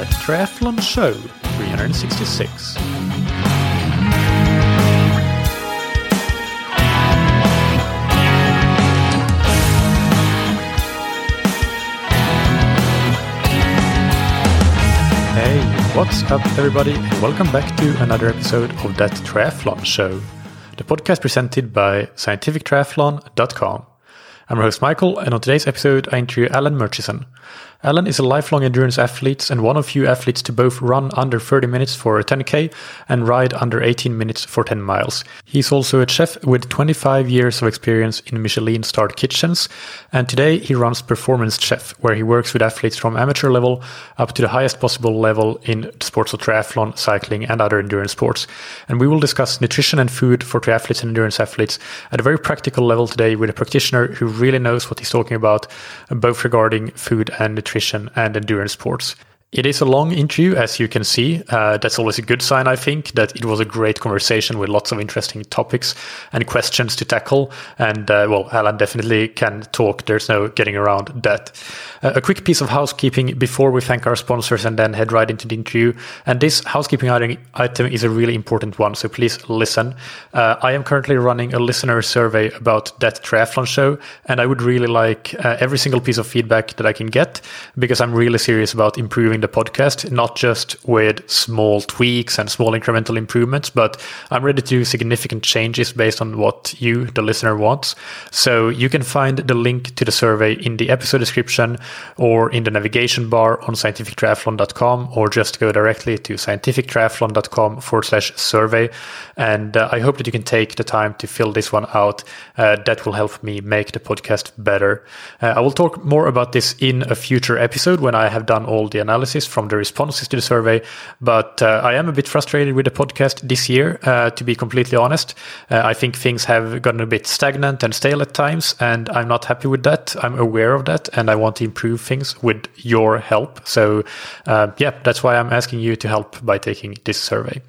That Triathlon Show 366. Hey, what's up, everybody, and welcome back to another episode of That Triathlon Show, the podcast presented by scientifictriathlon.com. I'm your host, Michael, and on today's episode, I interview Alan Murchison. Alan is a lifelong endurance athlete and one of few athletes to both run under 30 minutes for a 10k and ride under 18 minutes for 10 miles. He's also a chef with 25 years of experience in Michelin starred kitchens, and today he runs Performance Chef, where he works with athletes from amateur level up to the highest possible level in sports of triathlon, cycling, and other endurance sports. And we will discuss nutrition and food for triathletes and endurance athletes at a very practical level today with a practitioner who really knows what he's talking about, both regarding food and nutrition nutrition and endurance sports. It is a long interview, as you can see. Uh, that's always a good sign, I think, that it was a great conversation with lots of interesting topics and questions to tackle. And, uh, well, Alan definitely can talk. There's no getting around that. Uh, a quick piece of housekeeping before we thank our sponsors and then head right into the interview. And this housekeeping item is a really important one, so please listen. Uh, I am currently running a listener survey about that triathlon show, and I would really like uh, every single piece of feedback that I can get because I'm really serious about improving the podcast, not just with small tweaks and small incremental improvements, but I'm ready to do significant changes based on what you, the listener, wants. So you can find the link to the survey in the episode description or in the navigation bar on scientifictriathlon.com, or just go directly to scientifictriathlon.com forward slash survey. And uh, I hope that you can take the time to fill this one out. Uh, that will help me make the podcast better. Uh, I will talk more about this in a future episode when I have done all the analysis from the responses to the survey. But uh, I am a bit frustrated with the podcast this year, uh, to be completely honest. Uh, I think things have gotten a bit stagnant and stale at times, and I'm not happy with that. I'm aware of that, and I want to improve things with your help. So, uh, yeah, that's why I'm asking you to help by taking this survey.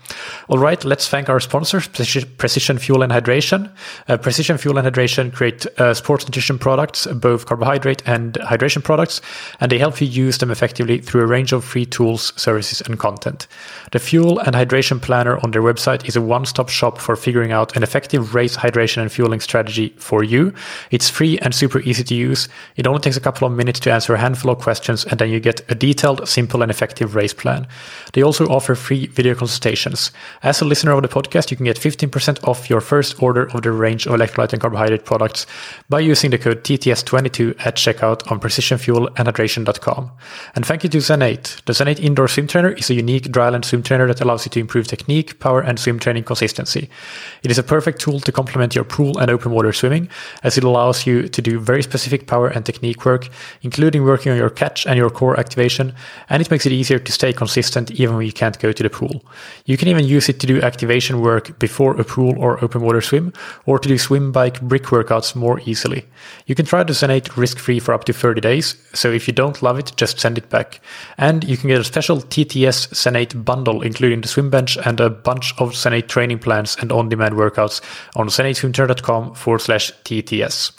All right, let's thank our sponsors, Precision Fuel and Hydration. Uh, Precision Fuel and Hydration create uh, sports nutrition products, both carbohydrate and hydration products, and they help you use them effectively through a range range of free tools, services, and content. The Fuel and Hydration Planner on their website is a one stop shop for figuring out an effective race hydration and fueling strategy for you. It's free and super easy to use. It only takes a couple of minutes to answer a handful of questions, and then you get a detailed, simple, and effective race plan. They also offer free video consultations. As a listener of the podcast, you can get 15% off your first order of the range of electrolyte and carbohydrate products by using the code TTS22 at checkout on precisionfuelandhydration.com. And thank you to Zen 8. The 8 indoor swim trainer is a unique dryland swim trainer that allows you to improve technique, power, and swim training consistency. It is a perfect tool to complement your pool and open water swimming, as it allows you to do very specific power and technique work, including working on your catch and your core activation, and it makes it easier to stay consistent even when you can't go to the pool. You can even use it to do activation work before a pool or open water swim, or to do swim bike brick workouts more easily. You can try 8 risk free for up to 30 days, so if you don't love it, just send it back. And you can get a special TTS Zen8 bundle, including the swim bench and a bunch of Zen8 training plans and on demand workouts on zen8swimtrainer.com forward slash TTS.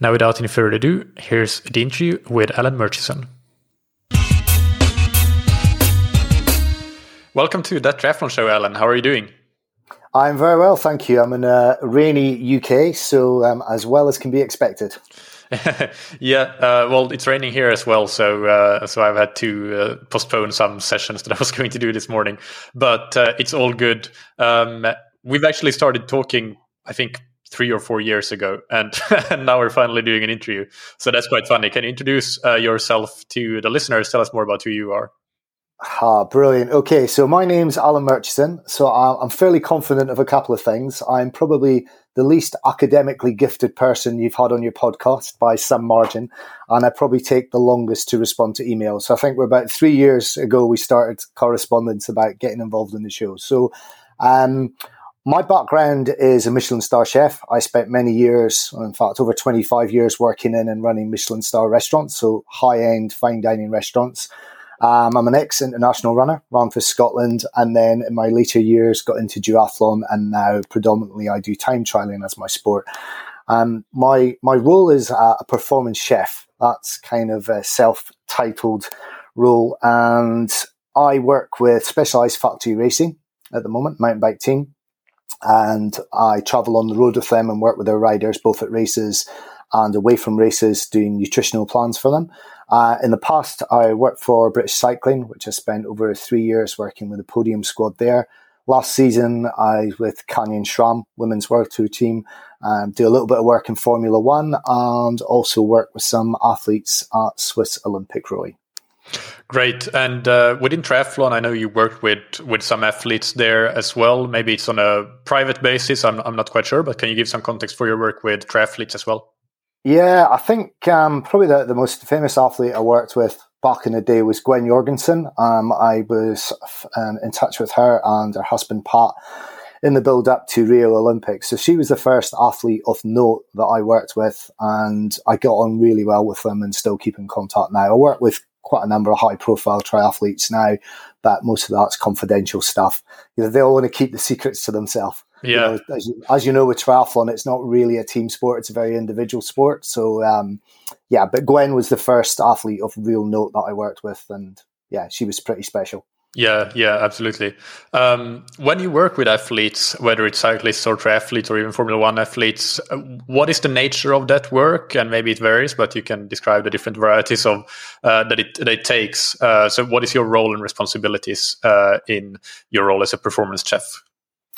Now, without any further ado, here's the interview with Alan Murchison. Welcome to that triathlon show, Alan. How are you doing? I'm very well, thank you. I'm in a rainy UK, so um, as well as can be expected. yeah, uh, well, it's raining here as well, so uh, so I've had to uh, postpone some sessions that I was going to do this morning, but uh, it's all good. Um, we've actually started talking, I think, three or four years ago, and, and now we're finally doing an interview. So that's quite funny. Can you introduce uh, yourself to the listeners? Tell us more about who you are. Ah, brilliant. Okay, so my name's Alan Murchison. So I'm fairly confident of a couple of things. I'm probably the least academically gifted person you've had on your podcast by some margin, and I probably take the longest to respond to emails. So I think we're about three years ago we started correspondence about getting involved in the show. So, um, my background is a Michelin star chef. I spent many years, in fact, over 25 years working in and running Michelin star restaurants, so high end fine dining restaurants. Um, I'm an ex international runner, ran for Scotland, and then in my later years got into duathlon, and now predominantly I do time trialing as my sport. Um, my my role is a performance chef. That's kind of a self titled role, and I work with Specialized Factory Racing at the moment, mountain bike team, and I travel on the road with them and work with their riders both at races and away from races, doing nutritional plans for them. Uh, in the past, I worked for British Cycling, which I spent over three years working with the podium squad there. Last season, I was with Canyon SRAM, Women's World Tour team, um, do a little bit of work in Formula One and also work with some athletes at Swiss Olympic Rowing. Great. And uh, within triathlon, I know you worked with with some athletes there as well. Maybe it's on a private basis. I'm I'm not quite sure, but can you give some context for your work with triathletes as well? Yeah, I think um, probably the, the most famous athlete I worked with back in the day was Gwen Jorgensen. Um, I was um, in touch with her and her husband Pat in the build up to Rio Olympics. So she was the first athlete of note that I worked with, and I got on really well with them and still keep in contact now. I work with quite a number of high profile triathletes now, but most of that's confidential stuff. You know, they all want to keep the secrets to themselves. Yeah. You know, as, you, as, you, know, with triathlon, it's not really a team sport; it's a very individual sport. So, um, yeah. But Gwen was the first athlete of real note that I worked with, and yeah, she was pretty special. Yeah, yeah, absolutely. Um, when you work with athletes, whether it's cyclists or triathletes or even Formula One athletes, uh, what is the nature of that work? And maybe it varies, but you can describe the different varieties of uh, that it that it takes. Uh, so, what is your role and responsibilities uh, in your role as a performance chef?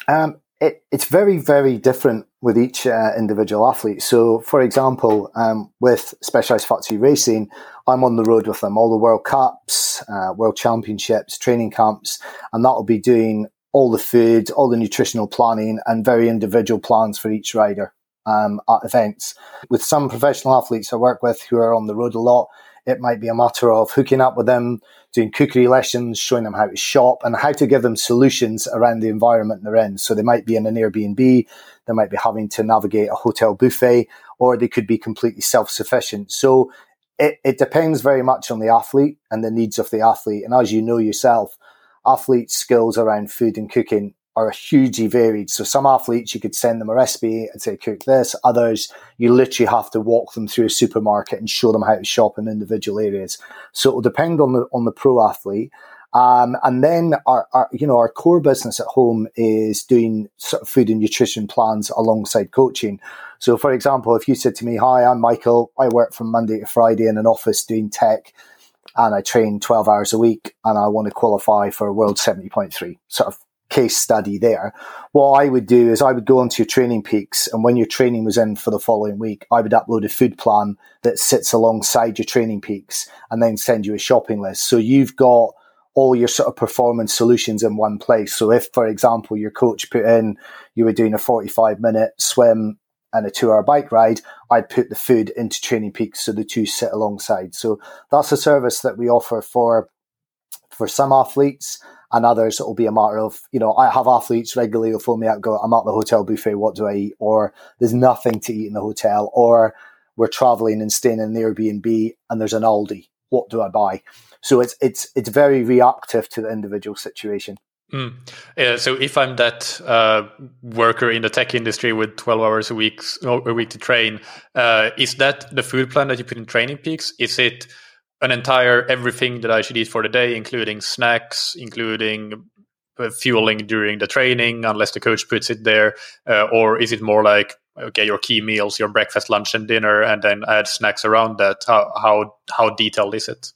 Um, it, it's very, very different with each uh, individual athlete. So, for example, um, with Specialized Factory Racing, I'm on the road with them, all the World Cups, uh, World Championships, training camps, and that'll be doing all the food, all the nutritional planning, and very individual plans for each rider um, at events. With some professional athletes I work with who are on the road a lot, it might be a matter of hooking up with them, doing cookery lessons, showing them how to shop and how to give them solutions around the environment they're in. So they might be in an Airbnb, they might be having to navigate a hotel buffet, or they could be completely self sufficient. So it, it depends very much on the athlete and the needs of the athlete. And as you know yourself, athletes' skills around food and cooking are hugely varied. So some athletes, you could send them a recipe and say, cook this. Others, you literally have to walk them through a supermarket and show them how to shop in individual areas. So it will depend on the, on the pro athlete. Um, and then our, our, you know, our core business at home is doing sort of food and nutrition plans alongside coaching. So for example, if you said to me, hi, I'm Michael. I work from Monday to Friday in an office doing tech and I train 12 hours a week and I want to qualify for a World 70.3 sort of case study there. What I would do is I would go onto your training peaks, and when your training was in for the following week, I would upload a food plan that sits alongside your training peaks and then send you a shopping list. So you've got all your sort of performance solutions in one place. So if, for example, your coach put in you were doing a 45 minute swim and a two hour bike ride, I'd put the food into Training Peaks so the two sit alongside. So that's a service that we offer for for some athletes and others it'll be a matter of you know I have athletes regularly who phone me up go I'm at the hotel buffet what do I eat or there's nothing to eat in the hotel or we're traveling and staying in an Airbnb and there's an Aldi what do I buy so it's it's it's very reactive to the individual situation. Mm. Yeah, so if I'm that uh, worker in the tech industry with 12 hours a week a week to train, uh, is that the food plan that you put in Training Peaks? Is it an entire everything that I should eat for the day, including snacks, including uh, fueling during the training, unless the coach puts it there, uh, or is it more like okay, your key meals, your breakfast, lunch, and dinner, and then add snacks around that? How how how detailed is it?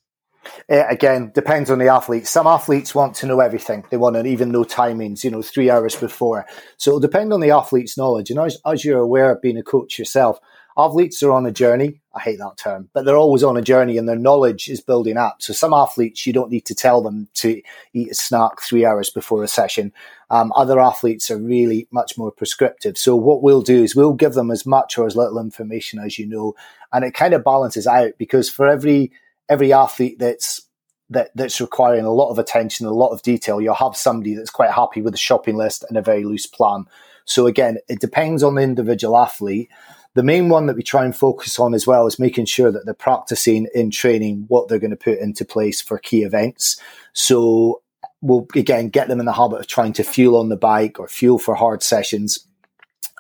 Uh, again, depends on the athlete. Some athletes want to know everything. They want to even know timings, you know, three hours before. So it'll depend on the athlete's knowledge. And as, as you're aware of being a coach yourself, athletes are on a journey. I hate that term, but they're always on a journey and their knowledge is building up. So some athletes, you don't need to tell them to eat a snack three hours before a session. Um, other athletes are really much more prescriptive. So what we'll do is we'll give them as much or as little information as you know, and it kind of balances out because for every every athlete that's that that's requiring a lot of attention, a lot of detail, you'll have somebody that's quite happy with a shopping list and a very loose plan. So again, it depends on the individual athlete. The main one that we try and focus on as well is making sure that they're practicing in training what they're going to put into place for key events. So we'll again get them in the habit of trying to fuel on the bike or fuel for hard sessions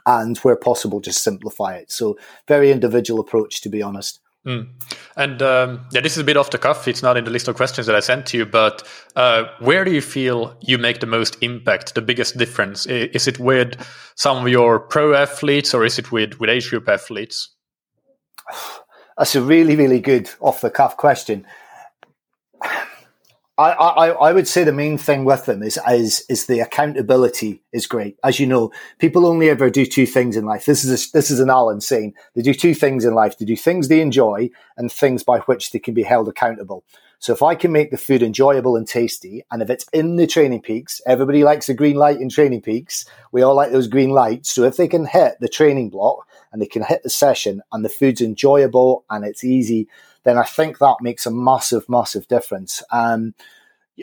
and where possible just simplify it. So very individual approach to be honest. Mm. And um, yeah, this is a bit off the cuff. It's not in the list of questions that I sent to you, but uh, where do you feel you make the most impact, the biggest difference? Is it with some of your pro athletes or is it with, with age group athletes? That's a really, really good off the cuff question. I, I, I would say the main thing with them is, is, is the accountability is great. As you know, people only ever do two things in life. This is, a, this is an Alan saying they do two things in life. They do things they enjoy and things by which they can be held accountable. So if I can make the food enjoyable and tasty, and if it's in the training peaks, everybody likes a green light in training peaks. We all like those green lights. So if they can hit the training block and they can hit the session and the food's enjoyable and it's easy, then I think that makes a massive, massive difference. Um,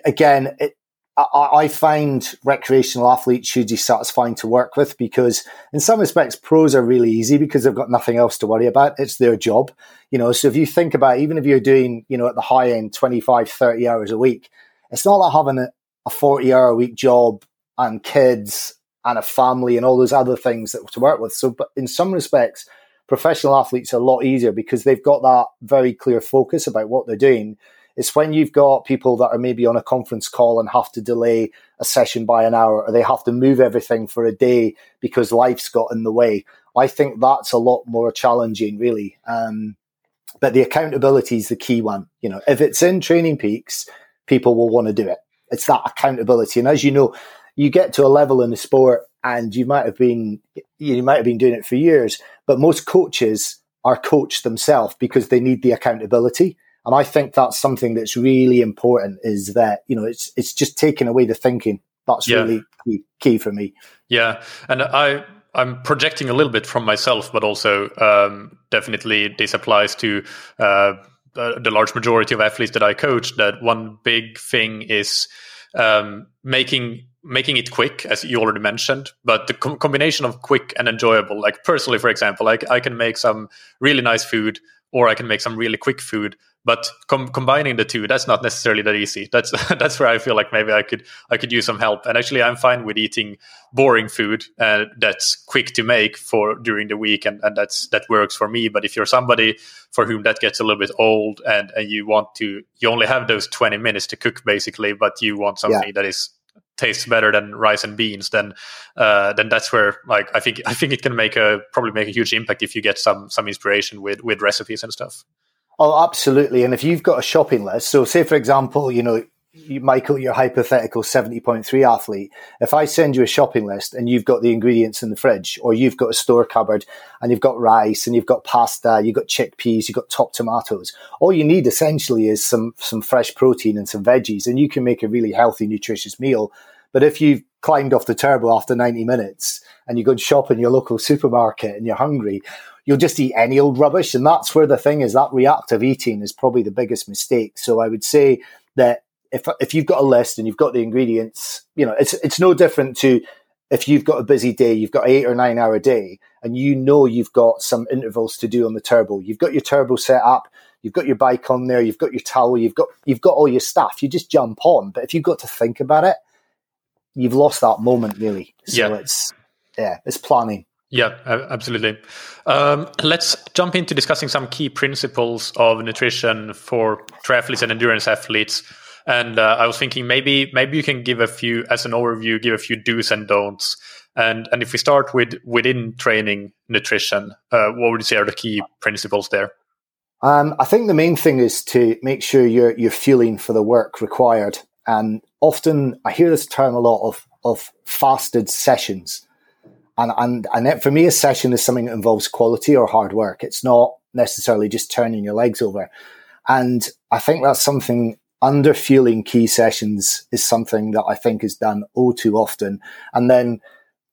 again, it, I, I, find recreational athletes hugely satisfying to work with because, in some respects, pros are really easy because they've got nothing else to worry about. It's their job, you know. So if you think about, even if you're doing, you know, at the high end, 25, 30 hours a week, it's not like having a, a 40 hour a week job and kids and a family and all those other things that to work with. So, but in some respects, professional athletes are a lot easier because they've got that very clear focus about what they're doing. It's when you've got people that are maybe on a conference call and have to delay a session by an hour or they have to move everything for a day because life's got in the way. I think that's a lot more challenging, really. Um, but the accountability is the key one. You know, if it's in training peaks, people will want to do it. It's that accountability. And as you know, you get to a level in the sport and you might have been you might have been doing it for years, but most coaches are coached themselves because they need the accountability. And I think that's something that's really important is that, you know, it's it's just taking away the thinking. That's yeah. really key, key, for me. Yeah. And I I'm projecting a little bit from myself, but also um, definitely this applies to uh, the large majority of athletes that I coach. That one big thing is um, making making it quick, as you already mentioned, but the com- combination of quick and enjoyable. Like personally, for example, like I can make some really nice food, or I can make some really quick food. But com- combining the two, that's not necessarily that easy. That's that's where I feel like maybe I could I could use some help. And actually, I'm fine with eating boring food uh, that's quick to make for during the week, and, and that's that works for me. But if you're somebody for whom that gets a little bit old, and and you want to, you only have those 20 minutes to cook basically, but you want something yeah. that is tastes better than rice and beans, then uh, then that's where like I think I think it can make a probably make a huge impact if you get some some inspiration with with recipes and stuff. Oh, absolutely. And if you've got a shopping list, so say for example, you know, Michael, your hypothetical 70.3 athlete, if I send you a shopping list and you've got the ingredients in the fridge, or you've got a store cupboard and you've got rice and you've got pasta, you've got chickpeas, you've got top tomatoes, all you need essentially is some, some fresh protein and some veggies, and you can make a really healthy, nutritious meal. But if you've climbed off the turbo after 90 minutes and you go and shop in your local supermarket and you're hungry, you'll just eat any old rubbish. And that's where the thing is that reactive eating is probably the biggest mistake. So I would say that if if you've got a list and you've got the ingredients, you know, it's it's no different to if you've got a busy day, you've got eight or nine hour day, and you know you've got some intervals to do on the turbo. You've got your turbo set up, you've got your bike on there, you've got your towel, you've got you've got all your stuff. You just jump on. But if you've got to think about it, you've lost that moment really. So yeah. it's yeah, it's planning. Yeah, absolutely. Um, let's jump into discussing some key principles of nutrition for triathletes and endurance athletes. And uh, I was thinking maybe maybe you can give a few as an overview, give a few do's and don'ts. And and if we start with within training nutrition, uh, what would you say are the key principles there? Um, I think the main thing is to make sure you're you're fueling for the work required. And often I hear this term a lot of of fasted sessions. And and and it, for me, a session is something that involves quality or hard work. It's not necessarily just turning your legs over. And I think that's something under fueling key sessions is something that I think is done all too often. And then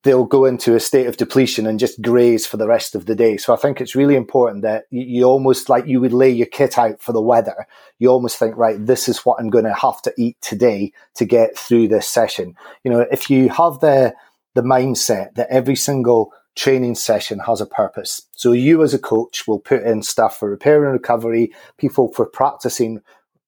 they'll go into a state of depletion and just graze for the rest of the day. So I think it's really important that you, you, almost like you would lay your kit out for the weather. You almost think, right, this is what I'm going to have to eat today to get through this session. You know, if you have the, the mindset that every single training session has a purpose. So you as a coach will put in stuff for repair and recovery, people for practicing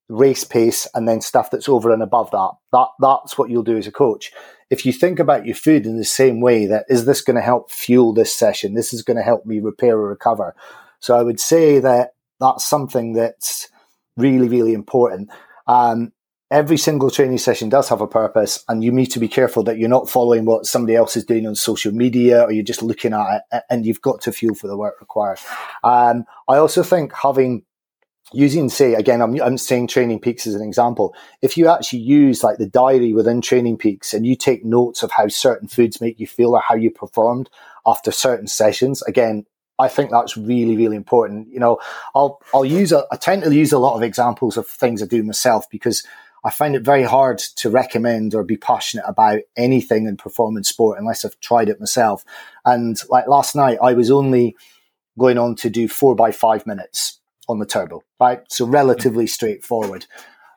race pace and then stuff that's over and above that. That that's what you'll do as a coach. If you think about your food in the same way that is this going to help fuel this session? This is going to help me repair or recover. So I would say that that's something that's really, really important. Um, every single training session does have a purpose and you need to be careful that you're not following what somebody else is doing on social media or you're just looking at it and you've got to fuel for the work required. Um, I also think having using say again I'm, I'm saying training peaks as an example if you actually use like the diary within training peaks and you take notes of how certain foods make you feel or how you performed after certain sessions again I think that's really, really important. You know, I'll I'll use a, I tend to use a lot of examples of things I do myself because I find it very hard to recommend or be passionate about anything in performance sport unless I've tried it myself. And like last night, I was only going on to do four by five minutes on the turbo, right? So relatively straightforward.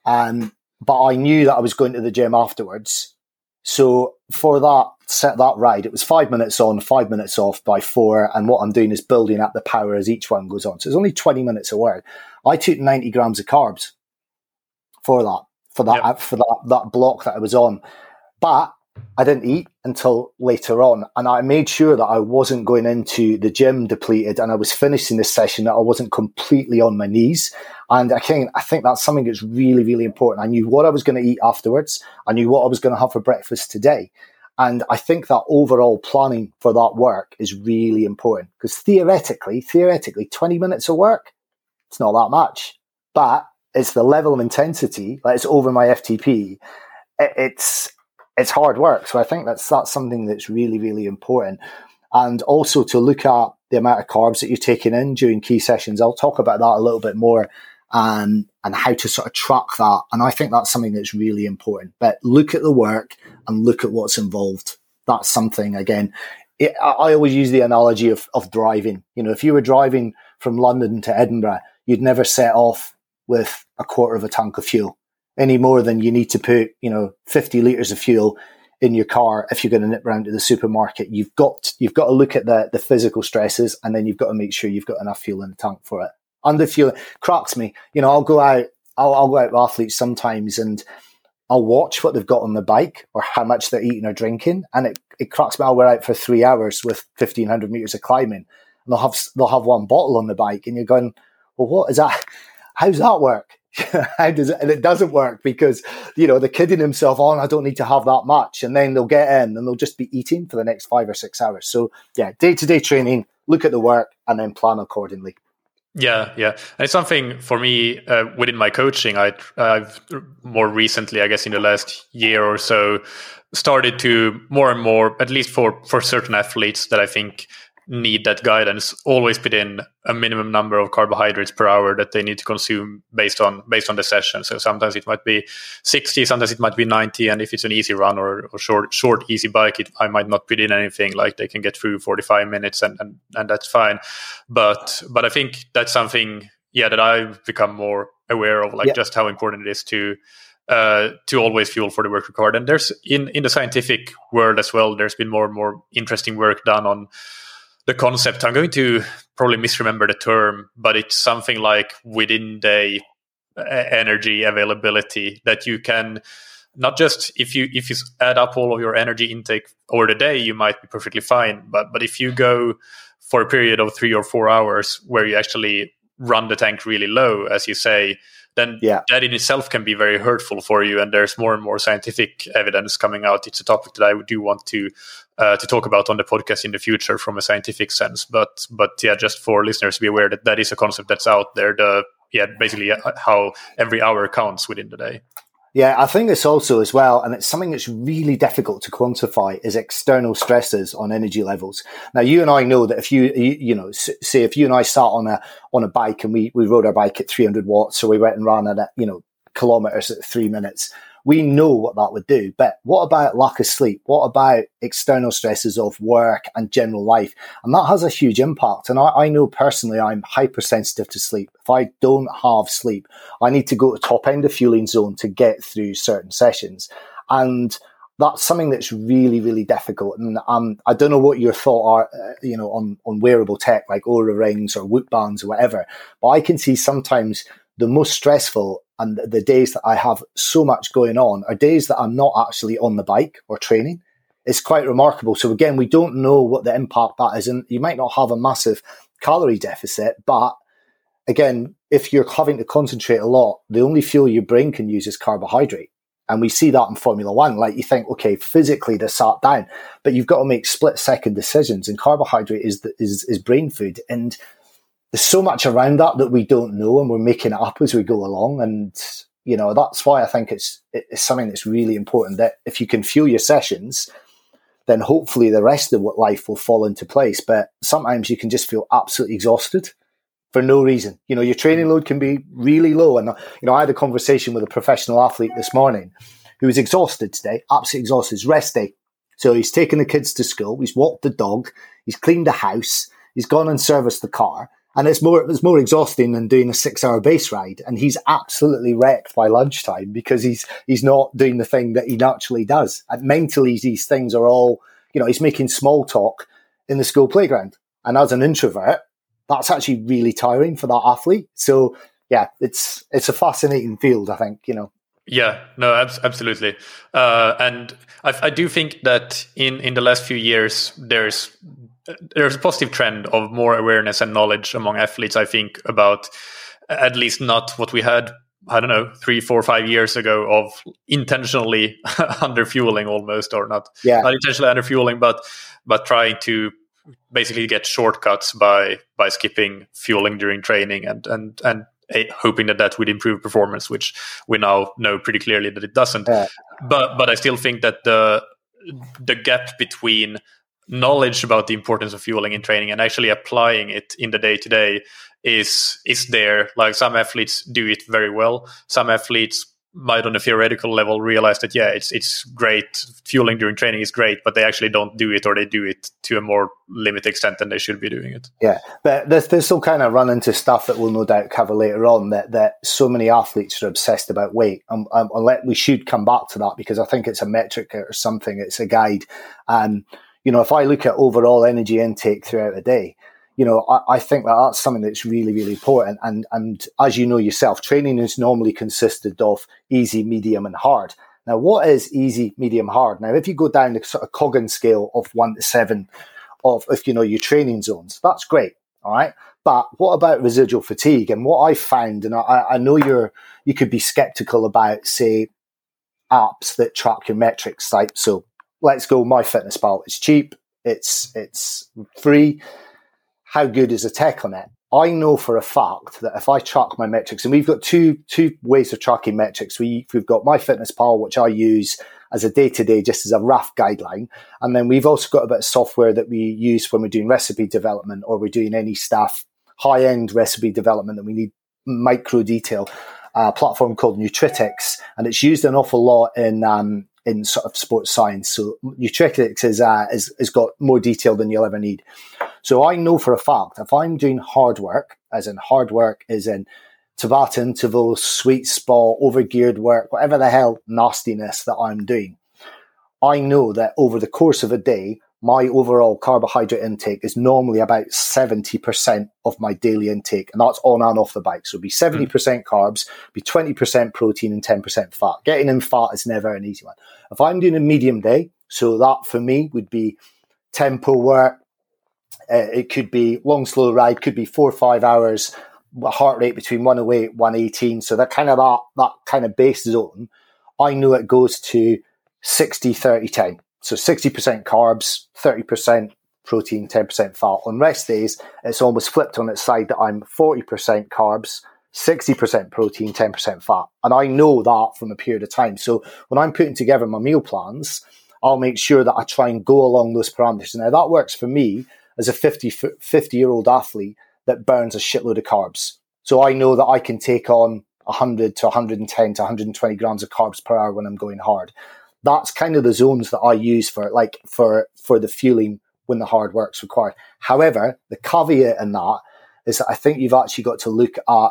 Um, but I knew that I was going to the gym afterwards. So for that set that ride, it was five minutes on, five minutes off by four. And what I'm doing is building up the power as each one goes on. So it's only 20 minutes of work. I took 90 grams of carbs for that, for that, yep. for that, that block that I was on. But I didn't eat until later on. And I made sure that I wasn't going into the gym depleted and I was finishing this session that I wasn't completely on my knees. And again, I think that's something that's really, really important. I knew what I was going to eat afterwards. I knew what I was going to have for breakfast today. And I think that overall planning for that work is really important because theoretically, theoretically, 20 minutes of work, it's not that much, but it's the level of intensity, like it's over my FTP. It's, it's hard work. So I think that's, that's something that's really, really important. And also to look at the amount of carbs that you're taking in during key sessions. I'll talk about that a little bit more and and how to sort of track that. And I think that's something that's really important. But look at the work and look at what's involved. That's something again. It, I always use the analogy of, of driving. You know, if you were driving from London to Edinburgh, you'd never set off with a quarter of a tank of fuel any more than you need to put, you know, 50 liters of fuel in your car if you're going to nip around to the supermarket. You've got, you've got to look at the, the physical stresses and then you've got to make sure you've got enough fuel in the tank for it under fuel cracks me. You know, I'll go out, I'll, I'll go out with athletes sometimes and I'll watch what they've got on the bike or how much they're eating or drinking. And it, it cracks me. I'll go out for three hours with 1500 meters of climbing and they'll have, they'll have one bottle on the bike and you're going, well, what is that? How's that work? how does it? And it doesn't work because, you know, they're kidding themselves on, I don't need to have that much. And then they'll get in and they'll just be eating for the next five or six hours. So yeah, day to day training, look at the work and then plan accordingly. Yeah, yeah, and it's something for me uh, within my coaching. I, I've more recently, I guess, in the last year or so, started to more and more, at least for for certain athletes that I think need that guidance always put in a minimum number of carbohydrates per hour that they need to consume based on based on the session so sometimes it might be 60 sometimes it might be 90 and if it's an easy run or, or short short easy bike it, i might not put in anything like they can get through 45 minutes and, and and that's fine but but i think that's something yeah that i've become more aware of like yeah. just how important it is to uh, to always fuel for the work required. And there's in in the scientific world as well. There's been more and more interesting work done on the concept. I'm going to probably misremember the term, but it's something like within day uh, energy availability that you can not just if you if you add up all of your energy intake over the day, you might be perfectly fine. But but if you go for a period of three or four hours where you actually run the tank really low, as you say, then yeah. that in itself can be very hurtful for you. And there's more and more scientific evidence coming out. It's a topic that I do want to uh, to talk about on the podcast in the future from a scientific sense. But but yeah, just for listeners be aware that that is a concept that's out there. The yeah, basically uh, how every hour counts within the day. Yeah, I think it's also as well, and it's something that's really difficult to quantify is external stresses on energy levels. Now, you and I know that if you, you, you know, say if you and I sat on a, on a bike and we, we rode our bike at 300 watts, so we went and ran at, you know, kilometers at three minutes, we know what that would do. But what about lack of sleep? What about external stresses of work and general life? And that has a huge impact. And I, I know personally, I'm hypersensitive to sleep. If I don't have sleep, I need to go to top end of fueling zone to get through certain sessions. And that's something that's really, really difficult. And um, I don't know what your thought are, uh, you know, on, on wearable tech like Oura rings or Whoop bands or whatever. But I can see sometimes the most stressful and the days that I have so much going on are days that I'm not actually on the bike or training. It's quite remarkable. So again, we don't know what the impact that is. And you might not have a massive calorie deficit, but again, if you're having to concentrate a lot, the only fuel your brain can use is carbohydrate. And we see that in Formula One. Like you think, okay, physically they're sat down, but you've got to make split second decisions. And carbohydrate is, the, is, is brain food. And there's so much around that that we don't know and we're making it up as we go along. And, you know, that's why I think it's, it's something that's really important that if you can fuel your sessions, then hopefully the rest of what life will fall into place. But sometimes you can just feel absolutely exhausted for no reason. You know, your training load can be really low. And, you know, I had a conversation with a professional athlete this morning who was exhausted today, absolutely exhausted. It's rest day. So he's taken the kids to school, he's walked the dog, he's cleaned the house, he's gone and serviced the car. And it's more it's more exhausting than doing a six hour base ride. And he's absolutely wrecked by lunchtime because he's he's not doing the thing that he naturally does. And mentally these things are all, you know, he's making small talk in the school playground. And as an introvert, that's actually really tiring for that athlete. So yeah, it's it's a fascinating field. I think you know. Yeah, no, absolutely, uh, and I, I do think that in in the last few years, there's there's a positive trend of more awareness and knowledge among athletes. I think about at least not what we had I don't know, three, four, five years ago of intentionally underfueling almost, or not, yeah. not intentionally underfueling, but but trying to basically get shortcuts by by skipping fueling during training and and and eh, hoping that that would improve performance, which we now know pretty clearly that it doesn't. Yeah. But but I still think that the the gap between knowledge about the importance of fueling in training and actually applying it in the day to day is is there. Like some athletes do it very well. Some athletes might on a theoretical level realize that yeah it's it's great. Fueling during training is great but they actually don't do it or they do it to a more limited extent than they should be doing it. Yeah but this this will kind of run into stuff that we'll no doubt cover later on that that so many athletes are obsessed about weight. Um, um, we should come back to that because i think it's a metric or something. It's a guide. And um, you know if i look at overall energy intake throughout a day you know, I, I, think that that's something that's really, really important. And and as you know yourself, training is normally consisted of easy, medium, and hard. Now, what is easy, medium, hard? Now, if you go down the sort of Coggan scale of one to seven of if you know your training zones, that's great. All right. But what about residual fatigue? And what I found, and I, I know you're you could be skeptical about, say, apps that track your metrics. Like so, let's go. MyFitnessPal. It's cheap. It's it's free how good is the tech on it? I know for a fact that if I track my metrics, and we've got two two ways of tracking metrics. We, we've got MyFitnessPal, which I use as a day to day, just as a rough guideline, and then we've also got a bit of software that we use when we're doing recipe development or we're doing any staff high end recipe development that we need micro detail. A platform called Nutritics, and it's used an awful lot in um, in sort of sports science. So Nutritics is, uh, is, has got more detail than you'll ever need. So I know for a fact if I'm doing hard work, as in hard work is in Tabata intervals, sweet spot, overgeared work, whatever the hell nastiness that I'm doing, I know that over the course of a day, my overall carbohydrate intake is normally about 70% of my daily intake, and that's on and off the bike. So it'd be 70% mm. carbs, be 20% protein, and 10% fat. Getting in fat is never an easy one. If I'm doing a medium day, so that for me would be tempo work, uh, it could be long, slow ride, could be four or five hours, heart rate between 108, 118. So that kind of that, that kind of base zone, I know it goes to 60, 30, 10. So 60% carbs, 30% protein, 10% fat. On rest days, it's almost flipped on its side that I'm 40% carbs, 60% protein, 10% fat. And I know that from a period of time. So when I'm putting together my meal plans, I'll make sure that I try and go along those parameters. Now that works for me as a 50, 50 year old athlete that burns a shitload of carbs. So I know that I can take on 100 to 110 to 120 grams of carbs per hour when I'm going hard that's kind of the zones that I use for like for for the fueling when the hard work's required. However, the caveat in that is that I think you've actually got to look at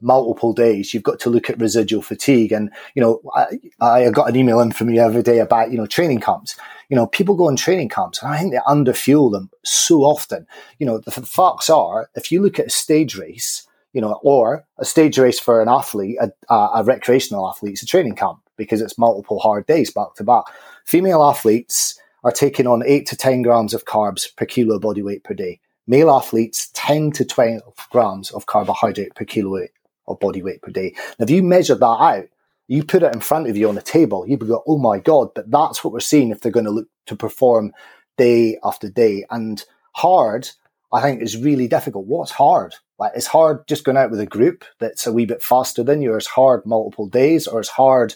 multiple days. You've got to look at residual fatigue. And, you know, I, I got an email in from you every day about, you know, training camps. You know, people go on training camps and I think they underfuel them so often. You know, the, facts are, if you look at a stage race, you know, or a stage race for an athlete, a, a, recreational athlete, it's a training camp because it's multiple hard days back to back. Female athletes are taking on eight to 10 grams of carbs per kilo body weight per day. male athletes 10 to 12 grams of carbohydrate per kilo of body weight per day. Now, if you measure that out, you put it in front of you on a table, you would go, oh my God, but that's what we're seeing if they're going to look to perform day after day. And hard, I think, is really difficult. What's hard? Like, it's hard just going out with a group that's a wee bit faster than you, or it's hard multiple days, or it's hard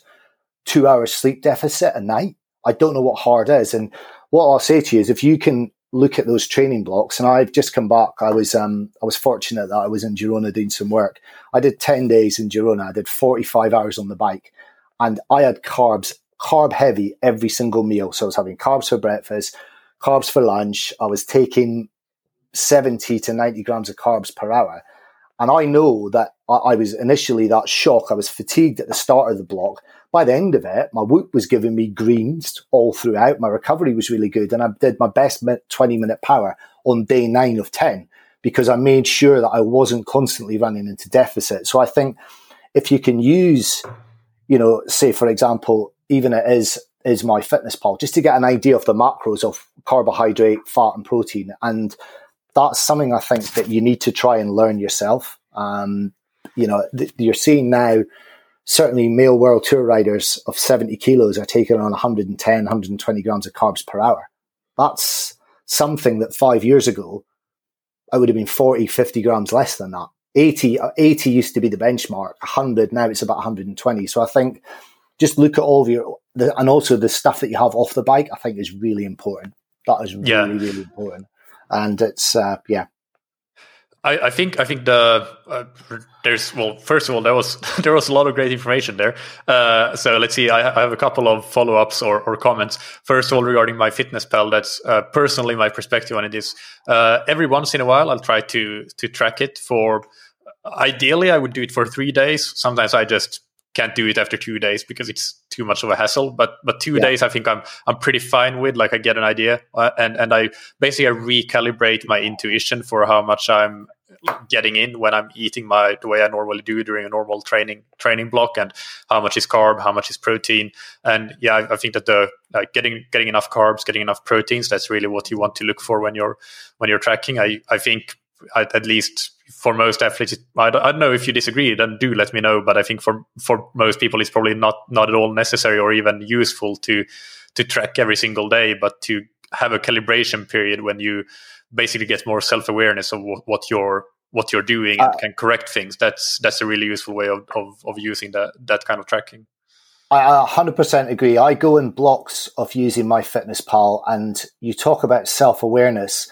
two hours sleep deficit a night. I don't know what hard is. And what I'll say to you is if you can look at those training blocks. And I've just come back. I was um, I was fortunate that I was in Girona doing some work. I did ten days in Girona. I did forty five hours on the bike, and I had carbs, carb heavy every single meal. So I was having carbs for breakfast, carbs for lunch. I was taking seventy to ninety grams of carbs per hour. And I know that I was initially that shock. I was fatigued at the start of the block, by the end of it, my Whoop was giving me greens all throughout. My recovery was really good. And I did my best 20 minute power on day nine of 10 because I made sure that I wasn't constantly running into deficit. So I think if you can use, you know, say, for example, even it is is MyFitnessPal, just to get an idea of the macros of carbohydrate, fat, and protein. And that's something I think that you need to try and learn yourself. Um, you know, th- you're seeing now certainly male world tour riders of 70 kilos are taking on 110, 120 grams of carbs per hour. That's something that five years ago, I would have been 40, 50 grams less than that. 80, 80 used to be the benchmark, 100, now it's about 120. So I think just look at all of your, the, and also the stuff that you have off the bike, I think is really important. That is really, yeah. really important. And it's, uh, yeah, I, I, think I think the uh, there's well first of all there was there was a lot of great information there. Uh, so let's see. I, I, have a couple of follow ups or, or, comments. First of all, regarding my fitness pal, that's uh, personally my perspective on it is uh, every once in a while I'll try to to track it for. Ideally, I would do it for three days. Sometimes I just can't do it after two days because it's too much of a hassle. But but two yeah. days, I think I'm I'm pretty fine with. Like I get an idea, uh, and and I basically I recalibrate my intuition for how much I'm getting in when I'm eating my the way I normally do during a normal training training block, and how much is carb, how much is protein, and yeah, I, I think that the like getting getting enough carbs, getting enough proteins, that's really what you want to look for when you're when you're tracking. I I think at, at least for most athletes, I don't, I don't, know if you disagree. Then do let me know. But I think for for most people, it's probably not not at all necessary or even useful to to track every single day, but to have a calibration period when you basically get more self awareness of w- what you're what you're doing and uh, can correct things. That's that's a really useful way of of, of using that that kind of tracking. I 100% agree. I go in blocks of using my fitness pal and you talk about self awareness.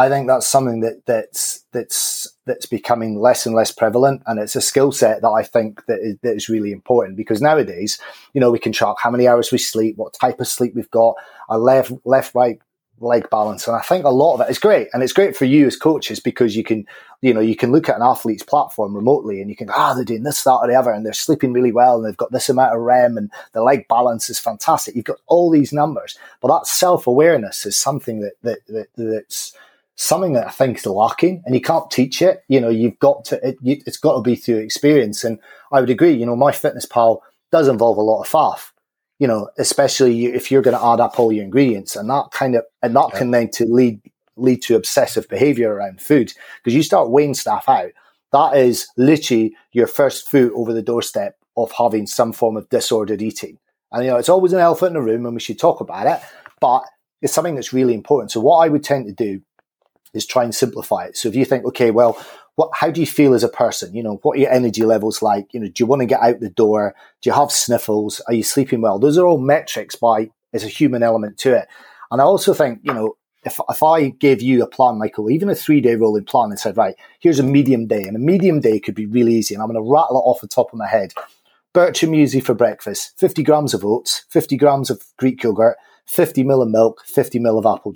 I think that's something that that's that's that's becoming less and less prevalent, and it's a skill set that I think that is, that is really important because nowadays, you know, we can track how many hours we sleep, what type of sleep we've got, our left left right leg balance, and I think a lot of it is great, and it's great for you as coaches because you can, you know, you can look at an athlete's platform remotely, and you can ah, they're doing this, that, or the other, and they're sleeping really well, and they've got this amount of REM, and the leg balance is fantastic. You've got all these numbers, but that self awareness is something that, that, that that's something that I think is lacking, and you can't teach it. You know, you've got to. It, you, it's got to be through experience, and I would agree. You know, MyFitnessPal does involve a lot of faff. You know, especially if you're going to add up all your ingredients, and that kind of and that yeah. can then to lead lead to obsessive behavior around food because you start weighing stuff out. That is literally your first foot over the doorstep of having some form of disordered eating. And you know, it's always an elephant in the room, and we should talk about it. But it's something that's really important. So what I would tend to do is try and simplify it. So if you think, okay, well, what, how do you feel as a person? You know, what are your energy levels like? You know, do you want to get out the door? Do you have sniffles? Are you sleeping well? Those are all metrics by, there's a human element to it. And I also think, you know, if, if I gave you a plan, Michael, even a three day rolling plan and said, right, here's a medium day, and a medium day could be really easy, and I'm going to rattle it off the top of my head. Bircher Muesli for breakfast, 50 grams of oats, 50 grams of Greek yogurt, 50 ml of milk, 50 ml of apple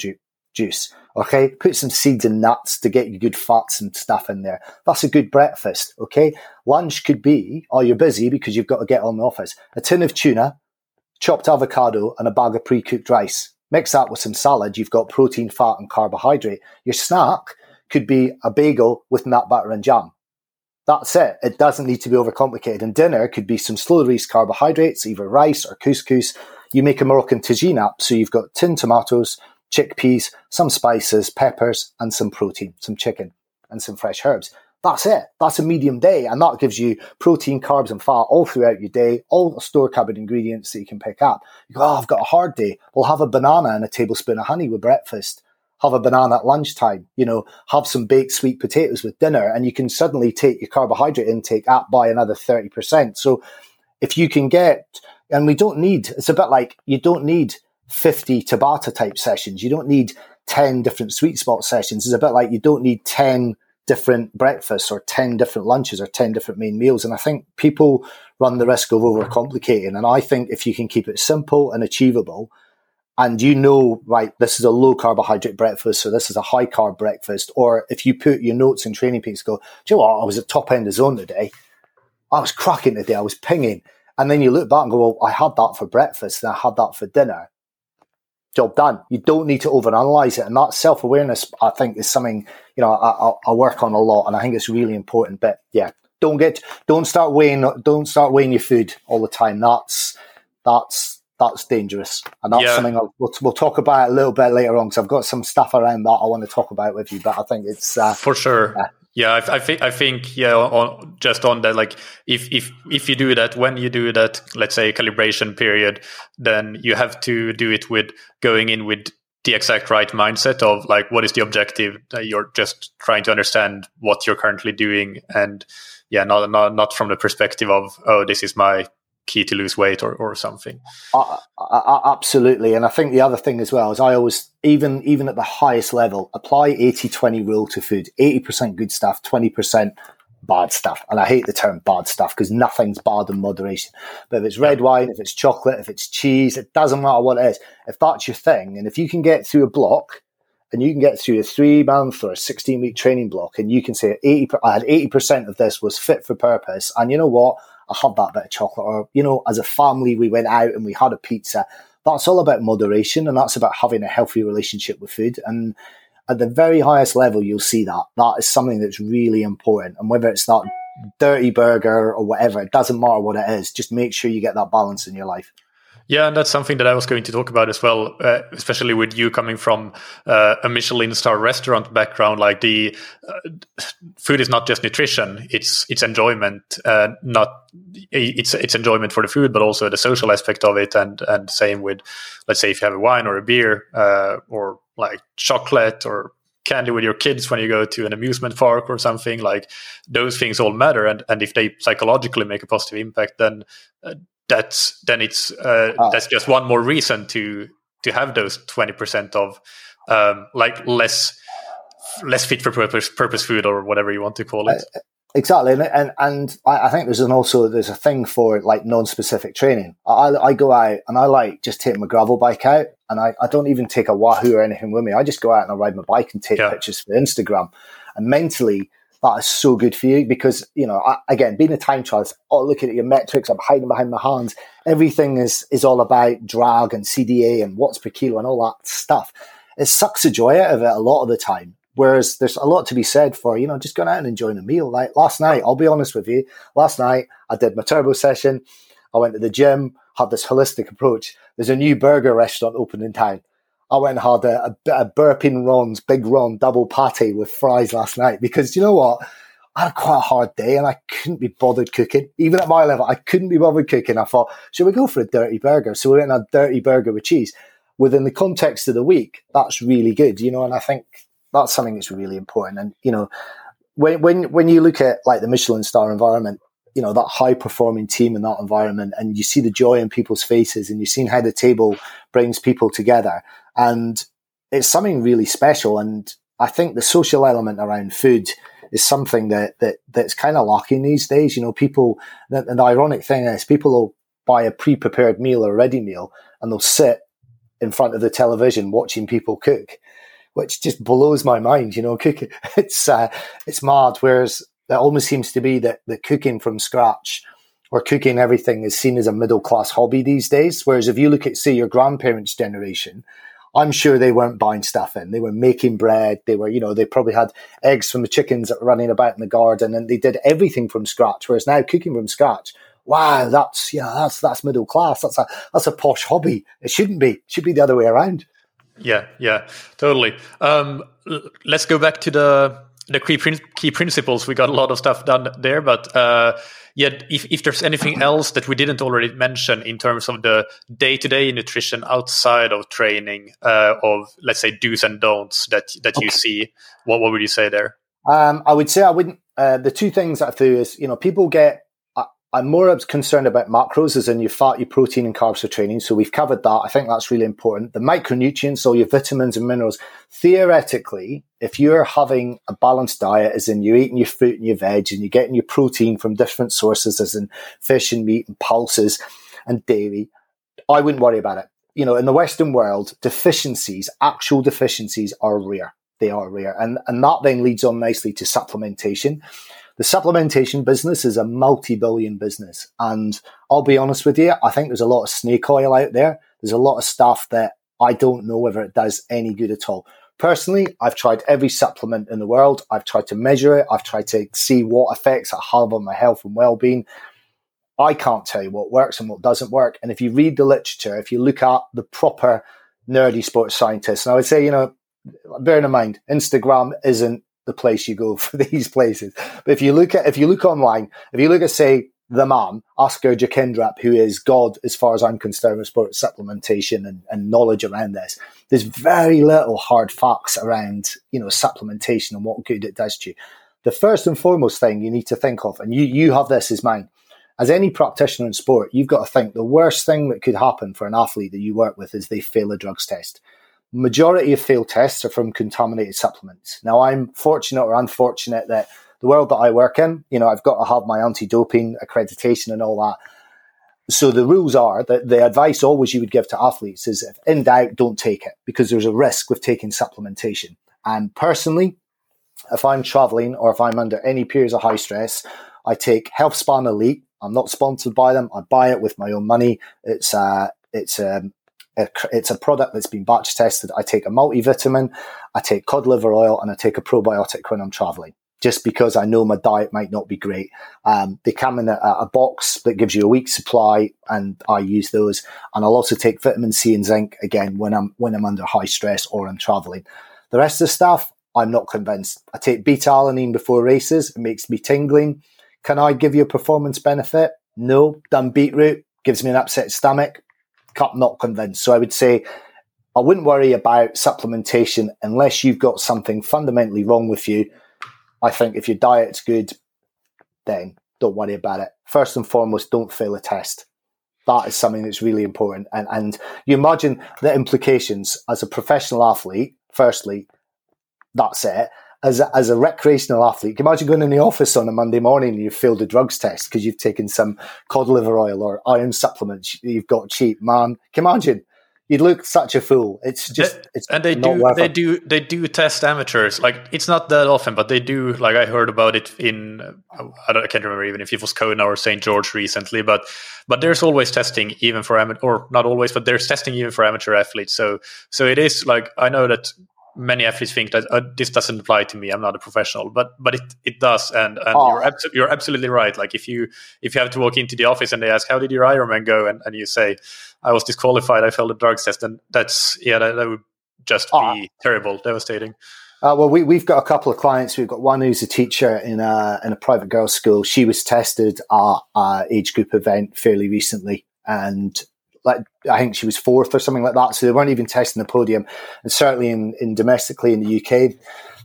juice. Okay, put some seeds and nuts to get good fats and stuff in there. That's a good breakfast. Okay, lunch could be, oh, you're busy because you've got to get on the office. A tin of tuna, chopped avocado, and a bag of pre-cooked rice. Mix that with some salad. You've got protein, fat, and carbohydrate. Your snack could be a bagel with nut butter and jam. That's it. It doesn't need to be overcomplicated. And dinner could be some slow release carbohydrates, either rice or couscous. You make a Moroccan tagine up, so you've got tin tomatoes, chickpeas, some spices, peppers, and some protein, some chicken, and some fresh herbs. That's it. That's a medium day. And that gives you protein, carbs, and fat all throughout your day, all store cupboard ingredients that you can pick up. You go, oh, I've got a hard day. Well, have a banana and a tablespoon of honey with breakfast. Have a banana at lunchtime. You know, have some baked sweet potatoes with dinner, and you can suddenly take your carbohydrate intake up by another 30%. So if you can get, and we don't need, it's a bit like you don't need 50 Tabata type sessions. You don't need 10 different sweet spot sessions. It's a bit like you don't need 10 different breakfasts or 10 different lunches or 10 different main meals. And I think people run the risk of overcomplicating. And I think if you can keep it simple and achievable, and you know, right, this is a low carbohydrate breakfast, so this is a high carb breakfast. Or if you put your notes and TrainingPeaks, go, do you know what? I was at top end of zone today. I was cracking today. I was pinging. And then you look back and go, well, I had that for breakfast and I had that for dinner job done. You don't need to overanalyze it. And that self awareness, I think, is something, you know, I, I, work on a lot and I think it's really important. But yeah, don't get, don't start weighing, don't start weighing your food all the time. That's, that's, that's dangerous. And that's yeah. something I'll, we'll, we'll, talk about a little bit later on because I've got some stuff around that I want to talk about with you. But I think it's, uh, for sure. Yeah. Yeah, I, I, think I think yeah, on, just on that, like if if if you do that when you do that, let's say calibration period, then you have to do it with going in with the exact right mindset of like what is the objective that you're just trying to understand what you're currently doing. And yeah not not not from the perspective of oh this is my key to lose weight or, or something. Uh, uh, absolutely. And I think the other thing as well is I always, even, even at the highest level, apply 80 20 rule to food 80% good stuff, 20% bad stuff. And I hate the term bad stuff because nothing's bad in moderation. But if it's red wine, if it's chocolate, if it's cheese, it doesn't matter what it is. If that's your thing, and if you can get through a block, and you can get through a three month or a 16 week training block and you can say 80, I had 80% of this was fit for purpose. And you know what? I had that bit of chocolate, or, you know, as a family, we went out and we had a pizza. That's all about moderation and that's about having a healthy relationship with food. And at the very highest level, you'll see that. That is something that's really important. And whether it's that dirty burger or whatever, it doesn't matter what it is. Just make sure you get that balance in your life. Yeah, and that's something that I was going to talk about as well, uh, especially with you coming from uh, a Michelin star restaurant background. Like the uh, food is not just nutrition; it's it's enjoyment. Uh, not it's it's enjoyment for the food, but also the social aspect of it. And and same with, let's say, if you have a wine or a beer, uh, or like chocolate or candy with your kids when you go to an amusement park or something like those things all matter and and if they psychologically make a positive impact then uh, that's then it's uh, ah. that's just one more reason to to have those 20% of um, like less less fit for purpose purpose food or whatever you want to call it. Uh, exactly. And and, and I, think there's an also there's a thing for like non-specific training. I, I go out and i like just take my gravel bike out and I, I don't even take a wahoo or anything with me. I just go out and i ride my bike and take yeah. pictures for instagram. And mentally that is so good for you because you know I, again being a time trialist oh, looking at your metrics i'm hiding behind my hands. Everything is is all about drag and cda and watts per kilo and all that stuff. It sucks the joy out of it a lot of the time. Whereas there's a lot to be said for you know just going out and enjoying a meal. Like last night i'll be honest with you last night i did my turbo session. I went to the gym had this holistic approach. There's a new burger restaurant open in town I went and had a, a, burping Ron's Big Ron double patty with fries last night because you know what? I had quite a hard day and I couldn't be bothered cooking. Even at my level, I couldn't be bothered cooking. I thought, should we go for a dirty burger? So we went and had a dirty burger with cheese. Within the context of the week, that's really good, you know, and I think that's something that's really important. And, you know, when, when, when you look at like the Michelin star environment, you know, that high performing team in that environment and you see the joy in people's faces and you've seen how the table brings people together and it's something really special. And I think the social element around food is something that, that that's kind of lacking these days. You know, people, and the ironic thing is people will buy a pre-prepared meal or a ready meal and they'll sit in front of the television watching people cook, which just blows my mind. You know, cooking, it's, uh, it's mad. Whereas it almost seems to be that the cooking from scratch or cooking everything is seen as a middle class hobby these days. Whereas if you look at, say, your grandparents' generation, I'm sure they weren't buying stuff in. They were making bread. They were, you know, they probably had eggs from the chickens that were running about in the garden and they did everything from scratch. Whereas now cooking from scratch, wow, that's, yeah, that's, that's middle class. That's a, that's a posh hobby. It shouldn't be. It should be the other way around. Yeah, yeah, totally. Um, let's go back to the the key, key principles. We got a lot of stuff done there, but uh, yet if, if there's anything else that we didn't already mention in terms of the day to day nutrition outside of training, uh, of let's say do's and don'ts that that okay. you see, what what would you say there? Um, I would say I wouldn't. Uh, the two things I do is you know people get I'm more concerned about macros, as in your fat, your protein, and carbs for training. So we've covered that. I think that's really important. The micronutrients, all your vitamins and minerals. Theoretically, if you're having a balanced diet, as in you're eating your fruit and your veg, and you're getting your protein from different sources, as in fish and meat and pulses and dairy, I wouldn't worry about it. You know, in the Western world, deficiencies, actual deficiencies, are rare. They are rare, and and that then leads on nicely to supplementation the supplementation business is a multi-billion business. And I'll be honest with you, I think there's a lot of snake oil out there. There's a lot of stuff that I don't know whether it does any good at all. Personally, I've tried every supplement in the world. I've tried to measure it. I've tried to see what effects it have on my health and well-being. I can't tell you what works and what doesn't work. And if you read the literature, if you look at the proper nerdy sports scientists, and I would say, you know, bearing in mind, Instagram isn't the place you go for these places. But if you look at if you look online, if you look at say the man, Asker Jeukendrup, who is God as far as I'm concerned with sports supplementation and, and knowledge around this, there's very little hard facts around, you know, supplementation and what good it does to you. The first and foremost thing you need to think of, and you, you have this as mine, as any practitioner in sport, you've got to think the worst thing that could happen for an athlete that you work with is they fail a drugs test majority of failed tests are from contaminated supplements. Now, I'm fortunate or unfortunate that the world that I work in, you know, I've got to have my anti-doping accreditation and all that. So the rules are that the advice always you would give to athletes is if in doubt, don't take it because there's a risk with taking supplementation. And personally, if I'm traveling or if I'm under any periods of high stress, I take HealthSpan Elite. I'm not sponsored by them. I buy it with my own money. It's a, it's um, it's a product that's been batch tested. I take a multivitamin, I take cod liver oil, and I take a probiotic when I'm traveling. Just because I know my diet might not be great, um, they come in a, a, box that gives you a week's supply, and I use those. And I'll also take vitamin C and zinc again when I'm when I'm under high stress or I'm traveling. The rest of the stuff, I'm not convinced. I take beta alanine before races; it makes me tingling. Can I give you a performance benefit? No. Done beetroot gives me an upset stomach not convinced. So I would say I wouldn't worry about supplementation unless you've got something fundamentally wrong with you. I think if your diet's good, then don't worry about it. First and foremost, don't fail a test. That is something that's really important. And, and you imagine the implications as a professional athlete. Firstly, that's it as a, as a recreational athlete, can you imagine going in the office on a Monday morning and you've failed a drugs test because you've taken some cod liver oil or iron supplements you've got cheap, man. Can you imagine? You'd look such a fool. It's just, it's and they do, they it. do, they do test amateurs. Like it's not that often, but they do. Like I heard about it in, I, I can't remember even if it was Kona or St George recently, but but there's always testing even for amateur, or not always, but there's testing even for amateur athletes. So so it is like I know that many athletes think that uh, this doesn't apply to me. I'm not a professional, but but it, it does, and and oh. you're abso- you're absolutely right. Like if you if you have to walk into the office and they ask how did your Ironman go, and, and you say I was disqualified, I failed the drugs test, then that's yeah, that, that would just oh. be terrible, devastating. Uh, well, we, we've got a couple of clients. We've got one who's a teacher in a in a private girls' school. She was tested at a age group event fairly recently, and like I think she was fourth or something like that. So they weren't even testing the podium. And certainly in, in domestically in the UK,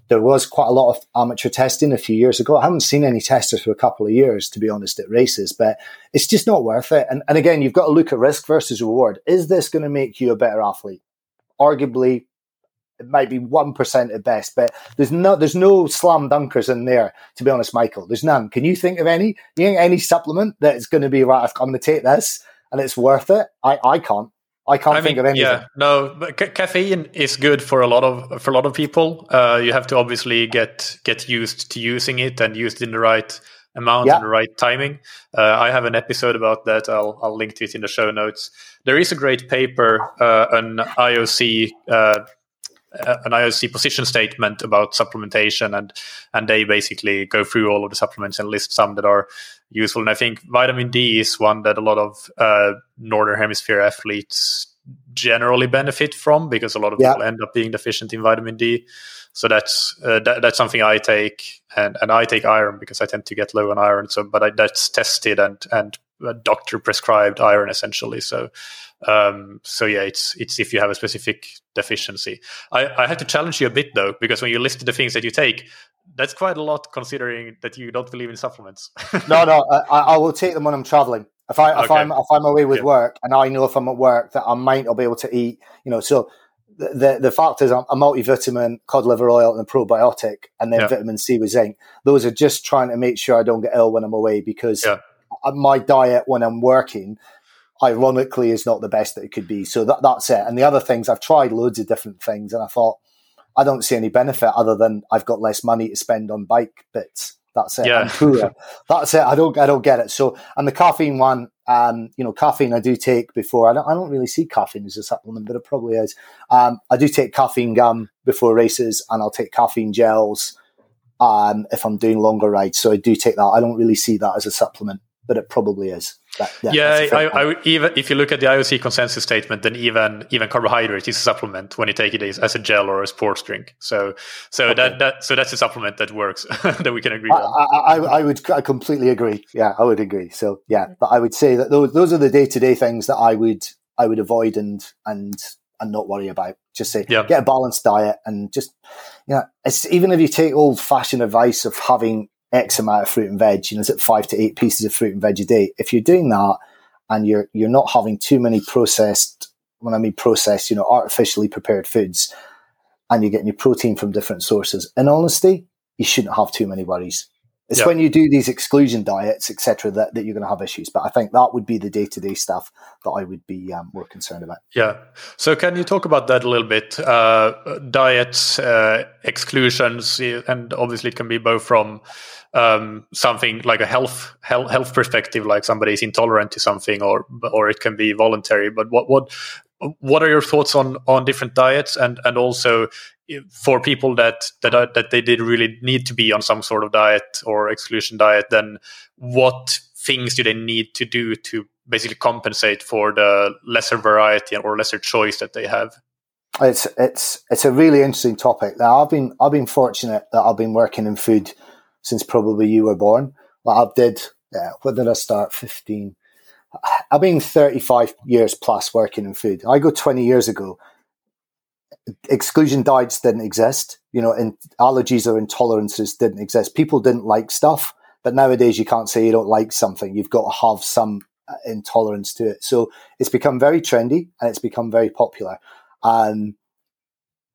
there was quite a lot of amateur testing a few years ago. I haven't seen any testers for a couple of years, to be honest, at races, but it's just not worth it. And, and again, you've got to look at risk versus reward. Is this going to make you a better athlete? Arguably, it might be one percent at best, but there's no there's no slam dunkers in there. To be honest, Michael, there's none. Can you think of any? You think any supplement that is going to be right? I'm going to take this and it's worth it. I, I can't. I can't I think mean, of anything. Yeah, no, but ca- caffeine is good for a lot of for a lot of people. Uh, you have to obviously get get used to using it and used in the right amount yeah. and the right timing. Uh, I have an episode about that. I'll I'll link to it in the show notes. There is a great paper, uh, an IOC. An IOC position statement about supplementation, and and they basically go through all of the supplements and list some that are useful. And I think vitamin D is one that a lot of uh, northern hemisphere athletes generally benefit from because a lot of Yeah. people end up being deficient in vitamin D. So that's uh, that, that's something I take, and, and I take iron because I tend to get low on iron. So, but I, that's tested and and doctor prescribed iron essentially. So, um, so yeah, it's it's if you have a specific deficiency. I, I have to challenge you a bit though because when you listed the things that you take, that's quite a lot considering that you don't believe in supplements. No, no, I, I will take them when I'm traveling. If I if Okay. I'm if I'm away with Yeah. work and I know if I'm at work that I might not be able to eat, you know, so the the, the fact is I'm a multivitamin, cod liver oil, and a probiotic, and then Yeah. vitamin C with zinc. Those are just trying to make sure I don't get ill when I'm away because Yeah. Uh, my diet when I'm working, ironically, is not the best that it could be. So that that's it. And the other things I've tried loads of different things, and I thought I don't see any benefit other than I've got less money to spend on bike bits. That's it. Yeah. I'm poorer. That's it. I don't. I don't get it. So, and the caffeine one, um, you know, caffeine I do take before. I don't. I don't really see caffeine as a supplement, but it probably is. Um, I do take caffeine gum before races, and I'll take caffeine gels um, if I'm doing longer rides. So I do take that. I don't really see that as a supplement, but it probably is. That, yeah, that's a fair I, I even if you look at the IOC consensus statement, then even even carbohydrate is a supplement when you take it as, as a gel or a sports drink. So so Okay. that that so that's a supplement that works that we can agree I, on. I, I, I would I completely agree. Yeah, I would agree. So yeah, but I would say that those those are the day to day things that I would I would avoid and and and not worry about. Just say Yeah. get a balanced diet and just you know it's even if you take old fashioned advice of having X amount of fruit and veg, you know, is it five to eight pieces of fruit and veg a day? If you're doing that and you're you're not having too many processed when I mean processed, you know, artificially prepared foods and you're getting your protein from different sources, in honesty, you shouldn't have too many worries. It's Yeah. when you do these exclusion diets, etc., that, that you're going to have issues. But I think that would be the day to day stuff that I would be um, more concerned about. Yeah. So can you talk about that a little bit? Uh, diets, uh, exclusions, and obviously it can be both from um, something like a health, health health perspective, like somebody is intolerant to something, or or it can be voluntary. But what what what are your thoughts on on different diets, and and also for people that that are, that they did really need to be on some sort of diet or exclusion diet, then what things do they need to do to basically compensate for the lesser variety or lesser choice that they have? It's it's it's a really interesting topic. Now I've been I've been fortunate that I've been working in food since probably you were born. Like I did. Yeah, when did I start? Fifteen. I've been thirty five years plus working in food. I go twenty years ago. Exclusion diets didn't exist. You know, allergies or intolerances didn't exist. People didn't like stuff, but nowadays you can't say you don't like something. You've got to have some uh, intolerance to it. So it's become very trendy and it's become very popular. Um,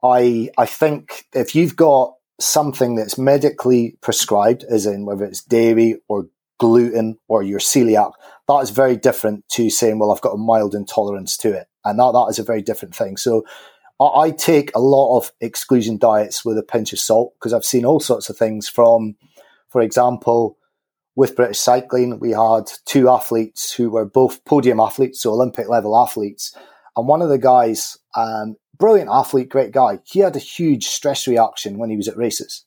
I I think if you've got something that's medically prescribed, as in whether it's dairy or gluten or you're celiac, that is very different to saying, well, I've got a mild intolerance to it, and that that is a very different thing. So. I I take a lot of exclusion diets with a pinch of salt because I've seen all sorts of things from, for example, with British cycling, we had two athletes who were both podium athletes, so Olympic level athletes. And one of the guys, um, brilliant athlete, great guy, he had a huge stress reaction when he was at races.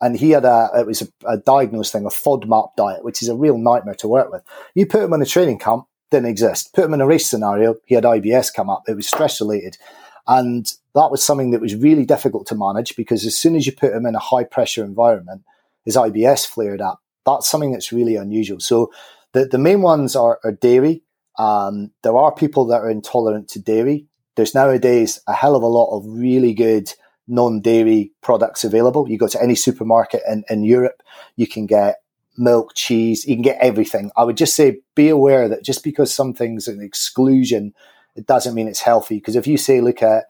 And he had a, it was a, a diagnosed thing, a FODMAP diet, which is a real nightmare to work with. You put him in a training camp, didn't exist. Put him in a race scenario, he had IBS come up. It was stress related. And that was something that was really difficult to manage because as soon as you put him in a high pressure environment, his IBS flared up. That's something that's really unusual. So the, the main ones are, are dairy. Um, there are people that are intolerant to dairy. There's nowadays a hell of a lot of really good non-dairy products available. You go to any supermarket in, in Europe, you can get milk, cheese, you can get everything. I would just say be aware that just because something's an exclusion, it doesn't mean it's healthy. Because if you say, look at,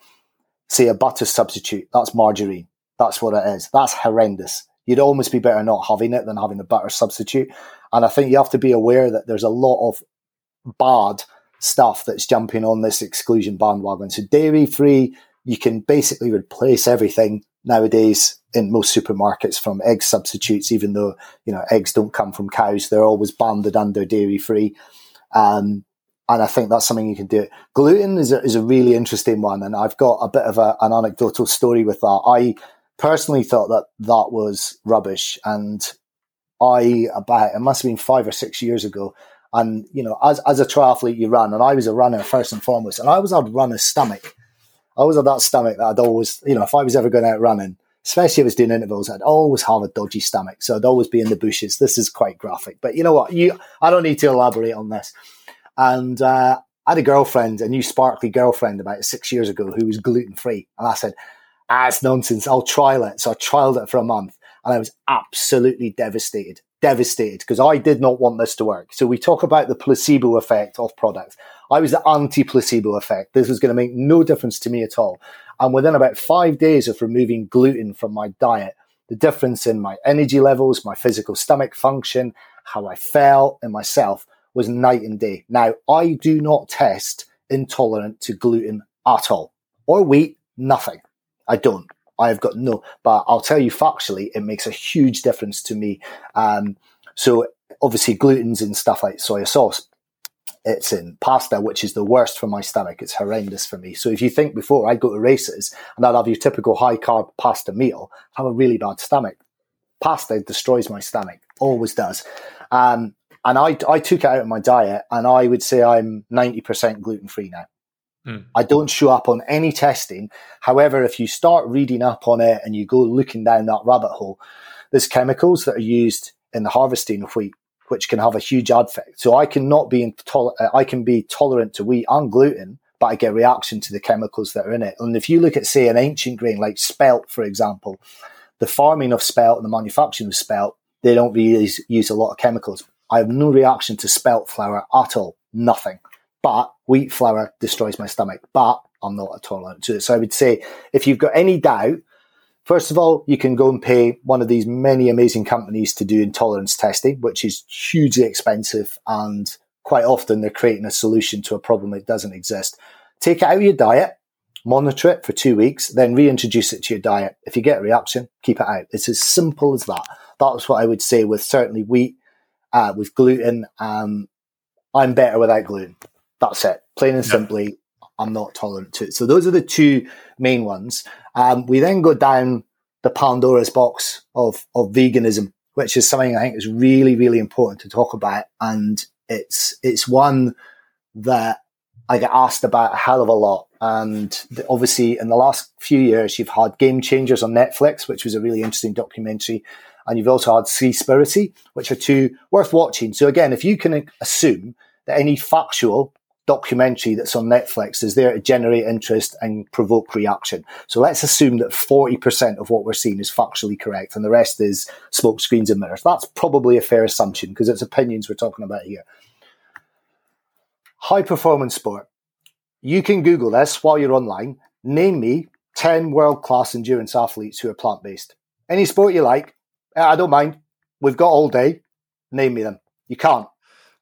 say, a butter substitute, that's margarine. That's what it is. That's horrendous. You'd almost be better not having it than having a butter substitute. And I think you have to be aware that there's a lot of bad stuff that's jumping on this exclusion bandwagon. So dairy free, you can basically replace everything nowadays in most supermarkets from egg substitutes, even though, you know, eggs don't come from cows. They're always banded under dairy free. Um, and I think that's something you can do. Gluten is a, is a really interesting one. And I've got a bit of a, an anecdotal story with that. I personally thought that that was rubbish. And I, about, it must have been five or six years ago, And, you know, as, as a triathlete, you run, and I was a runner first and foremost, and I always had runner's stomach. I always had that stomach that I'd always, you know, if I was ever going out running, especially if I was doing intervals, I'd always have a dodgy stomach. So I'd always be in the bushes. This is quite graphic, but you know what? You, I don't need to elaborate on this. And uh, I had a girlfriend, a new sparkly girlfriend, about six years ago who was gluten free, and I said, "Ah, it's nonsense. I'll trial it." So I trialed it for a month, and I was absolutely devastated devastated because I did not want this to work. So we talk about the placebo effect of products. I was the anti placebo effect. This was going to make no difference to me at all. And within about five days of removing gluten from my diet, the difference in my energy levels, my physical stomach function, how I felt in myself was night and day. Now, I do not test intolerant to gluten at all or wheat, nothing. I don't. I've got no, but I'll tell you factually, it makes a huge difference to me. Um, so obviously glutens in stuff like soy sauce. It's in pasta, which is the worst for my stomach. It's horrendous for me. So if you think before I'd go to races and I'd have your typical high carb pasta meal, I have a really bad stomach. Pasta destroys my stomach, always does. Um, and I, I took it out of my diet and I would say I'm 90% gluten free now. Mm. I don't show up on any testing. However, if you start reading up on it and you go looking down that rabbit hole, there's chemicals that are used in the harvesting of wheat, which can have a huge effect. So I can not be intol- uh, I can be tolerant to wheat and gluten, but I get reaction to the chemicals that are in it. And if you look at, say, an ancient grain like spelt, for example, the farming of spelt and the manufacturing of spelt, they don't really use a lot of chemicals. I have no reaction to spelt flour at all. Nothing. But wheat flour destroys my stomach. But I'm not tolerant to it. So I would say if you've got any doubt, first of all, you can go and pay one of these many amazing companies to do intolerance testing, which is hugely expensive and quite often they're creating a solution to a problem that doesn't exist. Take it out of your diet, monitor it for two weeks, then reintroduce it to your diet. If you get a reaction, keep it out. It's as simple as that. That's what I would say with certainly wheat, uh, with gluten. Um, I'm better without gluten. That's it. Plain and simply, I'm not tolerant to it. So those are the two main ones. Um, we then go down the Pandora's box of, of veganism, which is something I think is really, really important to talk about. And it's, it's one that I get asked about a hell of a lot. And obviously, in the last few years, you've had Game Changers on Netflix, which was a really interesting documentary. And you've also had Seaspiracy, which are two worth watching. So again, if you can assume that any factual documentary that's on Netflix is there to generate interest and provoke reaction. So let's assume that 40% of what we're seeing is factually correct and the rest is smoke screens and mirrors. That's probably a fair assumption because it's opinions we're talking about here. High performance sport. You can Google this while you're online. Name me 10 world class endurance athletes who are plant based. Any sport you like, I don't mind. We've got all day. Name me them. You can't.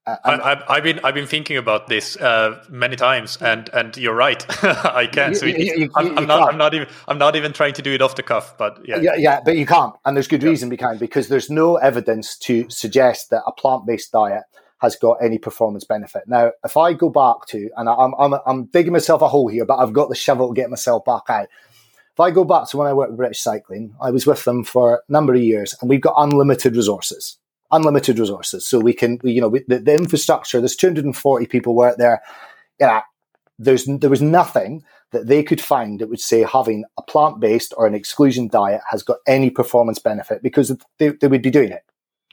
I, have been I've been thinking about this uh, many times, and and you're right. I can't. So you, you, I'm, I'm not. I'm not even. I'm not even trying to do it off the cuff. But yeah, yeah, yeah but you can't, and there's good yeah. reason behind because there's no evidence to suggest that a plant-based diet has got any performance benefit. Now, if I go back to, and I'm I'm I'm digging myself a hole here, but I've got the shovel to get myself back out. If I go back to when I worked with British Cycling, I was with them for a number of years, and we've got unlimited resources unlimited resources. So we can, we, you know, we, the, the, infrastructure, there's 240 people work there. Yeah, there's, there was nothing that they could find that would say having a plant based or an exclusion diet has got any performance benefit because they, they would be doing it.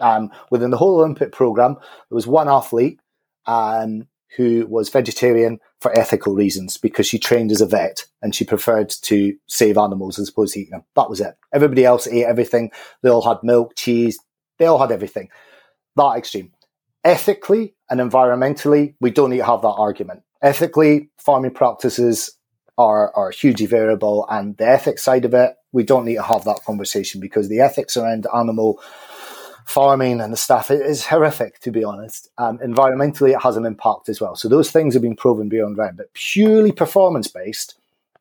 Um, within the whole Olympic program, there was one athlete um, who was vegetarian for ethical reasons because she trained as a vet and she preferred to save animals as opposed to eating them. That was it. Everybody else ate everything. They all had milk, cheese, they all had everything. That extreme. Ethically and environmentally, we don't need to have that argument. Ethically, farming practices are, are hugely variable, and the ethics side of it, we don't need to have that conversation because the ethics around animal farming and the stuff is horrific, to be honest. Um, environmentally, it has an impact as well. So those things have been proven beyond doubt. But purely performance based,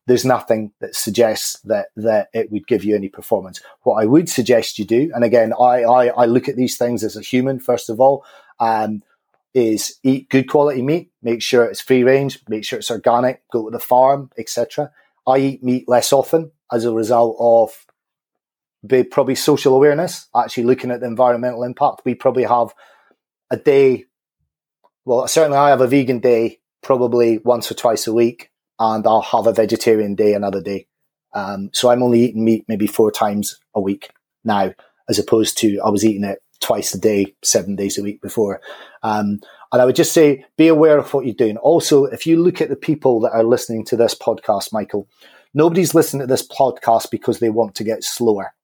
there's nothing that suggests that that it would give you any performance. What I would suggest you do, and again, I I, I look at these things as a human first of all, um, is eat good quality meat. Make sure it's free range. Make sure it's organic. Go to the farm, etc. I eat meat less often as a result of be probably social awareness. Actually, looking at the environmental impact, we probably have a day well, certainly I have a vegan day probably once or twice a week, and I'll have a vegetarian day another day. Um, so I'm only eating meat maybe four times a week now, as opposed to I was eating it twice a day, seven days a week before. Um, and I would just say, be aware of what you're doing. Also, if you look at the people that are listening to this podcast, Michael, nobody's listening to this podcast because they want to get slower.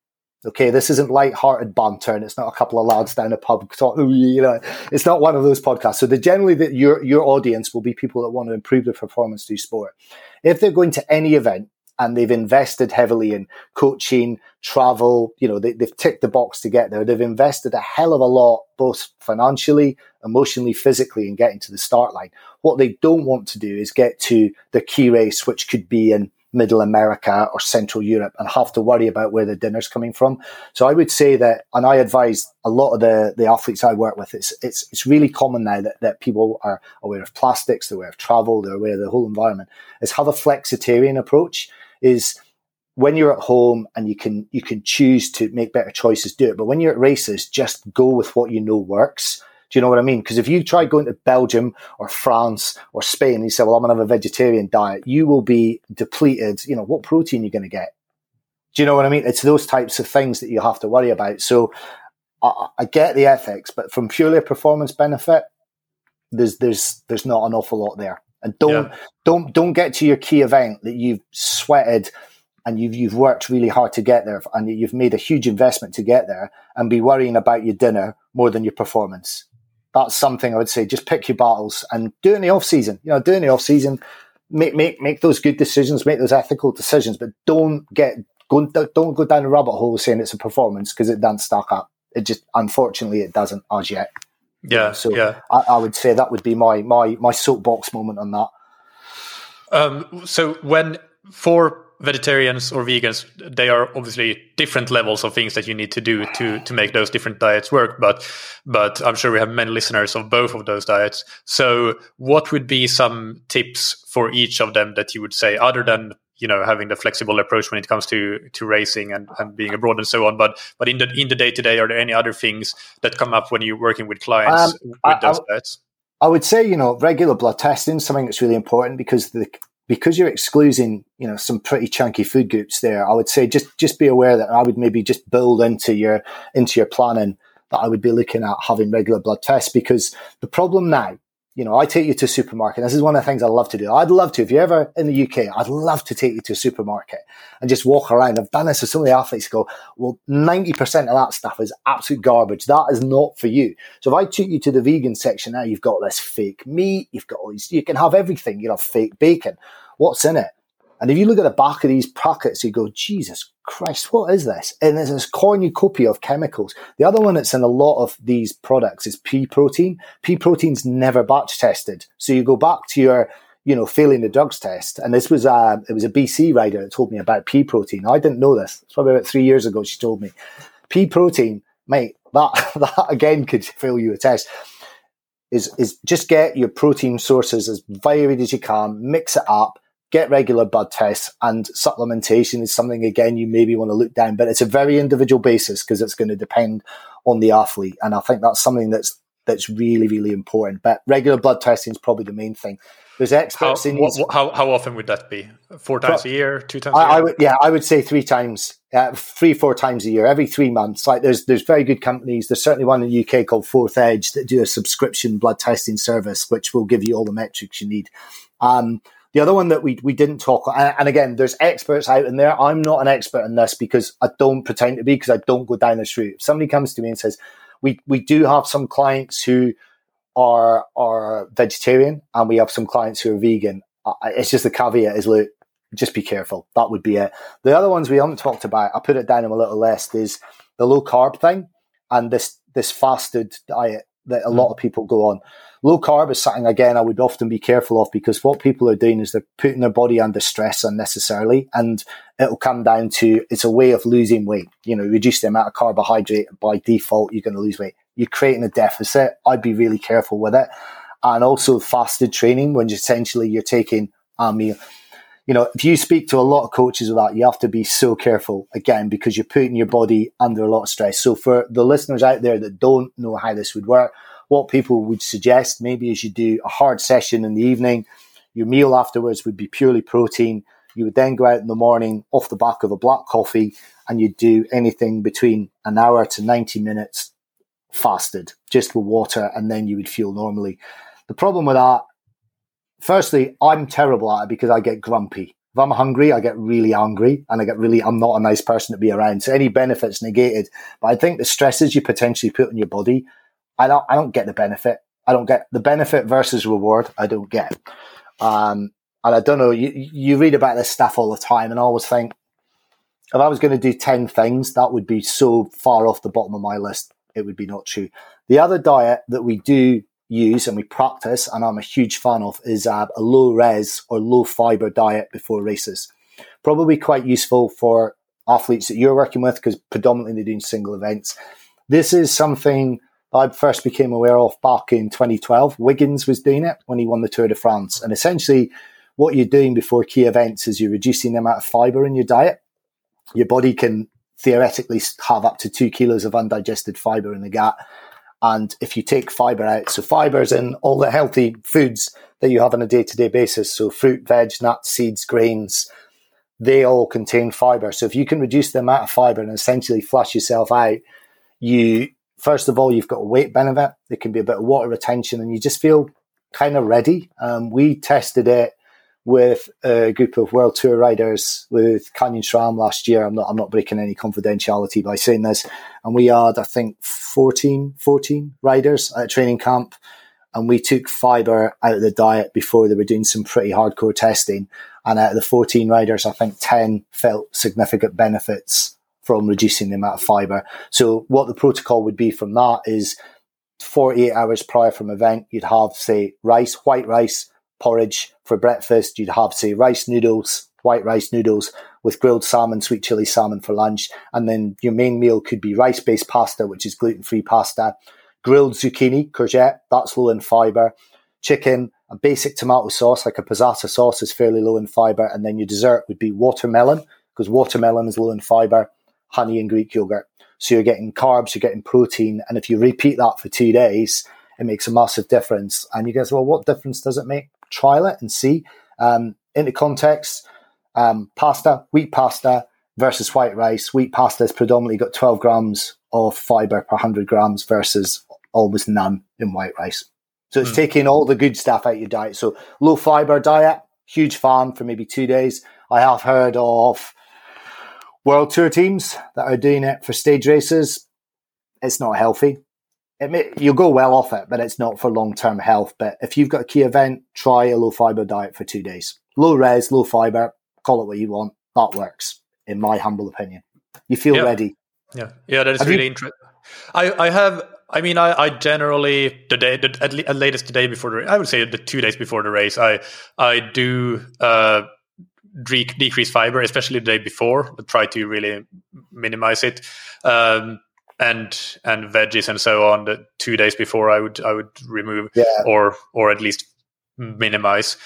Okay, this isn't light-hearted banter, and it's not a couple of lads down a pub. You know, it's not one of those podcasts. So, the, generally, that your your audience will be people that want to improve their performance through sport. If they're going to any event and they've invested heavily in coaching, travel, you know, they, they've ticked the box to get there. They've invested a hell of a lot, both financially, emotionally, physically, in getting to the start line. What they don't want to do is get to the key race, which could be in middle America or Central Europe and have to worry about where the dinner's coming from. So I would say that, and I advise a lot of the, the athletes I work with, it's, it's, it's really common now that, that people are aware of plastics, they're aware of travel, they're aware of the whole environment, is have a flexitarian approach is when you're at home and you can, you can choose to make better choices, do it. But when you're at races, just go with what you know works do you know what I mean? Because if you try going to Belgium or France or Spain and you say, well, I'm going to have a vegetarian diet, you will be depleted. You know, what protein you're going to get? Do you know what I mean? It's those types of things that you have to worry about. So I, I get the ethics, but from purely a performance benefit, there's, there's, there's not an awful lot there. And don't, yeah. don't, don't get to your key event that you've sweated and you've, you've worked really hard to get there and you've made a huge investment to get there and be worrying about your dinner more than your performance that's something I would say. Just pick your battles and during the off season. You know, during the off season. Make make make those good decisions, make those ethical decisions, but don't get go don't go down a rabbit hole saying it's a performance because it doesn't stack up. It just unfortunately it doesn't as yet. Yeah. So yeah. I, I would say that would be my my my soapbox moment on that. Um, so when for vegetarians or vegans they are obviously different levels of things that you need to do to to make those different diets work. But but i'm sure we have many listeners of both of those diets. So what would be some tips for each of them that you would say other than you know having the flexible approach when it comes to to racing and, and being abroad and so on? But but in the in the day to day are there any other things that come up when you're working with clients um, with I, those I, diets? I would say, you know, regular blood testing is something that's really important because the because you're excluding, you know, some pretty chunky food groups there, I would say just just be aware that I would maybe just build into your into your planning that I would be looking at having regular blood tests because the problem now, you know, I take you to a supermarket. This is one of the things I love to do. I'd love to, if you're ever in the UK, I'd love to take you to a supermarket and just walk around. I've done this with some of the athletes go, well, 90% of that stuff is absolute garbage. That is not for you. So if I took you to the vegan section now, you've got this fake meat, you've got all these, you can have everything. You have fake bacon. What's in it? And if you look at the back of these packets, you go, Jesus Christ, what is this? And there's this cornucopia of chemicals. The other one that's in a lot of these products is pea protein. Pea protein's never batch tested. So you go back to your, you know, failing the drugs test. And this was a, it was a BC rider that told me about pea protein. I didn't know this. It's probably about three years ago. She told me pea protein, mate, that, that again could fail you a test. Is, is just get your protein sources as varied as you can, mix it up, get regular blood tests and supplementation is something again you maybe want to look down but it's a very individual basis because it's going to depend on the athlete and i think that's something that's that's really really important. But regular blood testing is probably the main thing. There's experts how, in what, how, how often would that be? Four times a year two times I, I, would yeah i would say three times uh, three four times a year every three months. Like there's there's very good companies. There's certainly one in the uk called Forth Edge that do a subscription blood testing service which will give you all the metrics you need. Um, the other one that we, we didn't talk, and, again, there's experts out in there. I'm not an expert in this because I don't pretend to be because I don't go down this route. If somebody comes to me and says, we, we do have some clients who are, are vegetarian and we have some clients who are vegan. It's just the caveat is look, just be careful. That would be it. The other ones we haven't talked about, I put it down in a little list, is the low carb thing and this this fasted diet that a hmm. lot of people go on. Low carb is something, again, I would often be careful of because what people are doing is they're putting their body under stress unnecessarily. And it'll come down to it's a way of losing weight. You know, reduce the amount of carbohydrate by default, you're going to lose weight. You're creating a deficit. I'd be really careful with it. And also fasted training when essentially you're taking a meal you know, if you speak to a lot of coaches that, you have to be so careful again because you're putting your body under a lot of stress. So for the listeners out there that don't know how this would work, what people would suggest maybe is you do a hard session in the evening. Your meal afterwards would be purely protein. You would then go out in the morning off the back of a black coffee and you'd do anything between an hour to 90 minutes fasted, just with water, and then you would feel normally. The problem with that, firstly, I'm terrible at it because I get grumpy. If I'm hungry, I get really angry and I get really, I'm not a nice person to be around. So any benefits negated. But I think the stresses you potentially put on your body, I don't, I don't get the benefit. I don't get the benefit versus reward. I don't get. Um, and I don't know, you, you read about this stuff all the time and I always think, if I was going to do 10 things, that would be so far off the bottom of my list. It would be not true. The other diet that we do use and we practice, and I'm a huge fan of, is uh, a low res or low fiber diet before races. Probably quite useful for athletes that you're working with because predominantly they're doing single events. This is something I first became aware of back in 2012. Wiggins was doing it when he won the Tour de France. And essentially, what you're doing before key events is you're reducing the amount of fiber in your diet. Your body can theoretically have up to two kilos of undigested fiber in the gut and if you take fiber out, so fibers in all the healthy foods that you have on a day to day basis, so fruit, veg, nuts, seeds, grains, they all contain fiber. So if you can reduce the amount of fiber and essentially flush yourself out, you, first of all, you've got a weight benefit. There can be a bit of water retention and you just feel kind of ready. Um, we tested it with a group of world tour riders with Canyon SRAM last year. I'm not, I'm not breaking any confidentiality by saying this. And we had, I think, 14, 14 riders at training camp. And we took fiber out of the diet before they were doing some pretty hardcore testing. And out of the 14 riders, I think 10 felt significant benefits from reducing the amount of fiber. So what the protocol would be from that is 48 hours prior from event, you'd have, say, rice, white rice, porridge for breakfast. You'd have, say, rice noodles, white rice noodles with grilled salmon, sweet chili salmon for lunch. And then your main meal could be rice based pasta, which is gluten free pasta, grilled zucchini, courgette, that's low in fiber, chicken, a basic tomato sauce, like a passata sauce, is fairly low in fiber. And then your dessert would be watermelon, because watermelon is low in fiber, honey and Greek yogurt. So you're getting carbs, you're getting protein. And if you repeat that for two days, it makes a massive difference. And you guys, well, what difference does it make? Trial it and see. Um, into context, um, pasta, wheat pasta versus white rice. Wheat pasta has predominantly got 12 grams of fiber per 100 grams versus almost none in white rice. So it's mm. taking all the good stuff out of your diet. So low fiber diet, huge fan for maybe two days. I have heard of world tour teams that are doing it for stage races. It's not healthy may, you'll go well off it, but it's not for long term health. But if you've got a key event, try a low fiber diet for two days. Low res, low fiber, call it what you want. That works, in my humble opinion. You feel yeah. ready. Yeah, yeah, that is have really interesting. I, I have. I mean, I, I generally the day, the, at, at latest the day before the, I would say the two days before the race, I, I do uh, de- decrease fiber, especially the day before. But try to really minimize it. Um, and and veggies and so on the two days before I would I would remove yeah. or or at least minimize.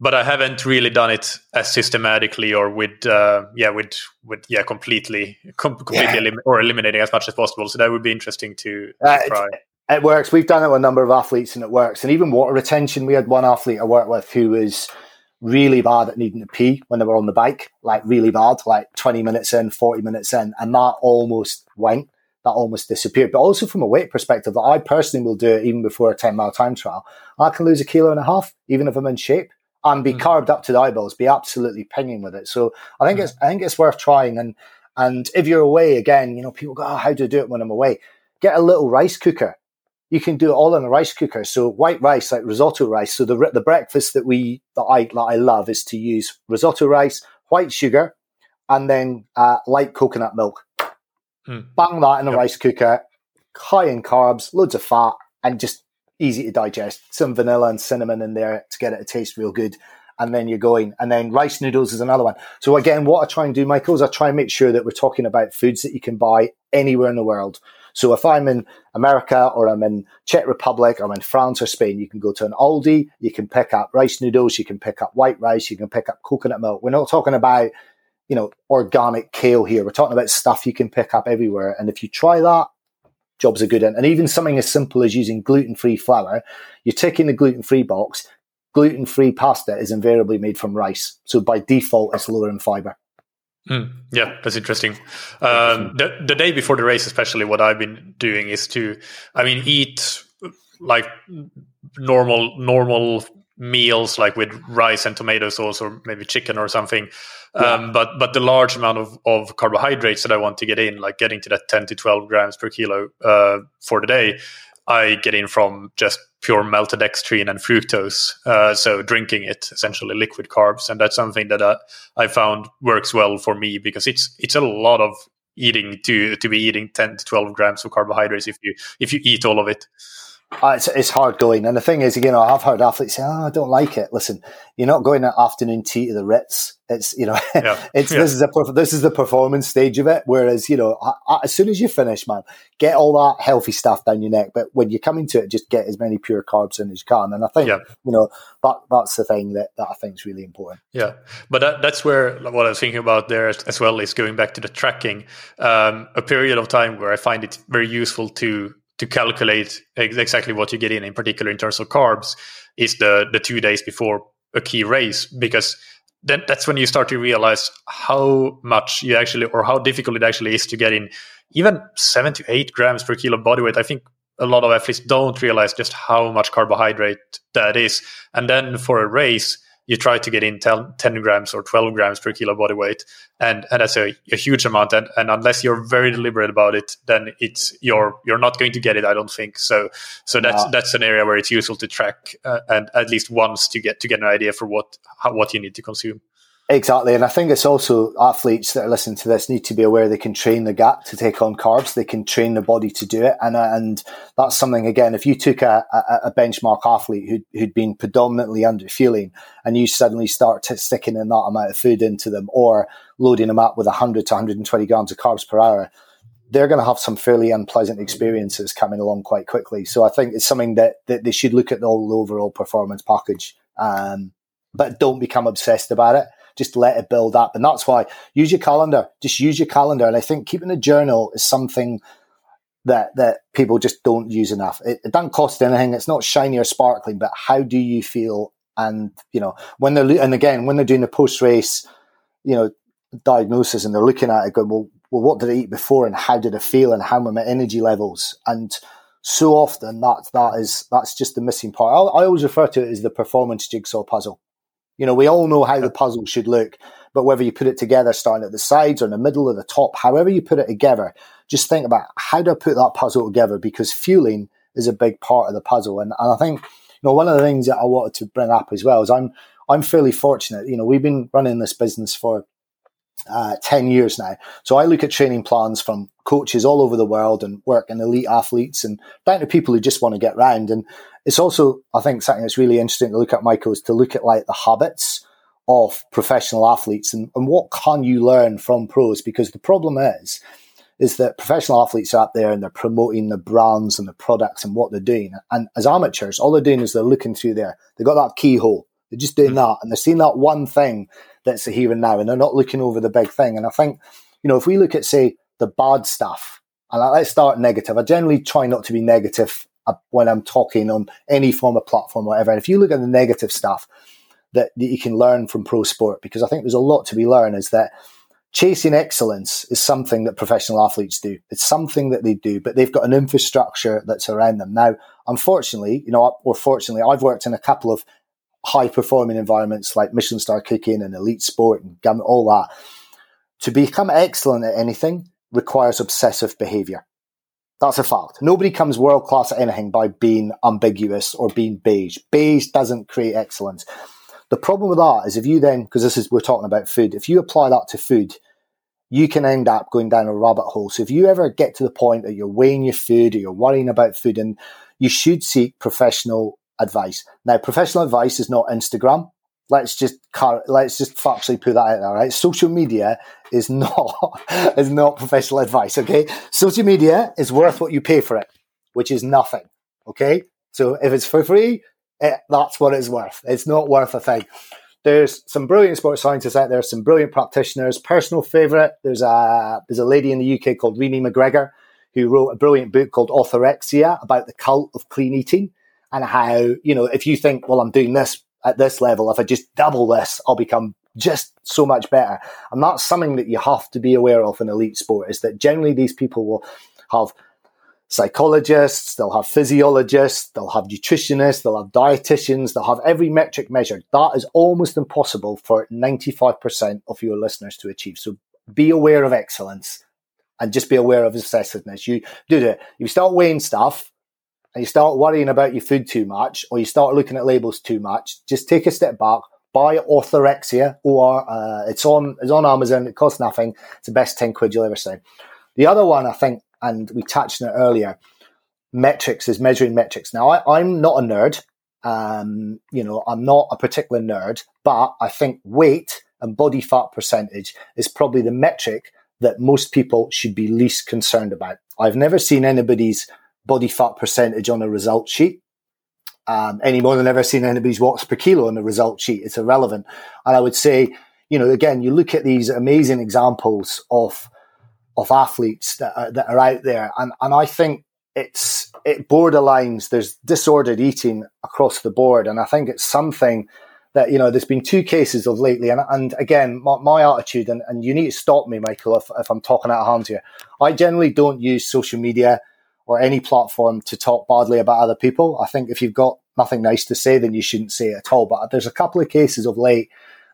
But I haven't really done it as systematically or with uh, yeah with with yeah completely com- completely yeah. Elim- or eliminating as much as possible. So that would be interesting to, to uh, try. It, it works. We've done it with a number of athletes and it works. And even water retention, we had one athlete I worked with who was really bad at needing to pee when they were on the bike, like really bad, like 20 minutes in, 40 minutes in, and that almost went that almost disappeared. But also from a weight perspective, that I personally will do it even before a 10 mile time trial. I can lose a kilo and a half, even if I'm in shape and be mm. carved up to the eyeballs, be absolutely pinging with it. So I think mm. it's, I think it's worth trying. And, and if you're away again, you know, people go, oh, how do I do it when I'm away? Get a little rice cooker. You can do it all in a rice cooker. So white rice, like risotto rice. So the, the breakfast that we, that I, that I love is to use risotto rice, white sugar, and then uh, light coconut milk Mm. Bang that in a yep. rice cooker, high in carbs, loads of fat, and just easy to digest. Some vanilla and cinnamon in there to get it to taste real good. And then you're going. And then rice noodles is another one. So again, what I try and do, Michael, is I try and make sure that we're talking about foods that you can buy anywhere in the world. So if I'm in America or I'm in Czech Republic or I'm in France or Spain, you can go to an Aldi, you can pick up rice noodles, you can pick up white rice, you can pick up coconut milk. We're not talking about you know, organic kale here. We're talking about stuff you can pick up everywhere. And if you try that, jobs are good. And even something as simple as using gluten free flour, you're ticking the gluten free box. Gluten free pasta is invariably made from rice. So by default, it's lower in fiber. Mm, yeah, that's interesting. Um, the, the day before the race, especially, what I've been doing is to, I mean, eat like normal normal meals like with rice and tomato sauce or maybe chicken or something. Yeah. um, but but the large amount of, of carbohydrates that i want to get in like getting to that 10 to 12 grams per kilo uh, for the day i get in from just pure maltodextrin and fructose uh, so drinking it essentially liquid carbs. And that's something that uh, i found works well for me because it's it's a lot of eating to to be eating 10 to 12 grams of carbohydrates if you if you eat all of it it's, it's hard going. And the thing is, you know, I've heard athletes say, oh, I don't like it. Listen, you're not going at afternoon tea to the Ritz. It's, you know, yeah. it's, yeah. this is a, this is the performance stage of it. Whereas, you know, as soon as you finish, man, get all that healthy stuff down your neck. But when you come into it, just get as many pure carbs in as you can. And I think, yeah. you know, that, that's the thing that, that I think is really important. Yeah. But that, that's where what I was thinking about there as well is going back to the tracking, um, a period of time where I find it very useful to to calculate exactly what you get in, in particular in terms of carbs, is the the two days before a key race because then that's when you start to realize how much you actually or how difficult it actually is to get in even seven to eight grams per kilo body weight. I think a lot of athletes don't realize just how much carbohydrate that is, and then for a race you try to get in 10, 10, grams or 12 grams per kilo body weight and and that's a, a huge amount and, and unless you're very deliberate about it then it's you're you're not going to get it i don't think so so that's no. that's an area where it's useful to track uh, and at least once to get to get an idea for what how, what you need to consume Exactly. And I think it's also athletes that are listening to this need to be aware they can train the gut to take on carbs. They can train the body to do it. And, uh, and that's something, again, if you took a, a, benchmark athlete who'd, who'd been predominantly under fueling and you suddenly start sticking in that amount of food into them or loading them up with 100 to 120 grams of carbs per hour, they're going to have some fairly unpleasant experiences coming along quite quickly. So I think it's something that, that they should look at the overall performance package. Um, but don't become obsessed about it just let it build up. And that's why use your calendar. Just use your calendar. And I think keeping a journal is something that that people just don't use enough. It, it doesn't cost anything. It's not shiny or sparkling, but how do you feel? And you know when they're and again when they're doing the post race, you know diagnosis and they're looking at it going well well what did I eat before and how did I feel and how were my energy levels and so often that that is that's just the missing part. I, I always refer to it as the performance jigsaw puzzle. You know, we all know how the puzzle should look, but whether you put it together starting at the sides or in the middle or the top, however you put it together, just think about how do I put that puzzle together? Because fueling is a big part of the puzzle. And, and I think, you know, one of the things that I wanted to bring up as well is I'm, I'm fairly fortunate. You know, we've been running this business for uh, 10 years now. So I look at training plans from coaches all over the world and work in elite athletes and down to people who just want to get round. And it's also, I think, something that's really interesting to look at, Michael, is to look at like the habits of professional athletes and, and what can you learn from pros? Because the problem is, is that professional athletes are out there and they're promoting the brands and the products and what they're doing. And as amateurs, all they're doing is they're looking through there. They've got that keyhole. They're just doing mm. that and they're seeing that one thing that's the here and now and they're not looking over the big thing. And I think, you know, if we look at, say, the bad stuff, and let's start negative. I generally try not to be negative Uh, when I'm talking on any form of platform or whatever. And if you look at the negative stuff that, that you can learn from pro sport, because I think there's a lot to be learned, is that chasing excellence is something that professional athletes do. It's something that they do, but they've got an infrastructure that's around them. Now, unfortunately, you know, or fortunately, I've worked in a couple of high performing environments like Michelin star cooking and elite sport and all that. To become excellent at anything requires obsessive behavior. That's a fact. Nobody comes world class at anything by being ambiguous or being beige. Beige doesn't create excellence. The problem with that is if you then, because this is, we're talking about food, if you apply that to food, you can end up going down a rabbit hole. So if you ever get to the point that you're weighing your food or you're worrying about food, and you should seek professional advice. Now, professional advice is not Instagram. Let's just let's just factually put that out there, right? Social media is not is not professional advice. Okay, social media is worth what you pay for it, which is nothing. Okay, so if it's for free, it, eh, that's what it's worth. It's not worth a thing. There's some brilliant sports scientists out there, some brilliant practitioners. Personal favorite, there's a there's a lady in the UK called Renee McGregor who wrote a brilliant book called Orthorexia about the cult of clean eating and how, you know, if you think, well, I'm doing this at this level, if I just double this, I'll become just so much better. And that's something that you have to be aware of in elite sport is that generally these people will have psychologists, they'll have physiologists, they'll have nutritionists, they'll have dietitians, they'll have every metric measured. That is almost impossible for 95% of your listeners to achieve. So be aware of excellence and just be aware of obsessiveness. You do it. You start weighing stuff and you start worrying about your food too much or you start looking at labels too much, just take a step back, buy Orthorexia or uh, it's on it's on Amazon. It costs nothing. It's the best 10 quid you'll ever see. The other one I think and we touched on it earlier. Metrics is measuring metrics. Now, I, am not a nerd. Um, you know, I'm not a particular nerd, but I think weight and body fat percentage is probably the metric that most people should be least concerned about. I've never seen anybody's body fat percentage on a result sheet. Um, any more than ever seen anybody's watts per kilo on a result sheet. It's irrelevant. And I would say, you know, again, you look at these amazing examples of of athletes that are, that are out there. And, and I think it's, it borderlines, there's disordered eating across the board. And I think it's something that, you know, there's been two cases of lately. And, and again, my, my attitude, and, and you need to stop me, Michael, if, if I'm talking out of hand here. I generally don't use social media or any platform to talk badly about other people. I think if you've got nothing nice to say, then you shouldn't say it at all. But there's a couple of cases of late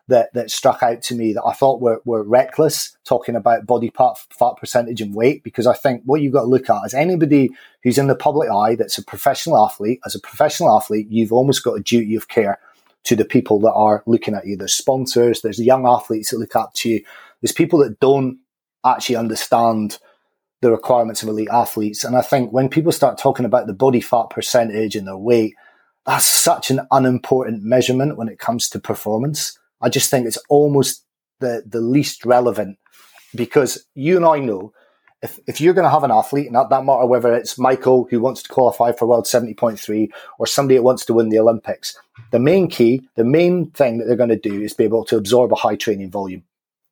that, that struck out to me that I thought were, were reckless, talking about body part, fat percentage and weight, because I think what you've got to look at is anybody who's in the public eye that's a professional athlete, as a professional athlete, you've almost got a duty of care to the people that are looking at you. There's sponsors, there's young athletes that look up to you, there's people that don't actually understand the requirements of elite athletes. And I think when people start talking about the body fat percentage and their weight, that's such an unimportant measurement when it comes to performance. I just think it's almost the, the least relevant because you and I know if, if you're going to have an athlete, not that matter whether it's Michael who wants to qualify for World 70.3 or somebody that wants to win the Olympics, the main key, the main thing that they're going to do is be able to absorb a high training volume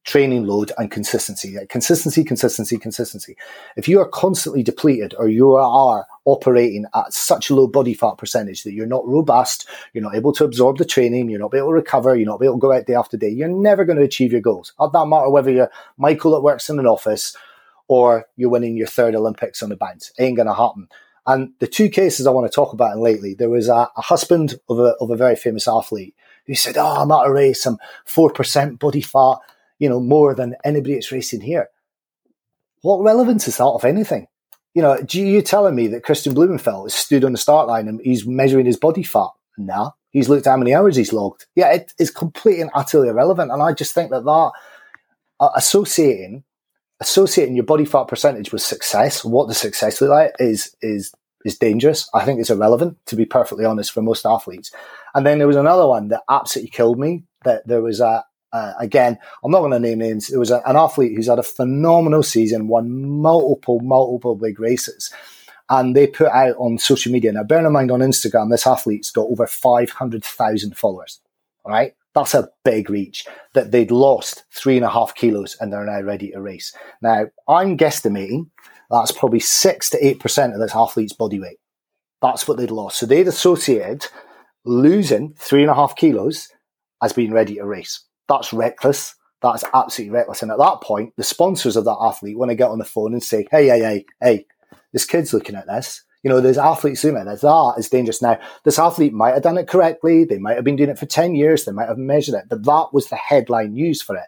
training load and consistency. Consistency, consistency, consistency. If you are constantly depleted or you are operating at such a low body fat percentage that you're not robust, you're not able to absorb the training, you're not able to recover, you're not able to go out day after day, you're never going to achieve your goals. It doesn't matter whether you're Michael that works in an office or you're winning your third Olympics on the bounce. It ain't going to happen. And the two cases I want to talk about lately, there was a, a husband of a, of a very famous athlete who said, Oh, I'm at a race, I'm 4% body fat you know, more than anybody that's racing here. What relevance is that of anything? You know, do you telling me that Kristian Blummenfelt has stood on the start line and he's measuring his body fat? Nah. He's looked at how many hours he's logged. Yeah, it is completely and utterly irrelevant. And I just think that that uh, associating associating your body fat percentage with success, what the success look like, is is is dangerous. I think it's irrelevant, to be perfectly honest, for most athletes. And then there was another one that absolutely killed me. That there was a uh, again, I'm not going to name names. It was a, an athlete who's had a phenomenal season, won multiple, multiple big races. And they put out on social media. Now, bear in mind on Instagram, this athlete's got over 500,000 followers. All right. That's a big reach that they'd lost three and a half kilos and they're now ready to race. Now, I'm guesstimating that's probably six to 8% of this athlete's body weight. That's what they'd lost. So they'd associated losing three and a half kilos as being ready to race. That's reckless. That's absolutely reckless. And at that point, the sponsors of that athlete want to get on the phone and say, hey, hey, hey, hey, this kid's looking at this. You know, there's athletes doing it. That is dangerous. Now, this athlete might have done it correctly. They might have been doing it for 10 years. They might have measured it, but that was the headline news for it.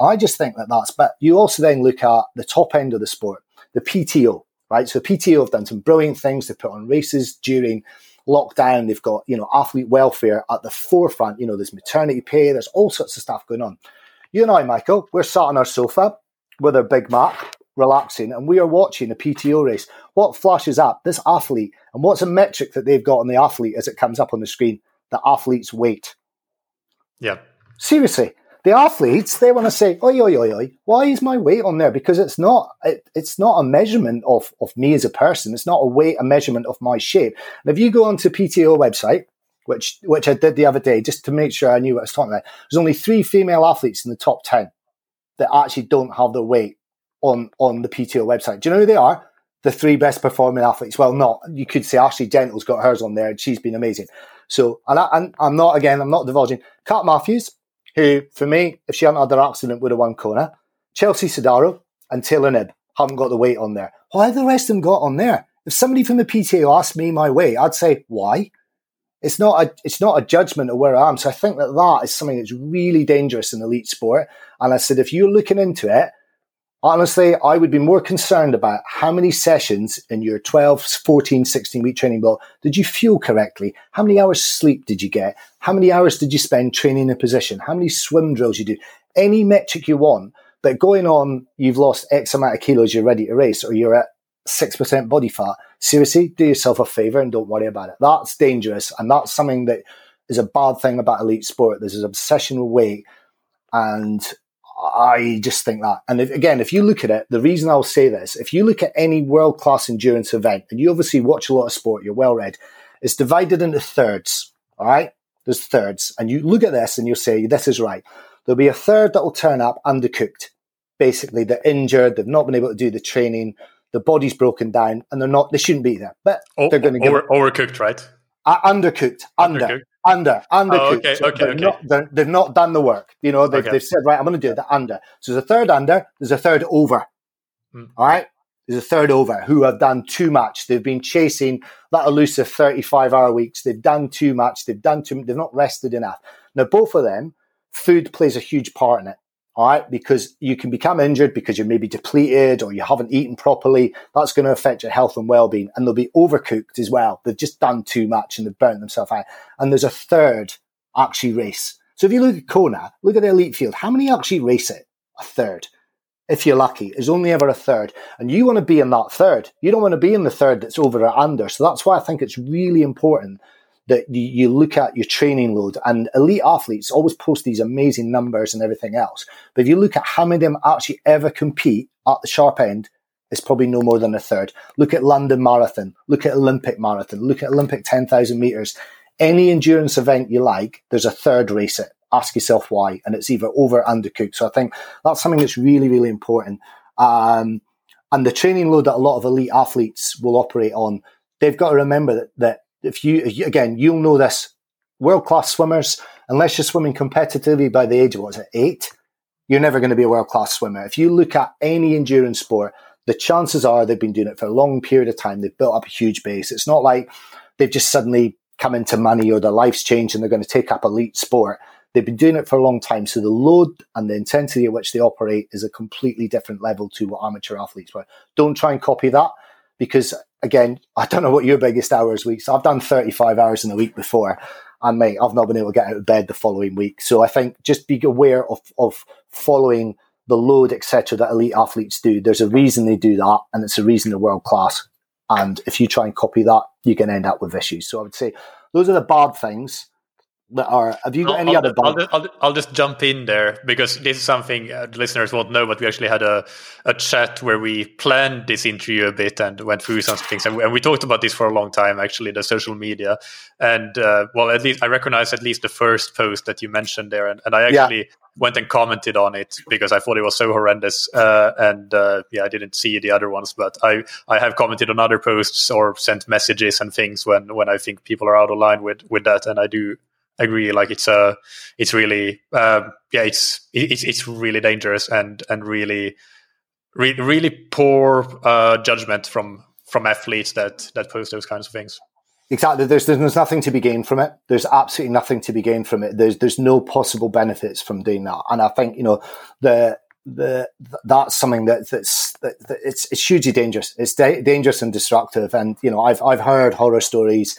I just think that that's, but you also then look at the top end of the sport, the PTO, right? So PTO have done some brilliant things. They put on races during lockdown. They've got, you know, athlete welfare at the forefront. You know, there's maternity pay, there's all sorts of stuff going on. You and I, Michael, we're sat on our sofa with our Big Mac, relaxing, and we are watching a PTO race. What flashes up? This athlete, and what's a metric that they've got on the athlete as it comes up on the screen? The athlete's weight. Yeah. Seriously, the athletes they want to say, oi, oi, oi, oi, why is my weight on there? Because it's not, it, it's not a measurement of, of me as a person. It's not a weight, a measurement of my shape. And if you go onto PTO website, which, which I did the other day, just to make sure I knew what I was talking about, there's only three female athletes in the top 10 that actually don't have their weight on, on the PTO website. Do you know who they are? the three best performing athletes. Well, not you could say Ashley Gentle's got hers on there, and she's been amazing. So, and, I, am not again, I'm not divulging. Kat Matthews, who for me, if she hadn't had that accident, would have won Kona. Chelsea Sodaro and Taylor Knibb haven't got the weight on there. Why have the rest of them got on there? If somebody from the PTO asked me my way, I'd say why. It's not a it's not a judgment of where I am. So I think that that is something that's really dangerous in elite sport. And I said, if you're looking into it, honestly, I would be more concerned about how many sessions in your 12, 14, 16 week training block did you fuel correctly? How many hours sleep did you get? How many hours did you spend training in a position? How many swim drills you do? Any metric you want, but going on, you've lost X amount of kilos, you're ready to race, or you're at 6% body fat. Seriously, do yourself a favor and don't worry about it. That's dangerous. And that's something that is a bad thing about elite sport. There's an obsession with weight. And I just think that. And if, again, if you look at it, the reason I'll say this, if you look at any world class endurance event, and you obviously watch a lot of sport, you're well read, it's divided into thirds. All right. There's thirds. And you look at this and you'll say, this is right. There'll be a third that will turn up undercooked. Basically, they're injured. They've not been able to do the training. The body's broken down and they're not, they shouldn't be there, but oh, they're going to get over, overcooked, right? Uh, undercooked, under. Undercooked under, under. Oh, okay, so okay, okay. Not, they've not done the work. You know, they've, okay. they've said, right, I'm going to do the under. So there's a third under, there's a third over. Mm. All right. There's a third over who have done too much. They've been chasing that elusive 35 hour weeks. They've done too much. They've done too, they've not rested enough. Now, both of them, food plays a huge part in it. All right. Because you can become injured because you're maybe depleted or you haven't eaten properly. That's going to affect your health and well being. And they'll be overcooked as well. They've just done too much and they've burnt themselves out. And there's a third actually race. So if you look at Kona, look at the elite field. How many actually race it? A third. If you're lucky, there's only ever a third. And you want to be in that third. You don't want to be in the third that's over or under. So that's why I think it's really important that you, look at your training load and elite athletes always post these amazing numbers and everything else. But if you look at how many of them actually ever compete at the sharp end, it's probably no more than a third. Look at London Marathon, look at Olympic Marathon, look at Olympic 10,000 meters. Any endurance event you like, there's a third race it. Ask yourself why. And it's either over or undercooked. So I think that's something that's really, really important. Um, and the training load that a lot of elite athletes will operate on, they've got to remember that, that if you again, you'll know this. World class swimmers, unless you're swimming competitively by the age of what's it, eight, you're never going to be a world class swimmer. If you look at any endurance sport, the chances are they've been doing it for a long period of time. They've built up a huge base. It's not like they've just suddenly come into money or their life's changed and they're going to take up elite sport. They've been doing it for a long time. So the load and the intensity at which they operate is a completely different level to what amateur athletes were. Don't try and copy that because again, I don't know what your biggest hours weeks. I've done 35 hours in a week before, and mate, I've not been able to get out of bed the following week. So I think just be aware of of following the load, etc., that elite athletes do. There's a reason they do that, and it's a reason they're world class. And if you try and copy that, you can end up with issues. So I would say those are the bad things Have you got any I'll, other? I'll, I'll, I'll, just jump in there because this is something uh, the listeners won't know, but we actually had a, a chat where we planned this interview a bit and went through some things, and we, and we talked about this for a long time. Actually, the social media, and uh, well, at least I recognize at least the first post that you mentioned there, and, and I actually. Yeah. Went and commented on it because I thought it was so horrendous, uh, and uh, yeah, I didn't see the other ones. But I, I have commented on other posts or sent messages and things when, when I think people are out of line with, with that, and I do agree. Like it's a, uh, it's really, um, yeah, it's it's it's really dangerous and and really, re- really poor uh, judgment from from athletes that that post those kinds of things. Exactly. There's, there's nothing to be gained from it. There's absolutely nothing to be gained from it. There's there's no possible benefits from doing that. And I think you know the the that's something that that's that, that it's it's hugely dangerous. It's da- dangerous and destructive. And you know I've I've heard horror stories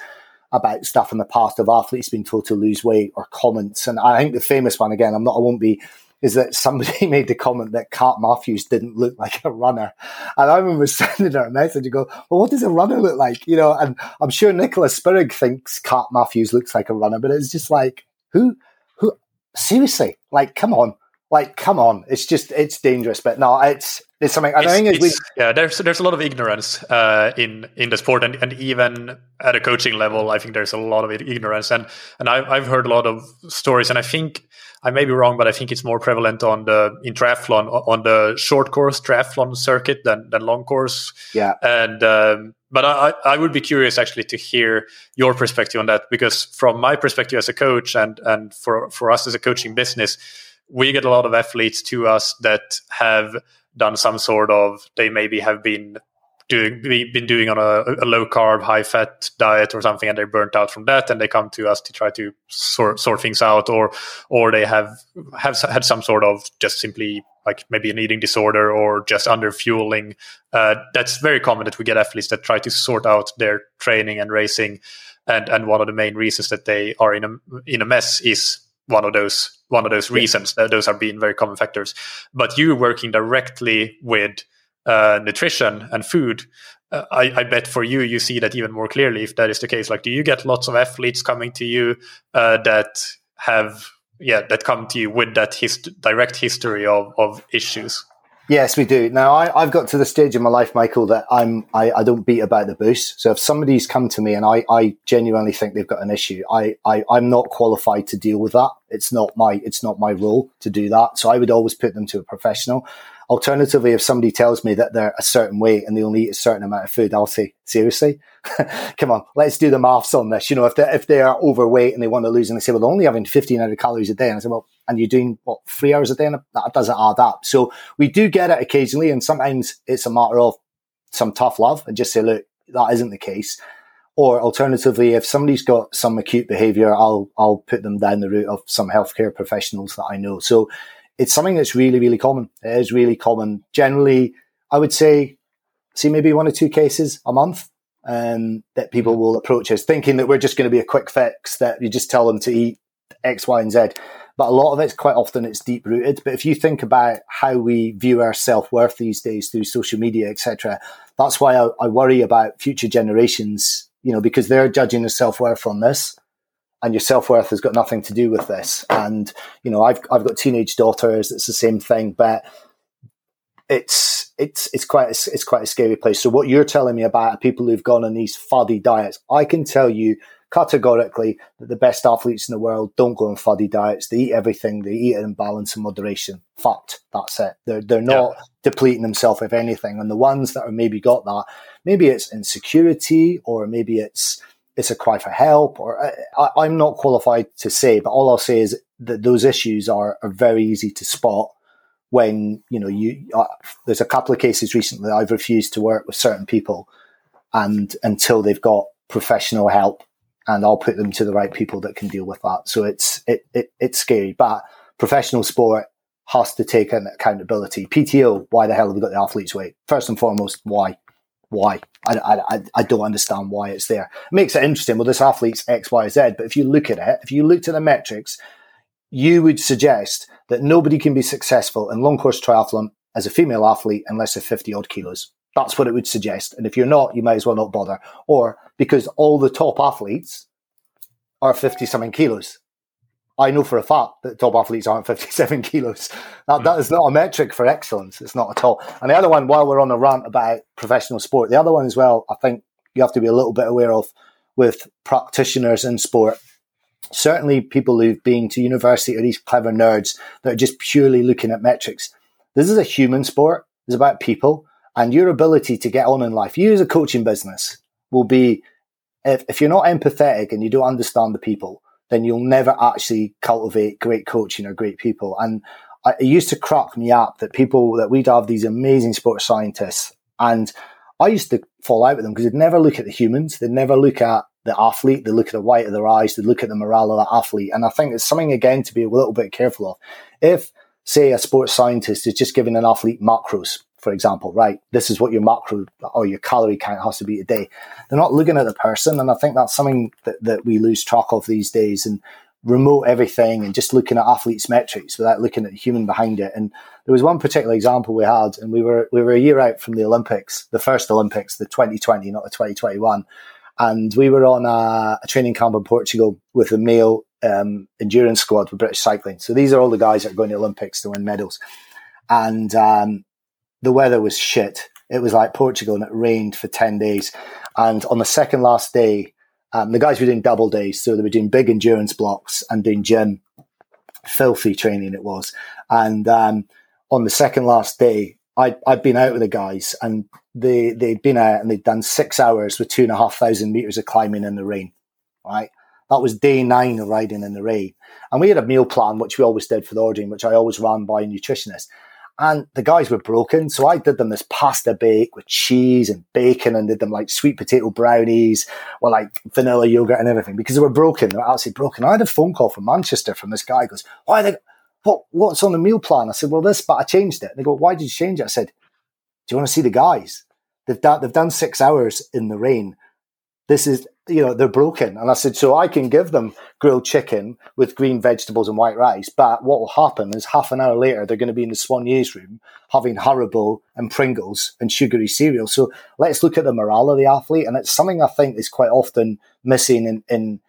about stuff in the past of athletes being told to lose weight or comments. And I think the famous one again, I'm not, I won't be, is that somebody made the comment that Kat Matthews didn't look like a runner. And I remember sending her a message and go, well, what does a runner look like? You know, and I'm sure Nicola Spirig thinks Kat Matthews looks like a runner, but it's just like, who, who, seriously, like, come on. Like, come on, it's just it's dangerous. But no, it's it's something. I think we, yeah, there's there's a lot of ignorance uh, in in the sport, and, and even at a coaching level, I think there's a lot of ignorance. And and I've I've heard a lot of stories, and I think I may be wrong, but I think it's more prevalent on the in triathlon on the short course triathlon circuit than than long course. Yeah, and um, but I I would be curious actually to hear your perspective on that because from my perspective as a coach and and for for us as a coaching business, we get a lot of athletes to us that have done some sort of they maybe have been doing been doing on a, a, low carb high fat diet or something and they're burnt out from that and they come to us to try to sort sort things out or or they have have had some sort of just simply like maybe an eating disorder or just under fueling uh, that's very common that we get athletes that try to sort out their training and racing and and one of the main reasons that they are in a in a mess is one of those one of those reasons yeah. those are being very common factors but you working directly with uh, nutrition and food, uh, I, I, bet for you, you see that even more clearly if that is the case. Like, do you get lots of athletes coming to you uh, that have, yeah, that come to you with that hist- direct history of, of issues? Yes, we do. Now, I, have got to the stage in my life, Michael, that I'm I, I, don't beat about the bush. So if somebody's come to me and I, I genuinely think they've got an issue, I, I I'm not qualified to deal with that. It's not my it's not my role to do that. So I would always put them to a professional. Alternatively, if somebody tells me that they're a certain weight and they only eat a certain amount of food, I'll say, seriously? Come on, let's do the maths on this. You know, if they if they are overweight and they want to lose and they say, well, they're only having 1500 calories a day. And I say, well, and you're doing what, three hours a day? And that doesn't add up. So we do get it occasionally. And sometimes it's a matter of some tough love and just say, look, that isn't the case. Or alternatively, if somebody's got some acute behavior, I'll, I'll put them down the route of some healthcare professionals that I know. So it's something that's really, really common. It is really common. Generally, I would say, see maybe one or two cases a month um, that people will approach us thinking that we're just going to be a quick fix, that you just tell them to eat X, Y, and Z. But a lot of it's quite often it's deep rooted. But if you think about how we view our self worth these days through social media, etc., that's why I, I worry about future generations. You know, because they're judging their self worth on this and your self worth has got nothing to do with this. And you know, I've I've got teenage daughters. It's the same thing, but it's it's it's quite a, it's quite a scary place. So what you're telling me about people who've gone on these fuddy diets, I can tell you categorically that the best athletes in the world don't go on fuddy diets. They eat everything. They eat it in balance and moderation. Fact. That's it. They're they're not yeah. depleting themselves of anything. And the ones that are maybe got that, maybe it's insecurity or maybe it's it's a cry for help, or I, am not qualified to say, but all I'll say is that those issues are, are very easy to spot when you know you. Uh, there's a couple of cases recently I've refused to work with certain people, and until they've got professional help, and I'll put them to the right people that can deal with that. So it's it, it it's scary, but professional sport has to take an accountability. PTO, why the hell have we got the athletes' weight? First and foremost, why? Why. I, I, I don't understand why it's there. It makes it interesting. Well, this athlete's X, Y, Z. But if you look at it, if you looked at the metrics, you would suggest that nobody can be successful in long course triathlon as a female athlete unless they're 50 odd kilos. That's what it would suggest. And if you're not, you might as well not bother. Or because all the top athletes are 50 something kilos. I know for a fact that top athletes aren't 57 kilos. That, that is not a metric for excellence. It's not at all. And the other one, while we're on a rant about professional sport, the other one as well, I think you have to be a little bit aware of with practitioners in sport. Certainly people who've been to university are these clever nerds that are just purely looking at metrics. This is a human sport. It's about people and your ability to get on in life. You as a coaching business will be, if, if you're not empathetic and you don't understand the people, then you'll never actually cultivate great coaching or great people. And I, it used to crack me up that people that we'd have these amazing sports scientists, and I used to fall out with them because they'd never look at the humans, they'd never look at the athlete, they look at the white of their eyes, they look at the morale of the athlete. And I think it's something again to be a little bit careful of. If, say, a sports scientist is just giving an athlete macros, for example, right? This is what your macro or your calorie count has to be a day. They're not looking at the person. And I think that's something that, that we lose track of these days and remote everything and just looking at athletes' metrics without looking at the human behind it. And there was one particular example we had, and we were we were a year out from the Olympics, the first Olympics, the 2020, not the 2021. And we were on a, a training camp in Portugal with the male um, endurance squad for British cycling. So these are all the guys that are going to Olympics to win medals. And um, the weather was shit. It was like Portugal and it rained for 10 days. And on the second last day, um, the guys were doing double days. So they were doing big endurance blocks and doing gym. filthy training it was. And um, on the second last day, I, I'd been out with the guys and they, they'd been out and they'd done six hours with two and a half thousand meters of climbing in the rain, right? That was day nine of riding in the rain. And we had a meal plan, which we always did for the ordering, which I always ran by a nutritionist. And the guys were broken. So I did them this pasta bake with cheese and bacon and did them like sweet potato brownies or like vanilla yogurt and everything because they were broken. They were absolutely broken. I had a phone call from Manchester from this guy goes, why they, what, what's on the meal plan? I said, well, this, but I changed it. They go, why did you change it? I said, do you want to see the guys? They've done, they've done six hours in the rain. This is you know, they're broken. And I said, so I can give them grilled chicken with green vegetables and white rice. But what will happen is half an hour later, they're going to be in the Soigneurs room having Haribo and Pringles and sugary cereal. So let's look at the morale of the athlete. And it's something I think is quite often missing in, in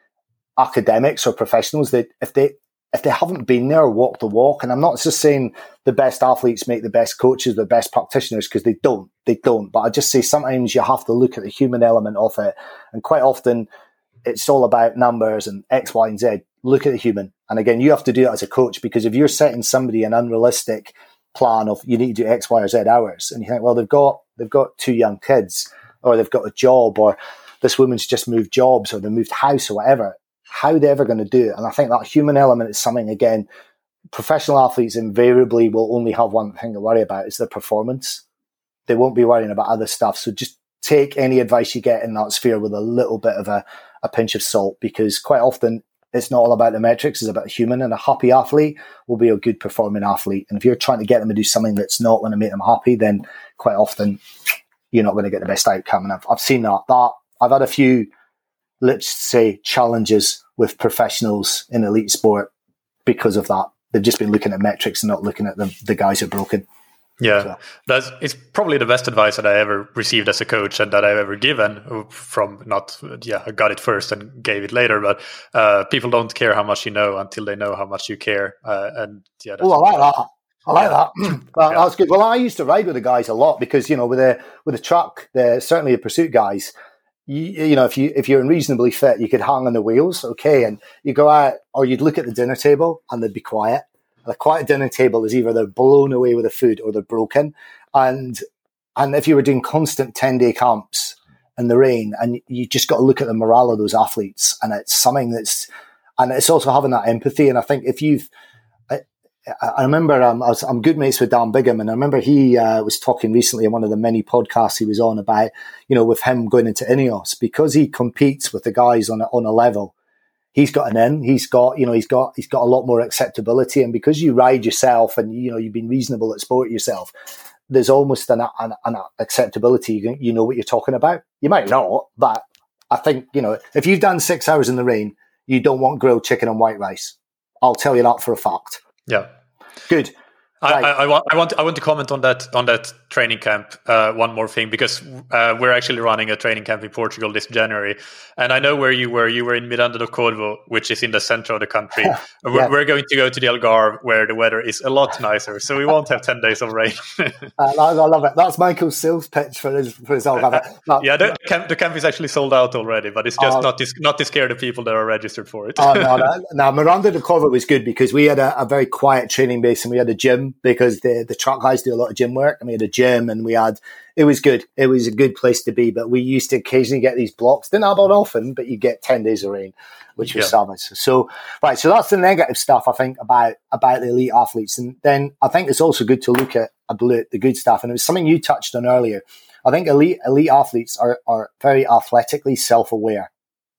academics or professionals that if they, if they haven't been there walk the walk, and I'm not just saying the best athletes make the best coaches, the best practitioners, because they don't, they don't. But I just say sometimes you have to look at the human element of it, and quite often it's all about numbers and X, Y, and Z. Look at the human, and again, you have to do it as a coach because if you're setting somebody an unrealistic plan of you need to do X, Y, or Z hours, and you think, well, they've got they've got two young kids, or they've got a job, or this woman's just moved jobs, or they moved house, or whatever how they're ever going to do it. And I think that human element is something, again, professional athletes invariably will only have one thing to worry about is their performance. They won't be worrying about other stuff. So just take any advice you get in that sphere with a little bit of a, a pinch of salt because quite often it's not all about the metrics, it's about human. And a happy athlete will be a good performing athlete. And if you're trying to get them to do something that's not going to make them happy, then quite often you're not going to get the best outcome. And I've, I've seen that. That I've had a few let's say, challenges with professionals in elite sport because of that. They've just been looking at metrics and not looking at the, the guys who are broken. Yeah, so. that's it's probably the best advice that I ever received as a coach and that I've ever given. From not, yeah, I got it first and gave it later, but uh, people don't care how much you know until they know how much you care. Uh, and yeah, oh, I like that. I like yeah. that. that yeah. That's good. Well, I used to ride with the guys a lot because you know, with a with a truck, they're certainly the pursuit guys, you, you know, if you if you're reasonably fit, you could hang on the wheels, okay, and you go out, or you'd look at the dinner table and they'd be quiet. And a quiet dinner table is either they're blown away with the food or they're broken. And and if you were doing constant ten day camps in the rain, and you just got to look at the morale of those athletes, and it's something that's, and it's also having that empathy. And I think if you've I remember um, I I'm good mates with Dan Bigham, and I remember he uh, was talking recently in one of the many podcasts he was on about, you know, with him going into Ineos because he competes with the guys on a, on a level. He's got an in. He's got, you know, he's got he's got a lot more acceptability, and because you ride yourself and you know you've been reasonable at sport yourself, there's almost an, an, an acceptability. You, you know what you're talking about. You might not, but I think you know if you've done six hours in the rain, you don't want grilled chicken and white rice. I'll tell you that for a fact. Yeah. Good. I, I, I, want I want I want to comment on that on that training camp. Uh, one more thing because uh, we're actually running a training camp in Portugal this January, and I know where you were. You were in Miranda do Corvo, which is in the center of the country. yeah. we're, we're, going to go to the Algarve, where the weather is a lot nicer, so we won't have ten days of rain. uh, I love it. That's Michael's sales pitch for his for his Algarve. No. yeah, the, the, camp, the camp is actually sold out already, but it's just uh, not to, not to scare the people that are registered for it. oh, no, no, no, Miranda do Corvo was good because we had a, a very quiet training base and we had a gym because the the truck guys do a lot of gym work, and we had a gym, and we had it was good. It was a good place to be. But we used to occasionally get these blocks. Didn't happen often, but you get ten days of rain, which was yeah. savage. So right, so that's the negative stuff I think about about the elite athletes, and then I think it's also good to look at the good stuff. And it was something you touched on earlier. I think elite elite athletes are are very athletically self aware.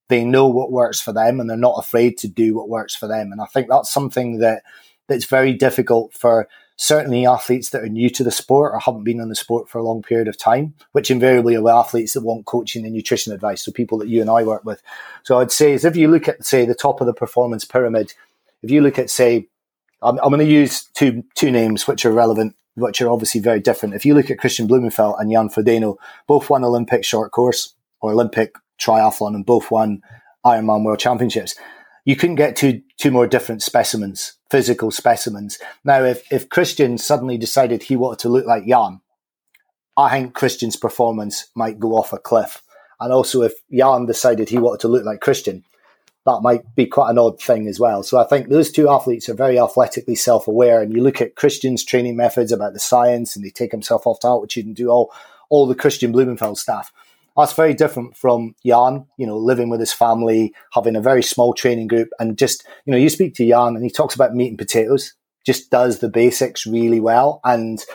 They know what works for them, and they're not afraid to do what works for them. And I think that's something that that's very difficult for certainly athletes that are new to the sport or haven't been in the sport for a long period of time, which invariably are athletes that want coaching and nutrition advice. So people that you and I work with. So I'd say is if you look at say the top of the performance pyramid, if you look at say, I'm, I'm going to use two two names which are relevant, which are obviously very different. If you look at Kristian Blummenfelt and Jan Frodeno, both won Olympic short course or Olympic triathlon and both won Ironman World Championships you couldn't get two two more different specimens, physical specimens. Now, if if Kristian suddenly decided he wanted to look like Jan, I think Kristian's performance might go off a cliff. And also, if Jan decided he wanted to look like Christian, that might be quite an odd thing as well. So I think those two athletes are very athletically self-aware. And you look at Kristian's training methods about the science, and they take himself off to altitude and do all all the Kristian Blummenfelt stuff. That's very different from Jan, you know, living with his family, having a very small training group, and just you know, you speak to Jan and he talks about meat and potatoes, just does the basics really well, and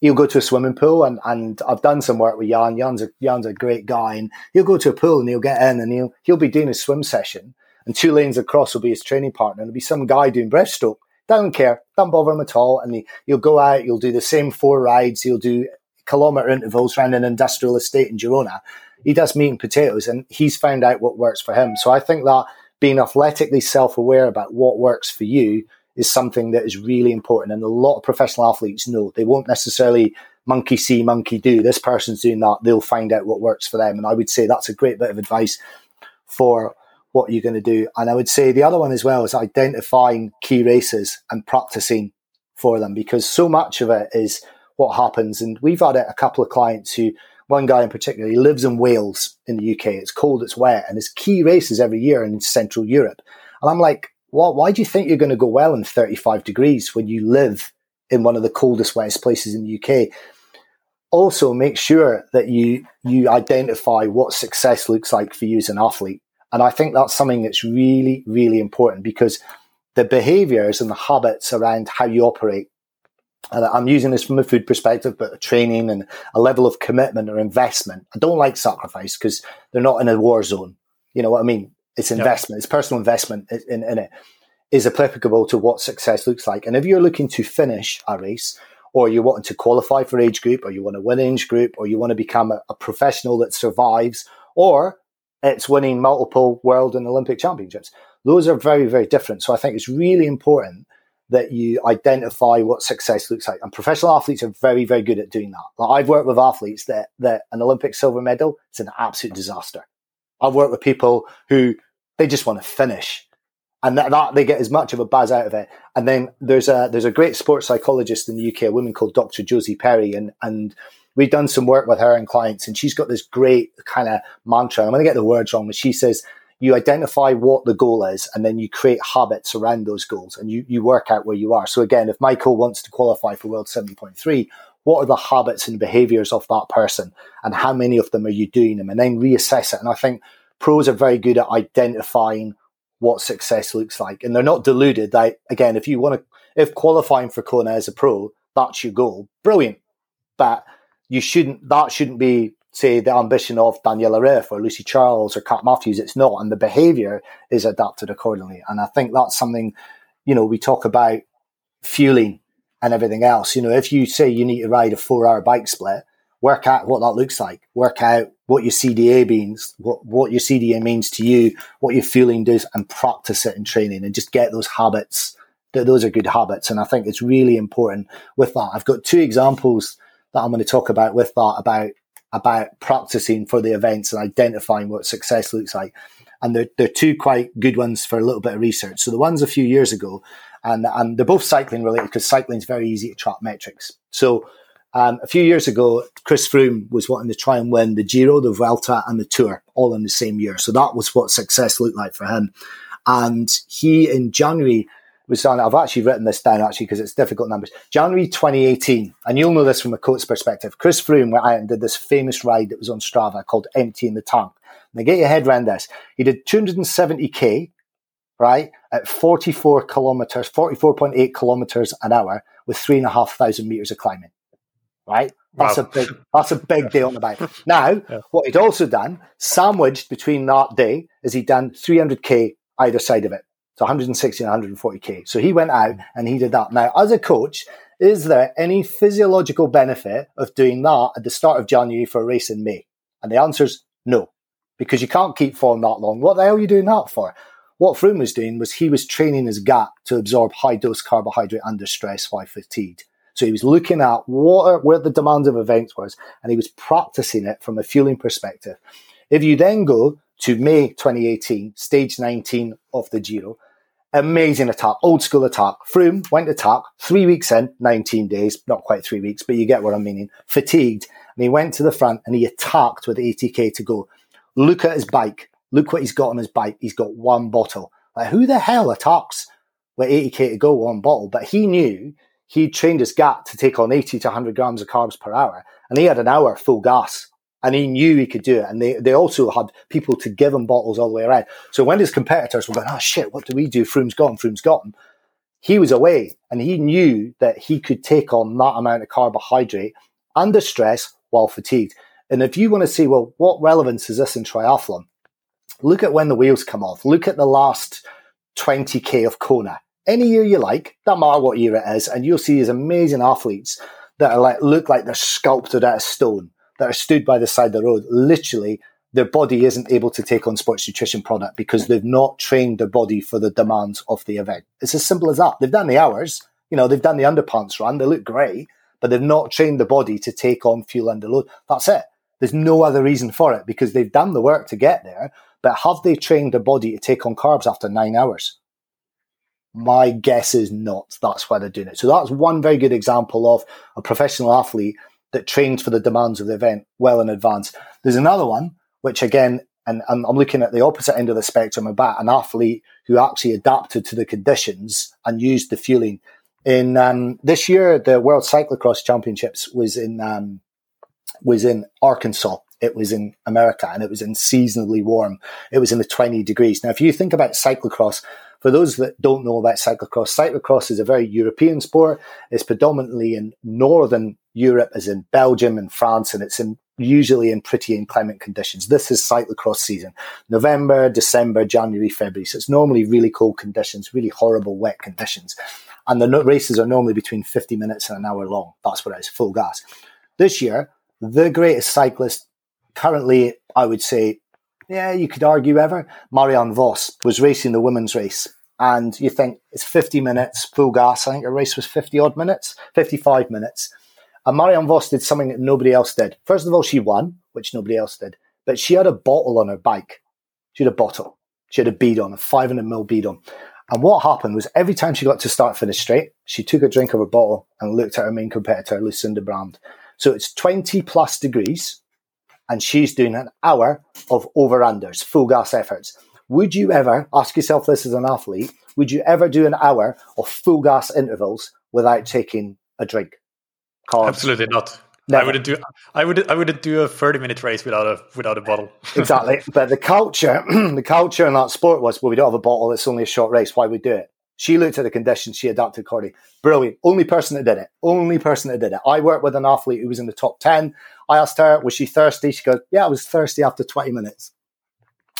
he'll go to a swimming pool and, and I've done some work with Jan. Jan's a, Jan's a great guy and he'll go to a pool and he'll get in and he'll, he'll be doing a swim session and two lanes across will be his training partner. And there'll be some guy doing breaststroke. Don't care. Don't bother him at all. And he, he'll go out, he'll do the same four rides. He'll do kilometer intervals around an industrial estate in Girona. He does meat and potatoes and he's found out what works for him. So I think that being athletically self aware about what works for you is something that is really important. And a lot of professional athletes know they won't necessarily monkey see, monkey do. This person's doing that. They'll find out what works for them. And I would say that's a great bit of advice for what you're going to do. And I would say the other one as well is identifying key races and practicing for them because so much of it is what happens. And we've had a couple of clients who, one guy in particular, he lives in Wales in the UK. It's cold, it's wet, and his key races every year in Central Europe. And I'm like, well, why do you think you're going to go well in 35 degrees when you live in one of the coldest, wettest places in the UK? Also, make sure that you you identify what success looks like for you as an athlete. And I think that's something that's really, really important because the behaviors and the habits around how you operate. And I'm using this from a food perspective, but training and a level of commitment or investment. I don't like sacrifice because they're not in a war zone. You know what I mean? It's investment. Yep. It's personal investment in, in it is applicable to what success looks like. And if you're looking to finish a race, or you're wanting to qualify for age group, or you want to win age group, or you want to become a, a professional that survives, or it's winning multiple world and Olympic championships. Those are very, very different. So I think it's really important that you identify what success looks like. And professional athletes are very, very good at doing that. Like I've worked with athletes that, that an Olympic silver medal is an absolute disaster. I've worked with people who they just want to finish. And that, that, they get as much of a buzz out of it. And then there's a there's a great sports psychologist in the UK, a woman called Dr. Josie Perry, and and we've done some work with her and clients, and she's got this great kind of mantra. I'm going to get the words wrong, but she says you identify what the goal is, and then you create habits around those goals, and you you work out where you are. So again, if Michael wants to qualify for World 70.3, what are the habits and behaviors of that person, and how many of them are you doing them, and then reassess it. And I think pros are very good at identifying what success looks like, and they're not deluded. That again, if you want to, if qualifying for Kona as a pro, that's your goal, brilliant. But you shouldn't. That shouldn't be say the ambition of Daniela Ryf or Lucy Charles or Kat Matthews. It's not, and the behaviour is adapted accordingly. And I think that's something, you know, we talk about fueling and everything else. You know, if you say you need to ride a four-hour bike split, work out what that looks like. Work out what your CDA means, what, what your CDA means to you, what your fueling does, and practice it in training and just get those habits. That those are good habits. And I think it's really important with that. I've got two examples that I'm going to talk about with that about about practicing for the events and identifying what success looks like. And they're, they're two quite good ones for a little bit of research. So the ones a few years ago, and, and they're both cycling related because cycling is very easy to track metrics. So um, a few years ago, Chris Froome was wanting to try and win the Giro, the Vuelta, and the Tour all in the same year. So that was what success looked like for him. And he, in January, was on, I've actually written this down actually because it's difficult numbers. January 2018, and you'll know this from a coach perspective. Chris Froome went out and did this famous ride that was on Strava called Emptying the Tank. Now get your head around this. He did 270k, right, at 44 kilometers, 44.8 kilometers an hour with three and a half thousand meters of climbing right? That's wow. a big that's a big deal on the bike. Now, yeah. what he'd also done, sandwiched between that day, is he'd done 300k either side of it. So 160 and 140k. So he went out and he did that. Now, as a coach, is there any physiological benefit of doing that at the start of January for a race in May? And the answer is no, because you can't keep form that long. What the hell are you doing that for? What Froome was doing was he was training his gut to absorb high dose carbohydrate under stress while fatigued. So he was looking at what are, where the demands of events was, and he was practicing it from a fueling perspective. If you then go to May 2018, stage 19 of the Giro, amazing attack, old school attack. Froome went attack three weeks in, 19 days, not quite three weeks, but you get what I'm meaning. Fatigued, and he went to the front and he attacked with 80k to go. Look at his bike. Look what he's got on his bike. He's got one bottle. Like, who the hell attacks with 80k to go one bottle? But he knew he trained his gut to take on 80 to 100 grams of carbs per hour. And he had an hour full gas and he knew he could do it. And they, they also had people to give him bottles all the way around. So when his competitors were going, oh shit, what do we do? Froome's gone, Froome's gone. He was away and he knew that he could take on that amount of carbohydrate under stress while fatigued. And if you want to see, well, what relevance is this in triathlon? Look at when the wheels come off. Look at the last 20k of Kona. Any year you like, doesn't matter what year it is, and you'll see these amazing athletes that are like look like they're sculpted out of stone, that are stood by the side of the road. Literally, their body isn't able to take on sports nutrition product because they've not trained their body for the demands of the event. It's as simple as that. They've done the hours, you know, they've done the underpants run, they look great, but they've not trained the body to take on fuel under load. That's it. There's no other reason for it because they've done the work to get there, but have they trained their body to take on carbs after nine hours? My guess is not. That's why they're doing it. So that's one very good example of a professional athlete that trains for the demands of the event well in advance. There's another one, which again, and, I'm looking at the opposite end of the spectrum about an athlete who actually adapted to the conditions and used the fueling. In um, this year, the World Cyclocross Championships was in um, was in Arkansas. It was in America, and it was in seasonably warm. It was in the 20 degrees. Now, if you think about cyclocross, for those that don't know about cyclocross, cyclocross is a very European sport. It's predominantly in northern Europe, as in Belgium and France, and it's in usually in pretty inclement conditions. This is cyclocross season, November, December, January, February. So it's normally really cold conditions, really horrible wet conditions. And the races are normally between 50 minutes and an hour long. That's what it is, full gas. This year, the greatest cyclist currently, I would say, yeah, you could argue ever. Marianne Vos was racing the women's race. And you think it's 50 minutes, full gas. I think her race was 50 odd minutes, 55 minutes. And Marianne Vos did something that nobody else did. First of all, she won, which nobody else did. But she had a bottle on her bike. She had a bottle. She had a bead on, a 500 ml bead on. And what happened was every time she got to start finish straight, she took a drink of her bottle and looked at her main competitor, Lucinda Brand. So it's 20 plus degrees and she's doing an hour of over unders, full gas efforts. Would you ever ask yourself this as an athlete? Would you ever do an hour of full gas intervals without taking a drink? Absolutely not. Never. I wouldn't do. I would. I wouldn't do a thirty-minute race without a without a bottle. exactly. But the culture, the culture in that sport was, well, we don't have a bottle. It's only a short race. Why we do it? She looked at the conditions. She adapted accordingly. Brilliant. Only person that did it. Only person that did it. I worked with an athlete who was in the top 10. I asked her, was she thirsty? She goes, yeah, I was thirsty after 20 minutes.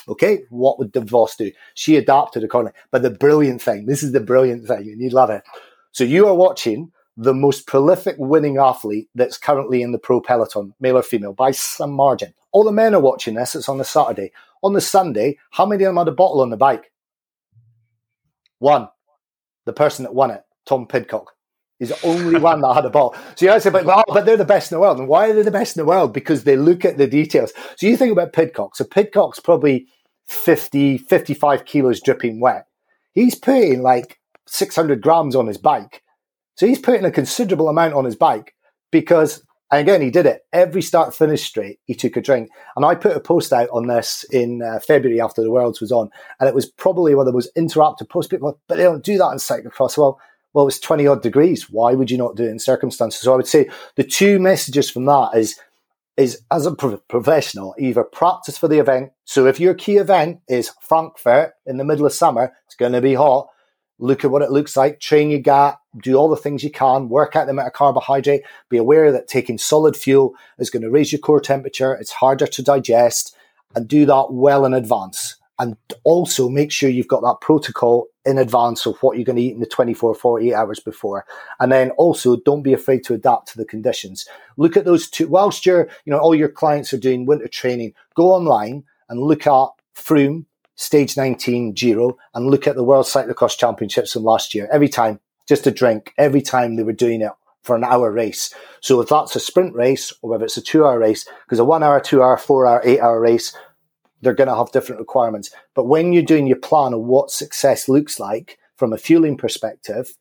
Okay, what would DeVos do? She adapted accordingly. But the brilliant thing, this is the brilliant thing, and you love it. So you are watching the most prolific winning athlete that's currently in the pro peloton, male or female, by some margin. All the men are watching this. It's on the Saturday. On the Sunday, how many of them had a bottle on the bike? One the person that won it, Tom Pidcock. He's the only one that had a ball. So you say, but, oh, but they're the best in the world. And why are they the best in the world? Because they look at the details. So you think about Pidcock. So Pidcock's probably 50, 55 kilos dripping wet. He's putting like 600 grams on his bike. So he's putting a considerable amount on his bike because and again, he did it every start finish straight. He took a drink, and I put a post out on this in uh, February after the Worlds was on, and it was probably one of the most interactive posts. People, but they don't do that in cyclocross. Well, well, it's twenty odd degrees. Why would you not do it in circumstances? So I would say the two messages from that is is as a pro- professional, either practice for the event. So if your key event is Frankfurt in the middle of summer, it's going to be hot look at what it looks like, train your gut, do all the things you can, work out the amount of carbohydrate, be aware that taking solid fuel is going to raise your core temperature, it's harder to digest, and do that well in advance. And also make sure you've got that protocol in advance of what you're going to eat in the 24, 48 hours before. And then also don't be afraid to adapt to the conditions. Look at those two, whilst you're, you know, all your clients are doing winter training, go online and look at Froome stage 19 Giro and look at the World Cyclocross Championships from last year. Every time, just a drink, every time they were doing it for an hour race. So if that's a sprint race or whether it's a two hour race, because a one hour, two hour, four hour, eight hour race, they're going to have different requirements. But when you're doing your plan of what success looks like from a fueling perspective,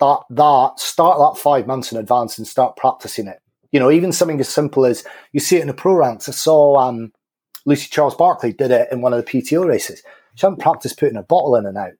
that, that start that five months in advance and start practicing it. You know, even something as simple as you see it in the pro ranks. I saw, um, Lucy Charles Barclay did it in one of the PTO races. She hadn't practiced putting a bottle in and out.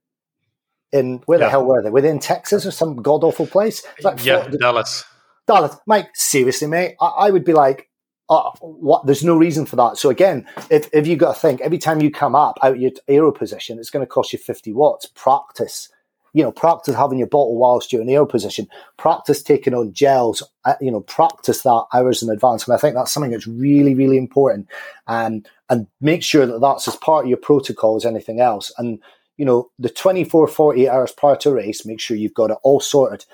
In where the hell were they? Within Texas or some god awful place? Like yeah, 40 Dallas. Dallas, Mike, seriously, mate, I, I would be like, uh, what? There's no reason for that. So again, if, if you got to think every time you come up out your aero position, it's going to cost you 50 watts. Practice, you know, practice having your bottle whilst you're in aero position. Practice taking on gels. Uh, you know, practice that hours in advance. And I think that's something that's really, really important. And and make sure that that's as part of your protocol as anything else. And you know, the 24, 48 hours prior to race, make sure you've got it all sorted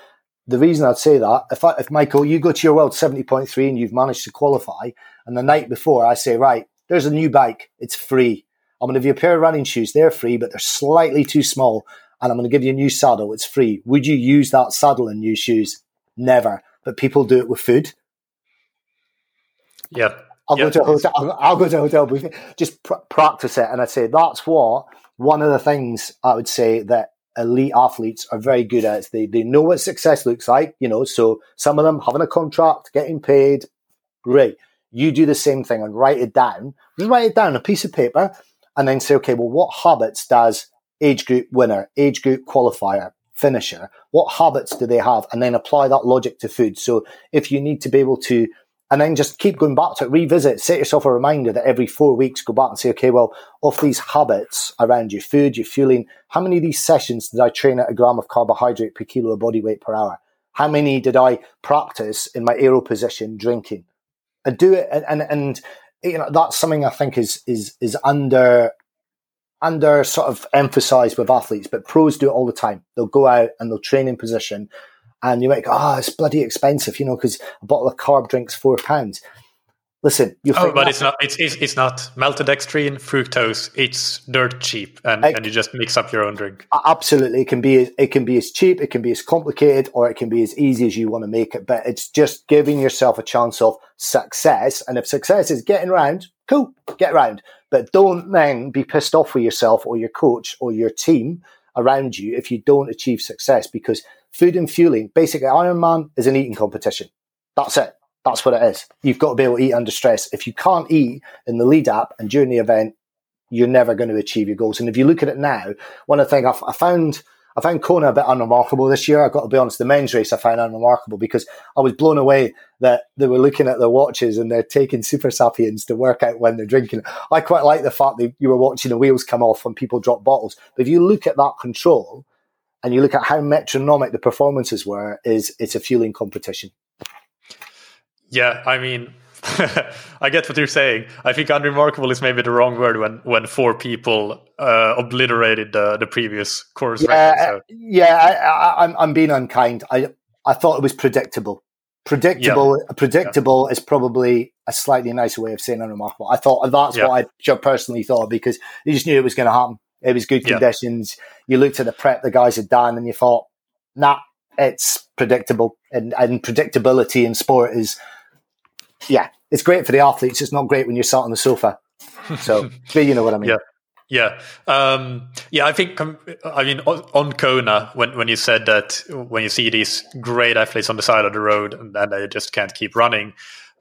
the reason I'd say that, if, I, if Michael, you go to your world 70.3 and you've managed to qualify, and the night before I say, right, there's a new bike, it's free. I'm going to give you a pair of running shoes, they're free, but they're slightly too small, and I'm going to give you a new saddle, it's free. Would you use that saddle and new shoes? Never. But people do it with food. Yeah. I'll Yeah. go to a hotel. I'll, I'll go to a hotel buffet. Just pr- practice it, and I'd say that's what one of the things I would say that elite athletes are very good at. They they know what success looks like. You know, so some of them having a contract, getting paid, great. You do the same thing and write it down. Just write it down on a piece of paper, and then say, okay, well, what habits does age group winner, age group qualifier, finisher, what habits do they have? And then apply that logic to food. So if you need to be able to and then just keep going back to it, revisit, set yourself a reminder that every four weeks go back and say, okay, well, of these habits around your food, your fueling, how many of these sessions did I train at a gram of carbohydrate per kilo of body weight per hour? How many did I practice in my aero position drinking? And do it, and, and, and you know, that's something I think is, is, is under, under sort of emphasized with athletes, but pros do it all the time. They'll go out and they'll train in position and you might go, oh, it's bloody expensive, you know, because a bottle of carb drink's four pounds. Listen, you Oh, but it's not. It's, it's it's not maltodextrin, fructose. It's dirt cheap, and, I- and you just mix up your own drink. absolutely it can be it can be as cheap, it can be as complicated, or it can be as easy as you want to make it. But it's just giving yourself a chance of success. And if success is getting round, cool, get round. But don't then be pissed off with yourself or your coach or your team around you if you don't achieve success because food and fueling, basically Ironman is an eating competition. That's it. That's what it is. You've got to be able to eat under stress. If you can't eat in the lead up and during the event, you're never going to achieve your goals. And if you look at it now, one of the things I, I found, I found Kona a bit unremarkable this year. I've got to be honest, the men's race I found unremarkable because I was blown away that they were looking at their watches and they're taking Supersapiens to work out when they're drinking. I quite like the fact that you were watching the wheels come off when people drop bottles. But if you look at that control and you look at how metronomic the performances were, is it's a fueling competition. Yeah, I mean, I get what you're saying. I think unremarkable is maybe the wrong word when when four people uh, obliterated the the previous course record. Yeah, So. yeah, I, I, I'm I'm being unkind. I I thought it was predictable. Predictable, predictable is probably a slightly nicer way of saying unremarkable. I thought that's Yeah. what I personally thought because you just knew it was going to happen. It was good Yeah. conditions. You looked at the prep the guys had done, and you thought, nah, it's predictable. And and predictability in sport is, yeah, it's great for the athletes. It's not great when you're sat on the sofa. So, but you know what I mean. Yeah. Yeah, um, yeah. I think um, I mean on, on Kona when when you said that when you see these great athletes on the side of the road and, and they just can't keep running,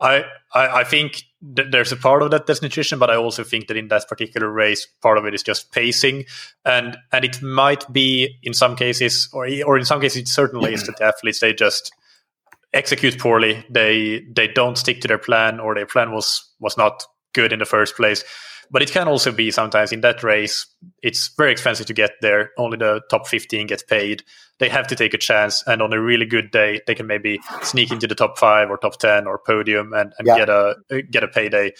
I I, I think th- there's a part of that that's nutrition, but I also think that in that particular race, part of it is just pacing, and and it might be in some cases, or or in some cases, it certainly is that the athletes they just execute poorly. They they don't stick to their plan, or their plan was was not good in the first place. But it can also be sometimes in that race, it's very expensive to get there. Only the top 15 get paid. They have to take a chance. And on a really good day, they can maybe sneak into the top five or top 10 or podium and, and Yeah. get a get a payday.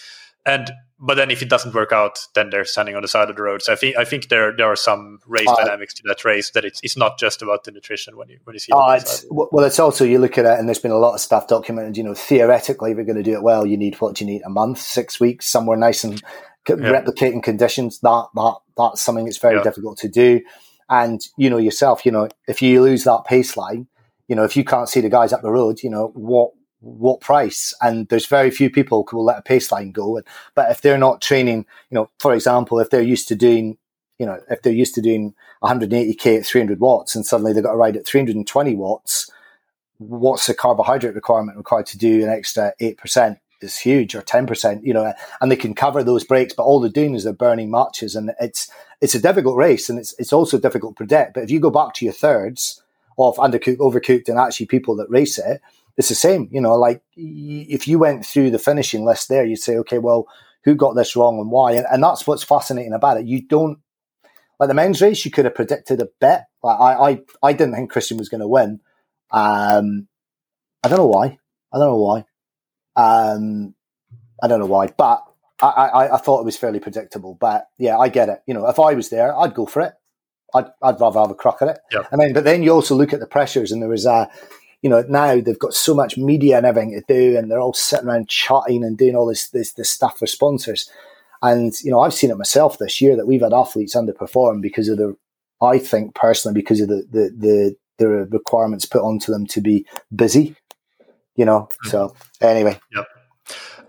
And but then if it doesn't work out, then they're standing on the side of the road. So I think I think there there are some race Uh, dynamics to that race that it's it's not just about the nutrition when you when you see. it the it's well. It's also you look at it, and there's been a lot of stuff documented. You know, theoretically, if you're going to do it well, you need what do you need a month, six weeks, somewhere nice and Yeah. replicating conditions. That that that's something that's very Yeah. difficult to do. And you know yourself, you know, if you lose that pace line, you know, if you can't see the guys up the road, you know what what price? And there's very few people who will let a pace line go. And, but if they're not training, you know, for example, if they're used to doing you know, if they're used to doing 180k at 300 watts and suddenly they've got to ride at 320 watts, what's the carbohydrate requirement required to do an extra 8%? is huge or 10%, you know, and they can cover those breaks, but all they're doing is they're burning matches and it's, it's a difficult race and it's, it's also difficult to predict. But if you go back to your thirds of undercooked, overcooked and actually people that race it, it's the same, you know, like if you went through the finishing list there, you'd say, okay, well, who got this wrong and why? And, and that's what's fascinating about it. You don't, like the men's race, you could have predicted a bit. Like I, I, I didn't think Kristian was going to win. Um, I don't know why. I don't know why. Um, I don't know why, but I, I, I thought it was fairly predictable. But yeah, I get it. You know, if I was there, I'd go for it. I'd, I'd rather have a crack at it. Yep. And then, but then you also look at the pressures, and there was a, you know, now they've got so much media and everything to do, and they're all sitting around chatting and doing all this this, this stuff for sponsors. And you know, I've seen it myself this year that we've had athletes underperform because of the, I think personally, because of the the the, the requirements put onto them to be busy you know. Mm-hmm. So anyway. Yep.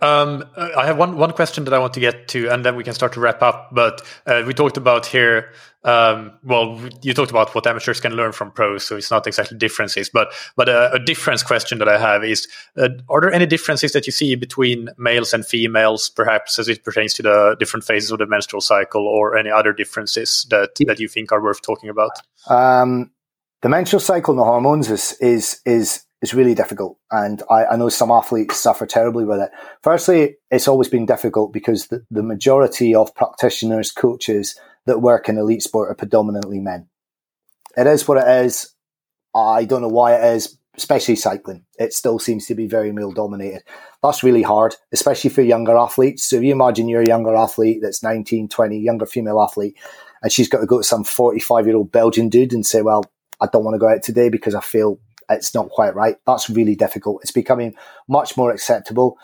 Um, I have one one question that I want to get to, and then we can start to wrap up. But uh, we talked about here. Um, well, you talked about what amateurs can learn from pros, so it's not exactly differences. But but uh, a difference question that I have is: uh, Are there any differences that you see between males and females, perhaps as it pertains to the different phases of the menstrual cycle, or any other differences that that you think are worth talking about? Um, the menstrual cycle and the hormones is is is is really difficult. And I, I, know some athletes suffer terribly with it. Firstly, it's always been difficult because the, the majority of practitioners, coaches that work in elite sport are predominantly men. It is what it is. I don't know why it is, especially cycling. It still seems to be very male dominated. That's really hard, especially for younger athletes. So if you imagine you're a younger athlete that's 19, 20, younger female athlete, and she's got to go to some 45 year old Belgian dude and say, well, I don't want to go out today because I feel it's not quite right. That's really difficult. It's becoming much more acceptable.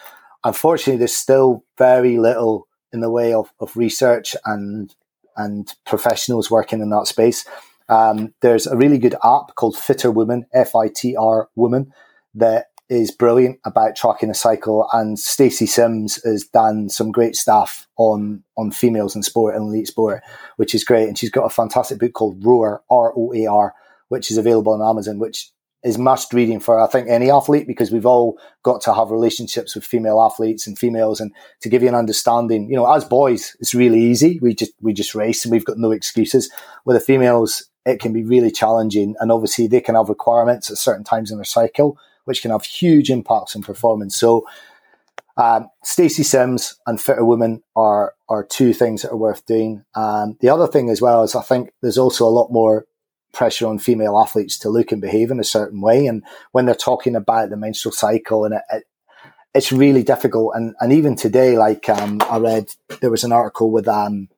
Unfortunately, there's still very little in the way of, of research and and professionals working in that space. Um, there's a really good app called FitrWoman, F I T R Woman, that is brilliant about tracking a cycle. And Stacy Sims has done some great stuff on on females in sport and elite sport, which is great. And she's got a fantastic book called Roar, R O A R, which is available on Amazon, which is must reading for I think any athlete because we've all got to have relationships with female athletes and females and to give you an understanding, you know, as boys it's really easy. We just we just race and we've got no excuses. With the females it can be really challenging and obviously they can have requirements at certain times in their cycle which can have huge impacts on performance. So um, Stacy Sims and FitrWoman are are two things that are worth doing. Um, the other thing as well is I think there's also a lot more pressure on female athletes to look and behave in a certain way. And when they're talking about the menstrual cycle and it, it it's really difficult. And, and even today, like, um, I read, there was an article with, um,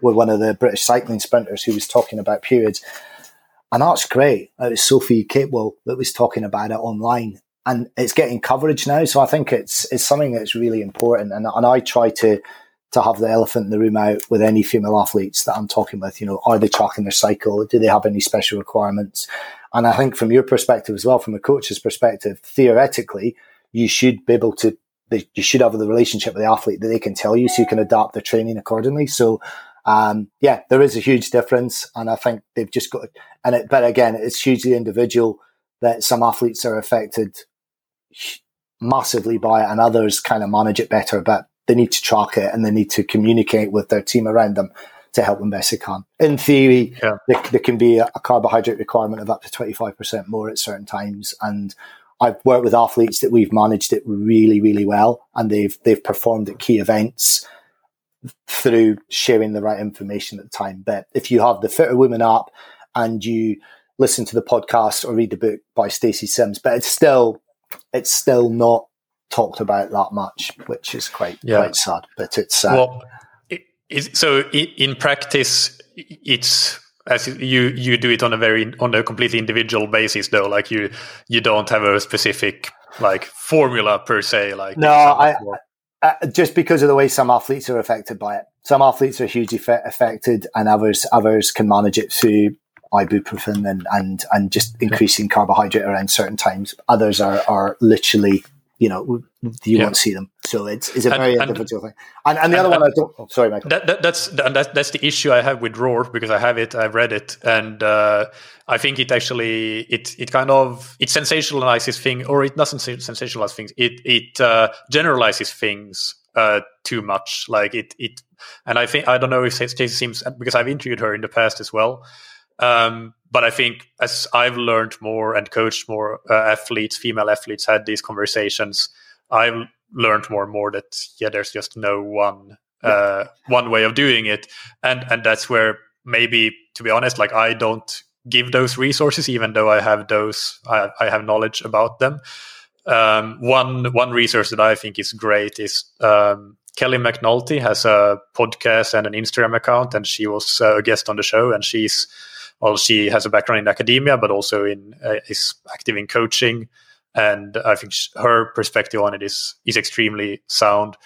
with one of the British cycling sprinters who was talking about periods. And that's great. It was Sophie Capewell that was talking about it online and it's getting coverage now. So I think it's, it's something that's really important. And, and I try to, to have the elephant in the room out with any female athletes that I'm talking with. You know, are they tracking their cycle? Do they have any special requirements? And I think from your perspective as well, from a coach's perspective, theoretically, you should be able to, you should have the relationship with the athlete that they can tell you so you can adapt their training accordingly. So, um, yeah, there is a huge difference. And I think they've just got, and it, but again, it's hugely individual that some athletes are affected massively by it and others kind of manage it better. But they need to track it and they need to communicate with their team around them to help them best they can. In theory, yeah. there, there, can be a, a, carbohydrate requirement of up to 25% more at certain times. And I've worked with athletes that we've managed it really, really well and they've, they've performed at key events through sharing the right information at the time. But if you have the FitrWoman app and you listen to the podcast or read the book by Stacy Sims, but it's still, it's still not talked about that much, which is quite yeah. quite sad. But it's uh, well, it, so in practice, it's as you you do it on a very on a completely individual basis, though. Like you you don't have a specific like formula per se. Like no, I, I, just because of the way some athletes are affected by it. Some athletes are hugely affected, and others others can manage it through ibuprofen and and and just increasing carbohydrate around certain times. Others are are literally you know, you yeah. won't see them. So it's, it's a very and, individual thing. And, and the and, other one, I don't. Oh, sorry, Michael. That, that, that's that, that's the issue I have with Roar because I have it, I've read it, and uh, I think it actually it it kind of it sensationalizes things, or it doesn't sensationalize things. It it uh, generalizes things uh, too much. Like it it, and I think I don't know if Stacy Sims because I've interviewed her in the past as well. Um, but I think as I've learned more and coached more uh, athletes, female athletes, had these conversations, I've learned more and more that yeah, there's just no one uh, one way of doing it, and and that's where maybe to be honest, like I don't give those resources, even though I have those, I, I have knowledge about them. Um, one one resource that I think is great is um, Kelly McNulty has a podcast and an Instagram account, and she was uh, a guest on the show, and she's well, she has a background in academia, but also in uh, is active in coaching, and I think her perspective on it is is extremely sound.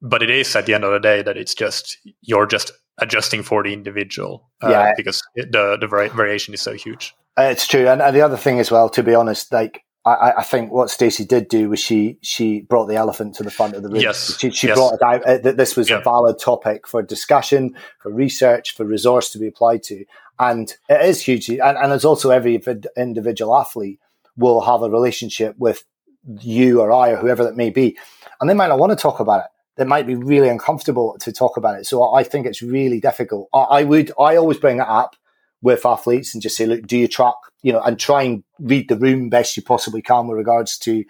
But it is at the end of the day that it's just you're just adjusting for the individual uh, yeah. because the the vari- variation is so huge. Uh, it's true, and, and the other thing as well, to be honest, like I, I, think what Stacy did do was she she brought the elephant to the front of the room. Yes, she, she yes. brought it out uh, that this was yeah. a valid topic for discussion, for research, for resource to be applied to, and it is huge. And, and as also every individual athlete will have a relationship with you or I or whoever that may be, and they might not want to talk about it. They might be really uncomfortable to talk about it. So I think it's really difficult. I, I would, I always bring it up with athletes and just say, look, do you track, you know, and try and read the room best you possibly can with regards to,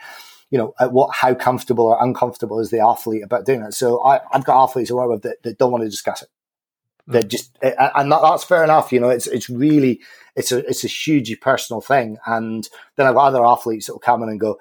you know, what, how comfortable or uncomfortable is the athlete about doing it. So I, have got athletes I work with that, that don't want to discuss it. They just, eh, and that, that's fair enough. You know, it's, it's really, it's a, it's a hugely personal thing. And then I've other athletes that will come in and go,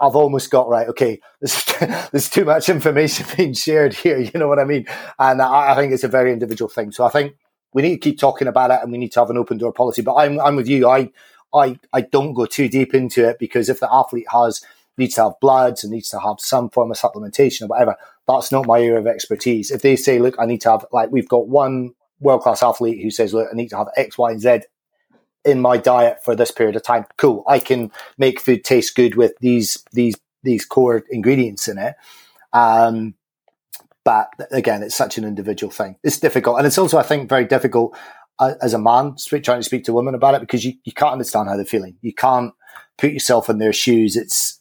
I've almost got right. Okay, there's too much information being shared here. You know what I mean? And I, I think it's a very individual thing. So I think we need to keep talking about it and we need to have an open door policy. But I'm, I'm with you. I, I, I don't go too deep into it because if the athlete has needs to have bloods and needs to have some form of supplementation or whatever, that's not my area of expertise. If they say, look, I need to have like we've got one world class athlete who says, look, I need to have X, Y, and Z in my diet for this period of time. Cool. I can make food taste good with these these these core ingredients in it. Um, but again, it's such an individual thing. It's difficult. And it's also, I think, very difficult uh, as a man trying to speak to women about it because you, you can't understand how they're feeling. You can't put yourself in their shoes. It's,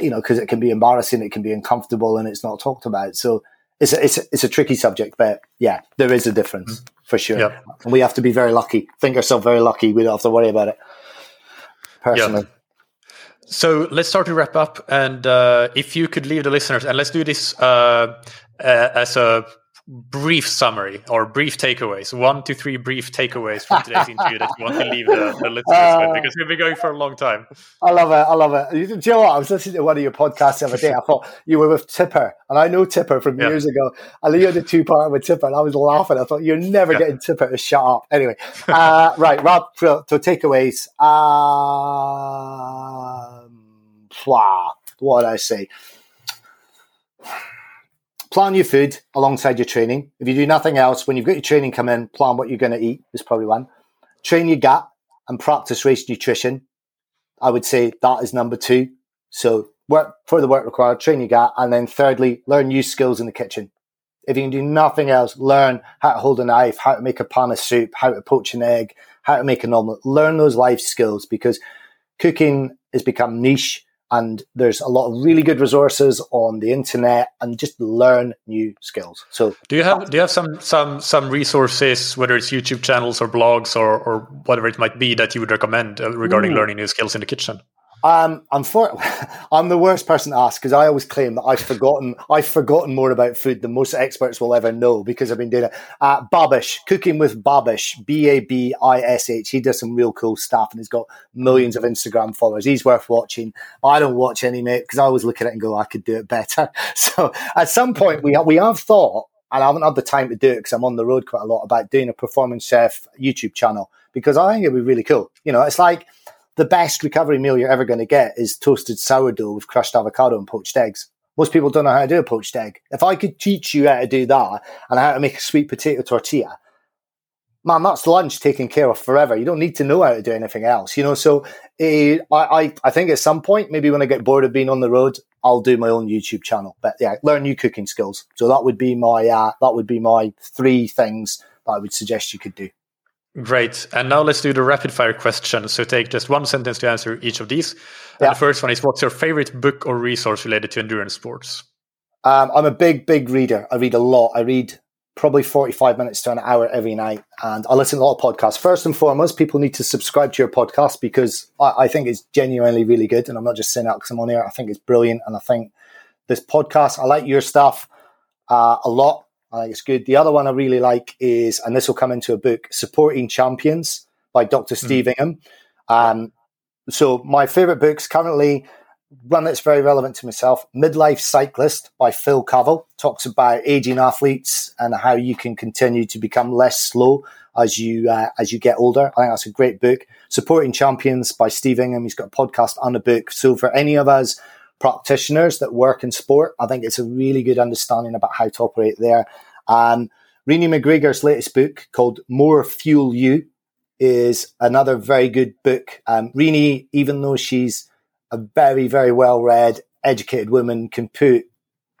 you know, because it can be embarrassing, it can be uncomfortable, and it's not talked about. So it's a, it's a, it's a tricky subject, but yeah, there is a difference mm-hmm. for sure. Yep. And we have to be very lucky, think ourselves very lucky. We don't have to worry about it personally. Yep. So let's start to wrap up. And uh, if you could leave the listeners, and let's do this uh, uh, as a brief summary or brief takeaways, one to three brief takeaways from today's interview that you want to leave the, the listeners uh, with because we've been going for a long time. I love it. I love it. Do you know what? I was listening to one of your podcasts the other day. I thought you were with Tipper, and I know Tipper from yeah. years ago. I knew you had a two part with Tipper, and I was laughing. I thought you're never yeah. getting Tipper to shut up. Anyway, uh, right, Rob, to, to takeaways. Um, what did I say? Plan your food alongside your training. If you do nothing else, when you've got your training come in, plan what you're going to eat is probably one. Train your gut and practice race nutrition. I would say that is number two. So work for the work required, train your gut. And then thirdly, learn new skills in the kitchen. If you can do nothing else, learn how to hold a knife, how to make a pan of soup, how to poach an egg, how to make an omelette. Learn those life skills because cooking has become niche and there's a lot of really good resources on the internet and just learn new skills so do you have do you have some some some resources whether it's youtube channels or blogs or or whatever it might be that you would recommend uh, regarding Ooh. learning new skills in the kitchen um, I'm for, I'm the worst person to ask because I always claim that I've forgotten I've forgotten more about food than most experts will ever know because I've been doing it. Uh, Babish, cooking with Babish, B A B I S H. He does some real cool stuff and he's got millions of Instagram followers. He's worth watching. I don't watch any mate because I always look at it and go, I could do it better. So at some point we we have thought, and I haven't had the time to do it because I'm on the road quite a lot about doing a performance chef YouTube channel because I think it'd be really cool. You know, it's like the best recovery meal you're ever going to get is toasted sourdough with crushed avocado and poached eggs. Most people don't know how to do a poached egg. If I could teach you how to do that and how to make a sweet potato tortilla, man, that's lunch taken care of forever. You don't need to know how to do anything else, you know. So uh, I, I think at some point, maybe when I get bored of being on the road, I'll do my own YouTube channel. But yeah, learn new cooking skills. So that would be my uh, that would be my three things that I would suggest you could do. Great. And now let's do the rapid fire questions. So take just one sentence to answer each of these. Yeah. And the first one is what's your favorite book or resource related to endurance sports? Um, I'm a big, big reader. I read a lot. I read probably 45 minutes to an hour every night. And I listen to a lot of podcasts. First and foremost, people need to subscribe to your podcast because I, I think it's genuinely really good. And I'm not just saying that because I'm on here. I think it's brilliant. And I think this podcast, I like your stuff uh, a lot. I think it's good. The other one I really like is, and this will come into a book, Supporting Champions by Dr. Mm-hmm. Steve Ingham. Um, so my favorite books currently one that's very relevant to myself midlife cyclist by phil cavell talks about aging athletes and how you can continue to become less slow as you uh, as you get older i think that's a great book supporting champions by steve ingham he's got a podcast and a book so for any of us practitioners that work in sport i think it's a really good understanding about how to operate there And Renee McGregor's latest book called More Fuel You is another very good book. Um, Renee, even though she's a very, very well read, educated woman can put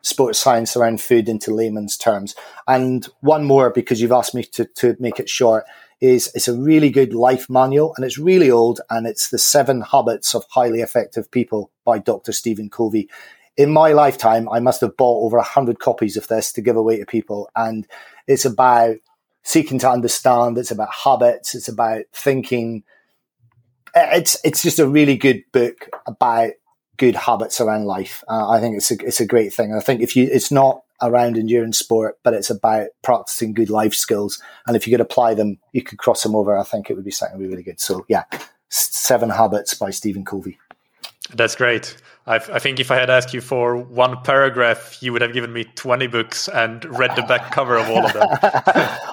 sports science around food into layman's terms. And one more, because you've asked me to, to make it short, is it's a really good life manual and it's really old and it's the seven habits of highly effective people by Dr. Stephen Covey. In my lifetime, I must have bought over a hundred copies of this to give away to people. And it's about seeking to understand. It's about habits. It's about thinking it's it's just a really good book about good habits around life. Uh, I think it's a it's a great thing. I think if you it's not around endurance sport, but it's about practicing good life skills, and if you could apply them, you could cross them over. I think it would be something really, good. So yeah, Seven Habits by Stephen Covey. That's great. i i think if I had asked you for one paragraph, you would have given me 20 books and read the back cover of all of them.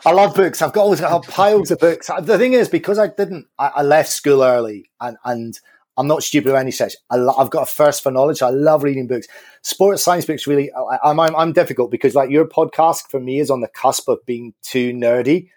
I love books. I've got always got piles of books. The thing is, because I didn't, I, I left school early and, and I'm not stupid or any such. I have got a thirst for knowledge. I love reading books. Sports science books really, I, am I'm, I'm difficult because like your podcast for me is on the cusp of being too nerdy.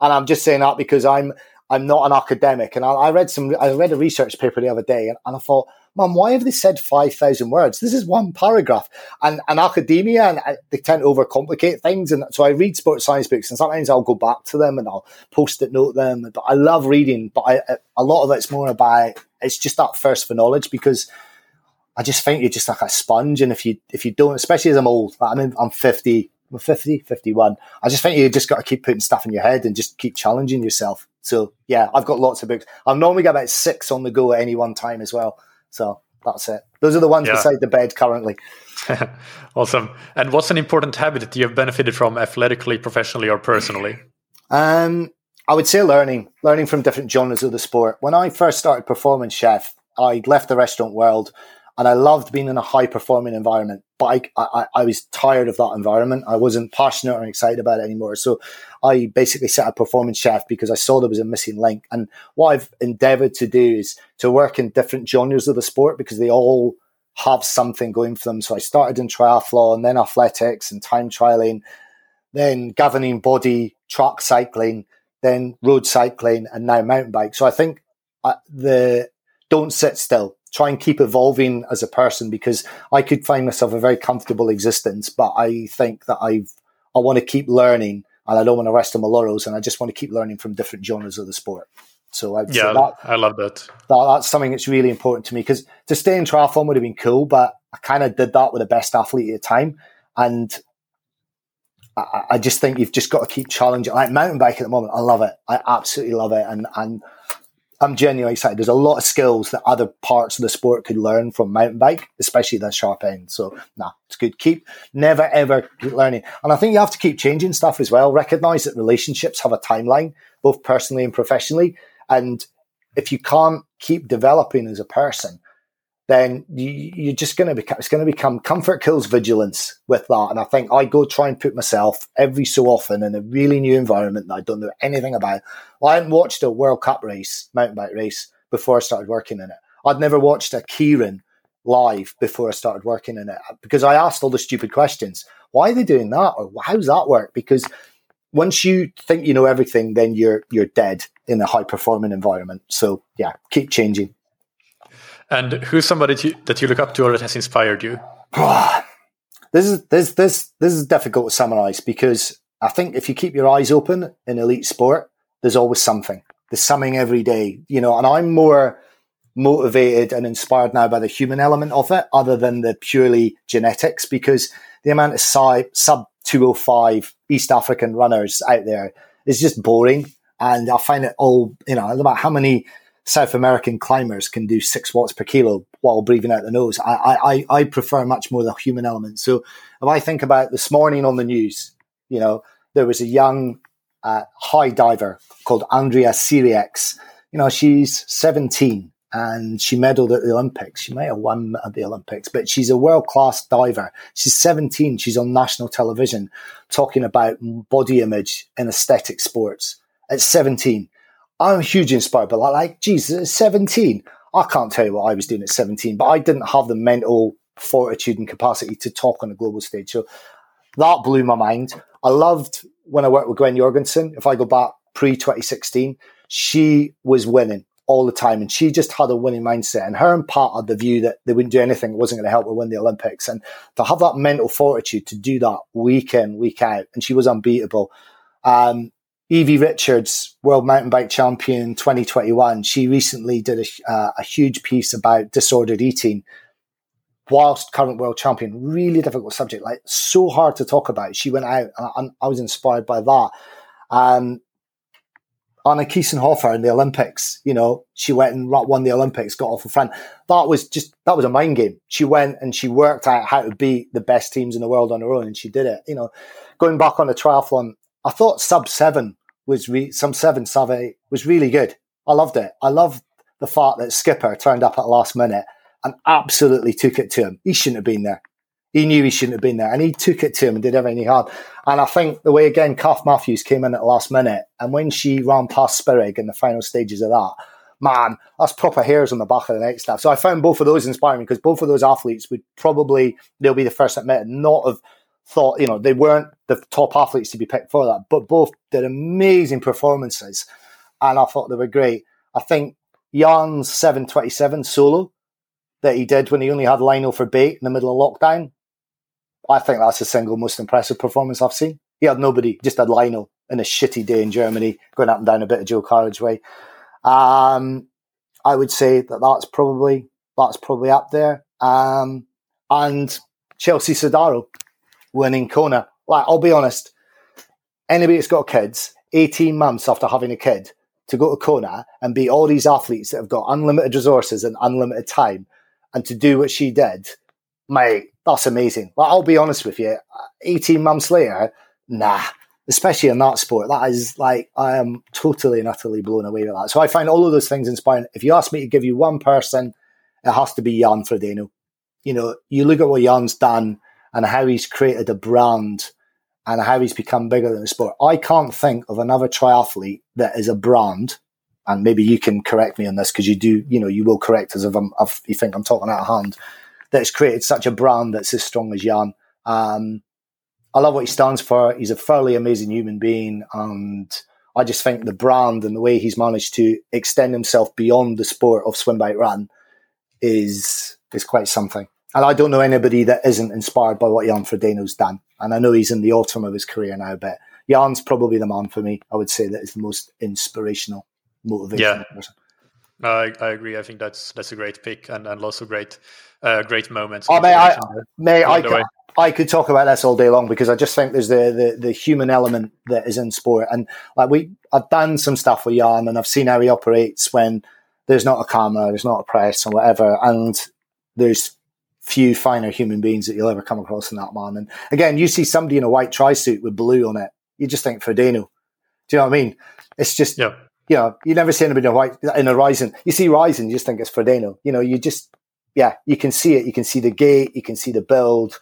And I'm just saying that because I'm, I'm not an academic. And I, I read some, I read a research paper the other day and, and I thought, Mum, why have they said 5,000 words? This is one paragraph. And, and academia, and uh, they tend to overcomplicate things. And so I read sports science books, and sometimes I'll go back to them and I'll post it note them. But I love reading, but I, a lot of it's more about, it's just that first for knowledge because I just think you're just like a sponge. And if you, if you don't, especially as I'm old, I mean, I'm 50, I'm 50, 51. I just think you just got to keep putting stuff in your head and just keep challenging yourself. So yeah, I've got lots of books. I've normally got about six on the go at any one time as well. So that's it. Those are the ones yeah. beside the bed currently. awesome. And what's an important habit that you have benefited from athletically, professionally, or personally? Um, I would say learning, learning from different genres of the sport. When I first started performance chef, I left the restaurant world and I loved being in a high performing environment. But I, I, I, was tired of that environment. I wasn't passionate or excited about it anymore. So I basically set a performance chef because I saw there was a missing link. And what I've endeavored to do is to work in different genres of the sport because they all have something going for them. So I started in triathlon, then athletics and time trialing, then governing body, track cycling, then road cycling, and now mountain bike. So I think uh, the don't sit still try and keep evolving as a person because I could find myself a very comfortable existence, but I think that I've I want to keep learning and I don't want to rest on my laurels and I just want to keep learning from different genres of the sport. So I'd yeah, that, I love that. that. That's something that's really important to me because to stay in triathlon would have been cool, but I kind of did that with the best athlete at the time, and I, I just think you've just got to keep challenging. Like mountain bike at the moment, I love it. I absolutely love it, and and I'm genuinely excited. There's a lot of skills that other parts of the sport could learn from mountain bike, especially the sharp end. So, nah, it's good. Keep never ever keep learning. And I think you have to keep changing stuff as well. Recognize that relationships have a timeline, both personally and professionally. And if you can't keep developing as a person, then you, are just going to become, it's going to become comfort kills vigilance with that. And I think I go try and put myself every so often in a really new environment that I don't know anything about. Well, I hadn't watched a World Cup race, mountain bike race, before I started working in it. I'd never watched a keirin live before I started working in it because I asked all the stupid questions. Why are they doing that? Or how does that work? Because once you think you know everything, then you're you're dead in a high performing environment. So yeah, keep changing. And who's somebody to, that you look up to or that has inspired you? this is this this this is difficult to summarize because I think if you keep your eyes open in elite sport, there's always something. There's something every day, you know. And I'm more motivated and inspired now by the human element of it, other than the purely genetics, because the amount of sub 205 East African runners out there is just boring. And I find it all, you know, about how many South American climbers can do six watts per kilo while breathing out the nose. I, I, I prefer much more the human element. So if I think about this morning on the news, you know, there was a young uh, high diver called Andrea Sirieix. You know, she's 17 and she medaled at the Olympics. She may have won at the Olympics, but she's a world class diver. She's 17. She's on national television talking about body image in aesthetic sports at 17. I'm hugely inspired by that. Like, Jesus, at 17, I can't tell you what I was doing at 17, but I didn't have the mental fortitude and capacity to talk on a global stage. So that blew my mind. I loved when I worked with Gwen Jorgensen. If I go back pre 2016, she was winning all the time and she just had a winning mindset. And her and Pat had the view that they wouldn't do anything, it wasn't going to help her win the Olympics. And to have that mental fortitude to do that week in, week out, and she was unbeatable. Um, Evie Richards, World Mountain Bike Champion 2021, she recently did a, uh, a huge piece about disordered eating whilst current world champion. Really difficult subject, like so hard to talk about. She went out and I, I was inspired by that. Um, Anna Kiesenhofer in the Olympics, you know, she went and won the Olympics, got off a front. That was just, that was a mind game. She went and she worked out how to beat the best teams in the world on her own and she did it. You know, going back on the triathlon, I thought sub seven was re- some seven eight was really good. I loved it. I loved the fact that Skipper turned up at the last minute and absolutely took it to him. He shouldn't have been there. He knew he shouldn't have been there, and he took it to him and did everything he had. And I think the way again, Kath Matthews came in at the last minute, and when she ran past Spirig in the final stages of that, man, that's proper hairs on the back of the neck stuff. So I found both of those inspiring because both of those athletes would probably they'll be the first to admit not have thought you know they weren't the top athletes to be picked for that, but both did amazing performances, and I thought they were great. I think Jan's seven twenty seven solo that he did when he only had Lionel for bait in the middle of lockdown. I think that's the single most impressive performance I've seen. He had nobody, just had Lionel in a shitty day in Germany, going up and down a bit of dual carriageway. Um, I would say that that's probably that's probably up there. Um, and Chelsea Sodaro winning Kona. Like, I'll be honest, anybody that's got kids, 18 months after having a kid, to go to Kona and beat all these athletes that have got unlimited resources and unlimited time and to do what she did, mate, that's amazing. Like, I'll be honest with you, 18 months later, nah, especially in that sport, that is like, I am totally and utterly blown away with that. So I find all of those things inspiring. If you ask me to give you one person, it has to be Jan Frodeno. You know, you look at what Jan's done and how he's created a brand and how he's become bigger than the sport. I can't think of another triathlete that is a brand and maybe you can correct me on this because you do, you know, you will correct us if, if you think I'm talking out of hand, that's created such a brand that's as strong as Jan. Um, I love what he stands for. He's a fairly amazing human being. And I just think the brand and the way he's managed to extend himself beyond the sport of swim, bike, run is, is quite something. And I don't know anybody that isn't inspired by what Jan Frodeno's done. And I know he's in the autumn of his career now, but Jan's probably the man for me. I would say that is the most inspirational motivation. Yeah. I, I agree. I think that's that's a great pick and, and also great uh, great moments. Oh, may I, may I, could, I could talk about this all day long because I just think there's the, the, the human element that is in sport. And like we, I've done some stuff with Jan and I've seen how he operates when there's not a camera, there's not a press or whatever. And there's few finer human beings that you'll ever come across in that man. And again, you see somebody in a white tri suit with blue on it, you just think Frodeno. Do you know what I mean? It's just, yeah you know, you never see anybody in a white in a rising. You see rising, you just think it's Frodeno. You know, you just yeah, you can see it. You can see the gait. You can see the build.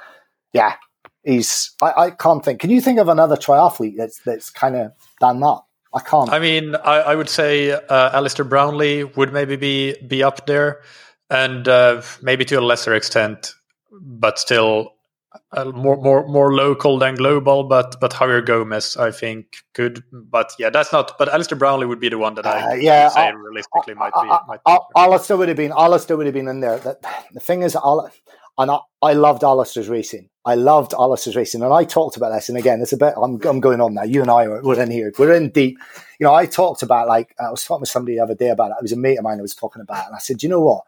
Yeah, he's. I, I can't think. Can you think of another triathlete that's that's kind of done that? I can't. I mean, I, I would say uh, Alistair Brownlee would maybe be be up there, and uh, maybe to a lesser extent, but still uh, more more more local than global, but but Javier Gomez, I think, could. But yeah, that's not. But Alistair Brownlee would be the one that I uh, yeah, say realistically might be. Might be Alistair would have been. Alistair would have been in there. The, the thing is, and I, I loved Alistair's racing. I loved Alistair's racing, and I talked about this. And again, it's a bit. I'm, I'm going on now. You and I are we're in here. We're in deep. You know, I talked about like I was talking with somebody the other day about it. It was a mate of mine I was talking about, it, and I said, you know what?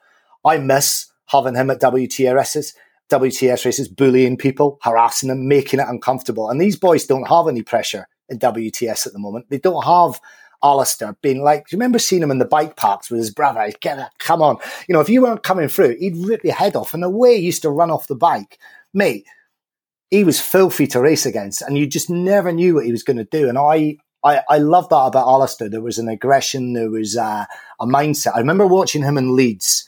I miss having him at WTRSs. WTS races, bullying people, harassing them, making it uncomfortable. And these boys don't have any pressure in WTS at the moment. They don't have Alistair being like, do you remember seeing him in the bike parks with his brother? Get it, come on. You know, if you weren't coming through, he'd rip your head off. And the way he used to run off the bike, mate, he was filthy to race against. And you just never knew what he was going to do. And I, I, I love that about Alistair. There was an aggression, there was uh, a mindset. I remember watching him in Leeds.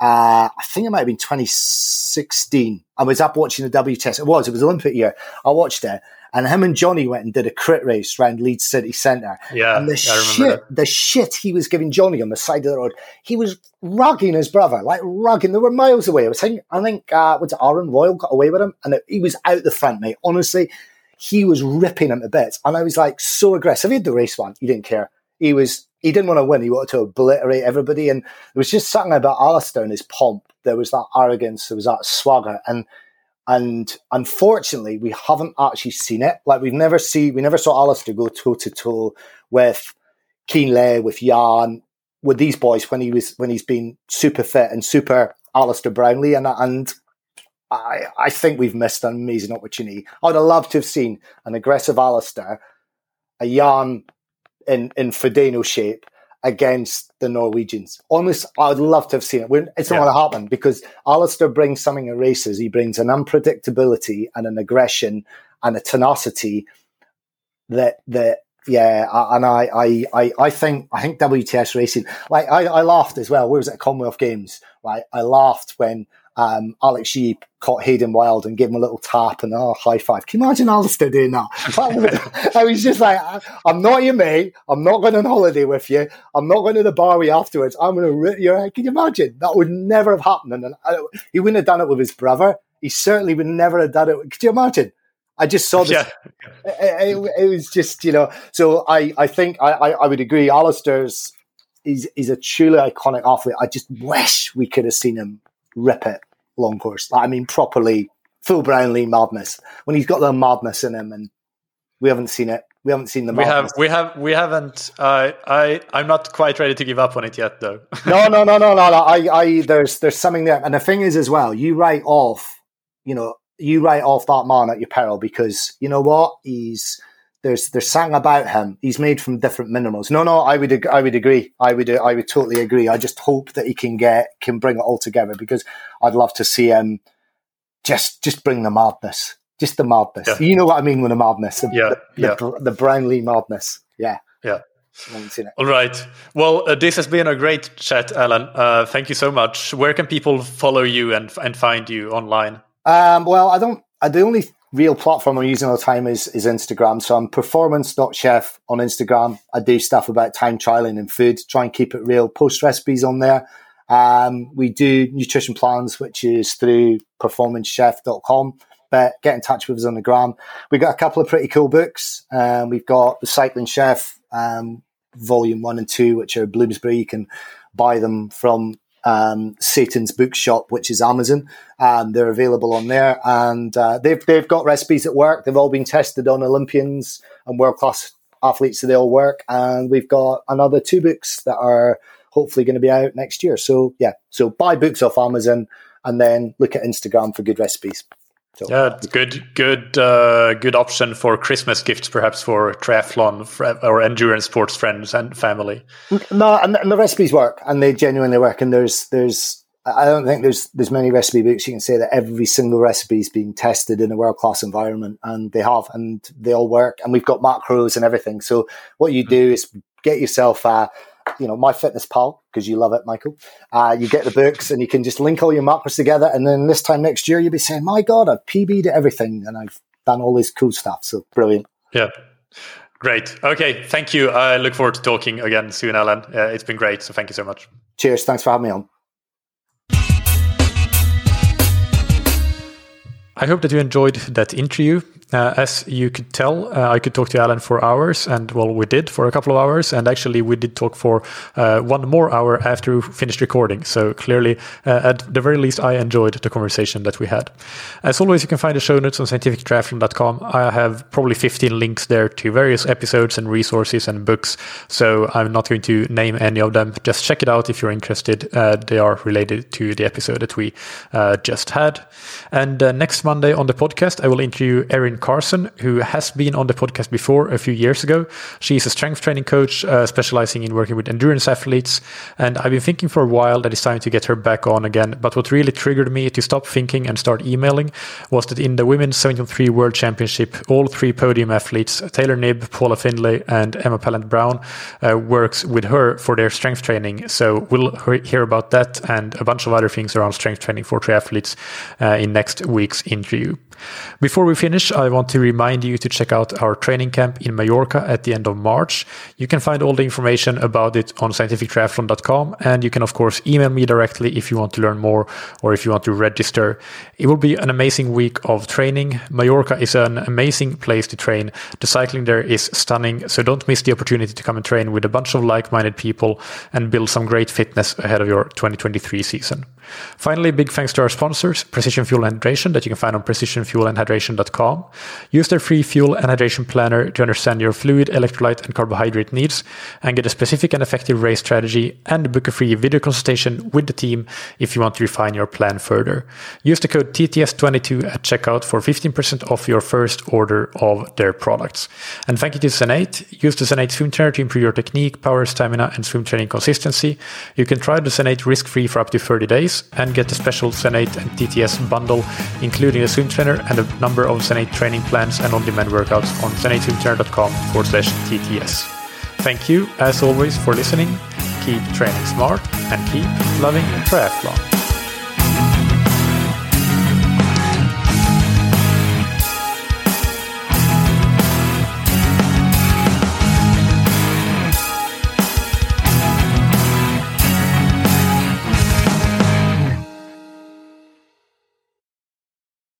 Uh, I think it might have been 2016. I was up watching the WTS. It was, it was Olympic year. I watched it and him and Jonny went and did a crit race around Leeds City Centre. Yeah, and the shit, the shit he was giving Jonny on the side of the road, he was rugging his brother, like rugging. They were miles away. I was saying, I think uh, was it Aaron Royle got away with him, and it, he was out the front, mate. Honestly, he was ripping him to bits, and I was like so aggressive. He had the race one, he didn't care. He was he didn't want to win. He wanted to obliterate everybody, and there was just something about Alistair and his pomp. There was that arrogance, there was that swagger, and and unfortunately, we haven't actually seen it. Like we've never seen, we never saw Alistair go toe to toe with Kienle, with Jan, with these boys when he was when he's been super fit and super Alistair Brownlee, and and I I think we've missed an amazing opportunity. I'd have loved to have seen an aggressive Alistair, a Jan in in Frodeno shape, against the Norwegians. Almost, I'd love to have seen it. It's not yeah. going to happen because Alistair brings something in races. He brings an unpredictability and an aggression and a tenacity that that yeah, and I, I, I, I think I think WTS racing. Like I, I laughed as well. Where was it? Commonwealth Games, right? I laughed when um, Alex Yee caught Hayden Wilde and gave him a little tap and oh, high five. Can you imagine Alistair doing that? I was just like, I'm not your mate. I'm not going on holiday with you. I'm not going to the bar with afterwards. I'm going to rip your head. Can you imagine? That would never have happened. And I, he wouldn't have done it with his brother. He certainly would never have done it. Could you imagine? I just saw this. Yeah. It, it, it, was just, you know, so I, I think I, I, I would agree. Alistair's, is, he's a truly iconic athlete. I just wish we could have seen him rip it long course. I mean, properly full Brownlee madness when he's got the madness in him, and we haven't seen it. We haven't seen the. Madness. We have. We have. We haven't. Uh, I. I'm not quite ready to give up on it yet, though. no, no, no, no, no, no. I. I. There's. There's something there, and the thing is, as well, you write off. You know, you write off that man at your peril because you know what he's there's there's something about him. He's made from different minerals. No, no, I would I would agree. I would I would totally agree. I just hope that he can get can bring it all together because I'd love to see him just just bring the madness, just the madness. Yeah. You know what I mean with the madness. The, yeah, the, yeah. The, the Brownlee madness. Yeah, yeah. All right. Well, uh, this has been a great chat, Alan. Uh, thank you so much. Where can people follow you and and find you online? Um, well, I don't. I, the only real platform I'm using all the time is, is Instagram. So I'm performance.chef on Instagram. I do stuff about time trialing and food, try and keep it real, post recipes on there. Um, we do nutrition plans, which is through performancechef.com. But get in touch with us on the gram. We've got a couple of pretty cool books. Um, we've got The Cycling Chef, um, volume one and two, which are Bloomsbury. You can buy them from um, Satan's Bookshop, which is Amazon. and they're available on there, and uh, they've they've got recipes that work. They've all been tested on Olympians and world class athletes, so they all work. And we've got another two books that are hopefully going to be out next year. So yeah, so buy books off Amazon and then look at Instagram for good recipes. So, yeah, good, good, uh, good option for Christmas gifts, perhaps for triathlon or endurance sports friends and family. No, and, and, the recipes work, and they genuinely work. And there's, there's, I don't think there's, there's many recipe books you can say that every single recipe is being tested in a world class environment, and they have, and they all work. And we've got macros and everything. So what you do is get yourself a you know, my fitness pal because you love it, Michael. Uh, you get the books and you can just link all your macros together. And then this time next year, you'll be saying, my God, I've PB'd everything and I've done all this cool stuff. So brilliant. Yeah. Great. Okay. Thank you. I look forward to talking again soon, Alan. Uh, it's been great. So thank you so much. Cheers. Thanks for having me on. I hope that you enjoyed that interview. Uh, as you could tell, uh, I could talk to Alan for hours, and well, we did for a couple of hours, and actually we did talk for uh, one more hour after we finished recording. So clearly, uh, at the very least, I enjoyed the conversation that we had. As always, you can find the show notes on scientifictriathlon.com. I have probably 15 links there to various episodes and resources and books, so I'm not going to name any of them. Just check it out if you're interested. Uh, they are related to the episode that we uh, just had. And next Monday on the podcast, I will interview Erin Carson, who has been on the podcast before a few years ago. She's a strength training coach uh, specializing in working with endurance athletes. And I've been thinking for a while that it's time to get her back on again. But what really triggered me to stop thinking and start emailing was that in the Women's 73 World Championship, all three podium athletes, Taylor Knibb, Paula Findlay, and Emma Pallant Browne, uh, works with her for their strength training. So we'll hear about that and a bunch of other things around strength training for triathletes uh, in next week's interview. Before we finish, I want to remind you to check out our training camp in Mallorca at the end of March. You can find all the information about it on scientifictriathlon.com, and you can, of course, email me directly if you want to learn more or if you want to register. It will be an amazing week of training. Mallorca is an amazing place to train. The cycling there is stunning, so don't miss the opportunity to come and train with a bunch of like minded people and build some great fitness ahead of your 2023 season. Finally, big thanks to our sponsors, Precision Fuel and Hydration, that you can find on precisionfuelandhydration.com. Use their free fuel and hydration planner to understand your fluid, electrolyte, and carbohydrate needs and get a specific and effective race strategy and book a free video consultation with the team if you want to refine your plan further. Use the code TTS22 at checkout for 15% off your first order of their products. And thank you to Zen8. Use the Zen8 swim trainer to improve your technique, power, stamina, and swim training consistency. You can try the Zen8 risk-free for up to 30 days and get the special Zen8 and TTS bundle, including a swim trainer and a number of Zen8 training plans and on-demand workouts on zen8swimtrainer.com forward slash TTS. Thank you, as always, for listening. Keep training smart and keep loving triathlon.